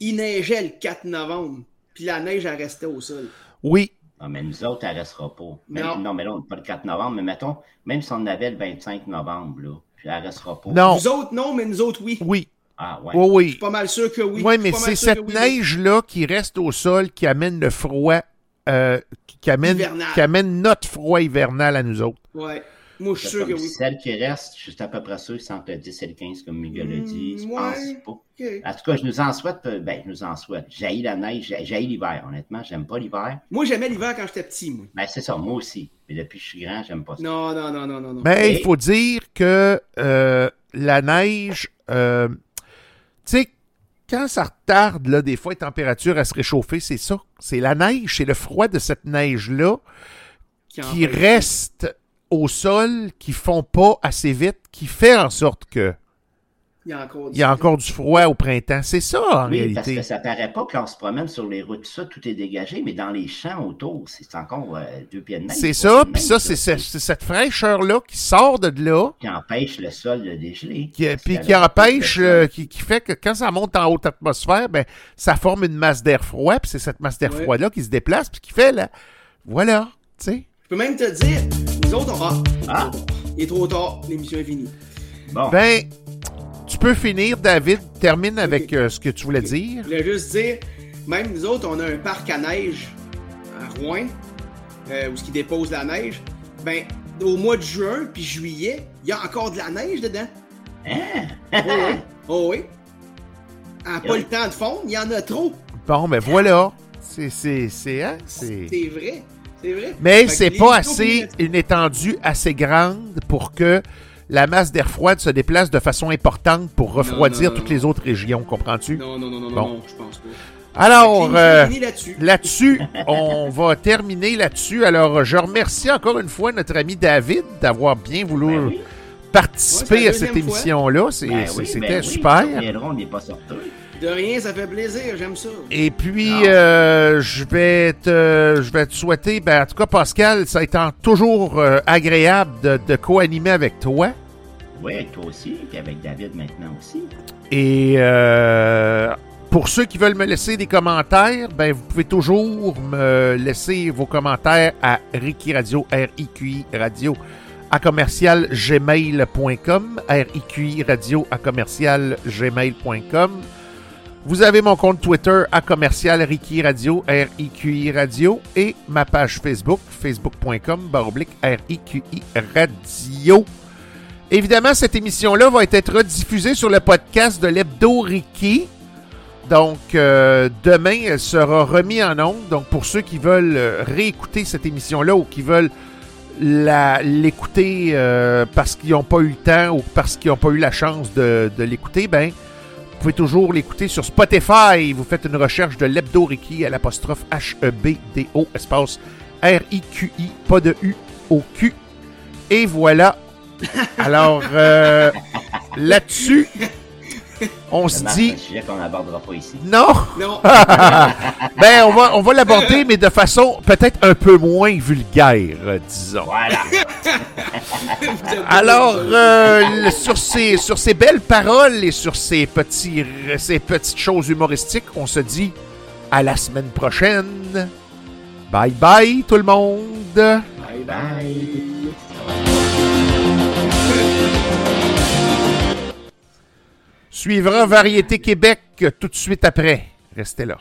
Speaker 3: il neigeait le 4 novembre. Puis la neige, elle restait au sol.
Speaker 2: Oui.
Speaker 4: Ah, mais nous autres, elle restera pas. non. mais là, on n'est pas le 4 novembre, mais mettons, même si on avait le 25 novembre, là, puis elle restera pas.
Speaker 2: Non.
Speaker 3: Nous autres, non, mais nous autres, oui.
Speaker 2: Oui.
Speaker 4: Ah, ouais.
Speaker 2: Oui, oui. Je
Speaker 3: suis pas mal sûr que oui.
Speaker 2: Oui, mais c'est cette neige-là qui reste au sol qui amène le froid, euh, qui, amène, qui amène notre froid hivernal à nous autres.
Speaker 3: Oui. Moi, je suis sûr que oui.
Speaker 4: Celle qui reste, juste à peu près sûr, c'est entre le 10 et le 15, comme Miguel l'a dit. Je pense pas. En tout cas, je nous en souhaite. Euh, ben, je nous en souhaite. J'ai la neige, j'ai l'hiver, honnêtement. J'aime pas l'hiver.
Speaker 3: Moi, j'aimais l'hiver quand j'étais petit, moi.
Speaker 4: Ben, c'est ça, moi aussi. Mais depuis que je suis grand, j'aime pas ça.
Speaker 3: Non, non, non, non, non.
Speaker 2: Mais il faut dire que euh, la neige, euh, tu sais, quand ça retarde, là, des fois, les températures à se réchauffer, c'est ça. C'est la neige, c'est le froid de cette neige-là qui, reste au sol, qui fond pas assez vite, qui fait en sorte que
Speaker 3: il y a encore
Speaker 2: du, encore du froid au printemps. C'est ça, en oui, réalité. Parce
Speaker 4: que ça paraît pas que l'on se promène sur les routes, ça, tout est dégagé, mais dans les champs autour, c'est encore euh, deux pieds de neige.
Speaker 2: C'est ça, puis ça, c'est cette fraîcheur-là qui sort de là.
Speaker 4: Qui empêche le sol de dégeler.
Speaker 2: Qui, puis qui empêche, euh, qui, fait que quand ça monte en haute atmosphère, ben, ça forme une masse d'air froid, puis c'est cette masse d'air froid-là qui se déplace, puis qui fait, là, voilà, tu sais.
Speaker 3: Je peux même te dire, nous autres, on... Ah, il est trop tard, l'émission est finie.
Speaker 2: Bon. Ben, tu peux finir, David. Termine avec euh, ce que tu voulais dire.
Speaker 3: Je voulais juste dire, même nous autres, on a un parc à neige à Rouen, euh, où ce qui dépose la neige. Ben, au mois de juin puis juillet, il y a encore de la neige dedans.
Speaker 4: Hein?
Speaker 3: oh oui. Oh oui. À pas le temps de fondre, il y en a trop.
Speaker 2: Bon, ben voilà. C'est, c'est, c'est, hein?
Speaker 3: C'est vrai. C'est vrai.
Speaker 2: Mais c'est pas assez, une étendue assez grande pour que la masse d'air froid se déplace de façon importante pour refroidir toutes les autres régions, comprends-tu?
Speaker 3: Non, non, non, non, non, je pense pas.
Speaker 2: Alors, euh, là-dessus, on va terminer là-dessus. Alors, je remercie encore une fois notre ami David d'avoir bien voulu ben participer à cette émission-là. Ben c'était ben super.
Speaker 3: De rien, ça fait plaisir, j'aime ça.
Speaker 2: Et puis, euh, je vais te, je vais te souhaiter, ben, en tout cas, Pascal, ça a été toujours euh, agréable de, de co-animer avec toi.
Speaker 4: Oui, avec toi aussi, et avec David maintenant aussi.
Speaker 2: Et euh, pour ceux qui veulent me laisser des commentaires, ben, vous pouvez toujours me laisser vos commentaires à Ricky Radio, R-I-Q-I Radio, à commercial gmail.com, RIQI radio à commercial gmail.com. Vous avez mon compte Twitter à commercial Ricky Radio, R-I-Q-I Radio, et ma page Facebook, facebook.com, baroblique R-I-Q-I Radio. Évidemment, cette émission-là va être diffusée sur le podcast de l'Hebdo Ricky. Donc, euh, demain, elle sera remise en ondes. Donc, pour ceux qui veulent euh, réécouter cette émission-là ou qui veulent l'écouter euh, parce qu'ils n'ont pas eu le temps ou parce qu'ils n'ont pas eu la chance de, de l'écouter, ben, vous pouvez toujours l'écouter sur Spotify. Vous faites une recherche de l'Hebdo Ricky à l'apostrophe H-E-B-D-O, espace R-I-Q-I, pas de U-O-Q. Et voilà. Alors, euh, là-dessus, on se dit.
Speaker 4: un sujet qu'on n'abordera pas ici.
Speaker 2: Non!
Speaker 3: Non.
Speaker 2: ben, on va, on va l'aborder, mais de façon peut-être un peu moins vulgaire, euh, disons.
Speaker 4: Voilà.
Speaker 2: Alors, euh, sur, ces, sur ces belles paroles et sur ces, petits, ces petites choses humoristiques, on se dit à la semaine prochaine. Bye bye tout le monde.
Speaker 3: Bye
Speaker 4: Bye.
Speaker 2: Suivra Variété Québec tout de suite après. Restez là.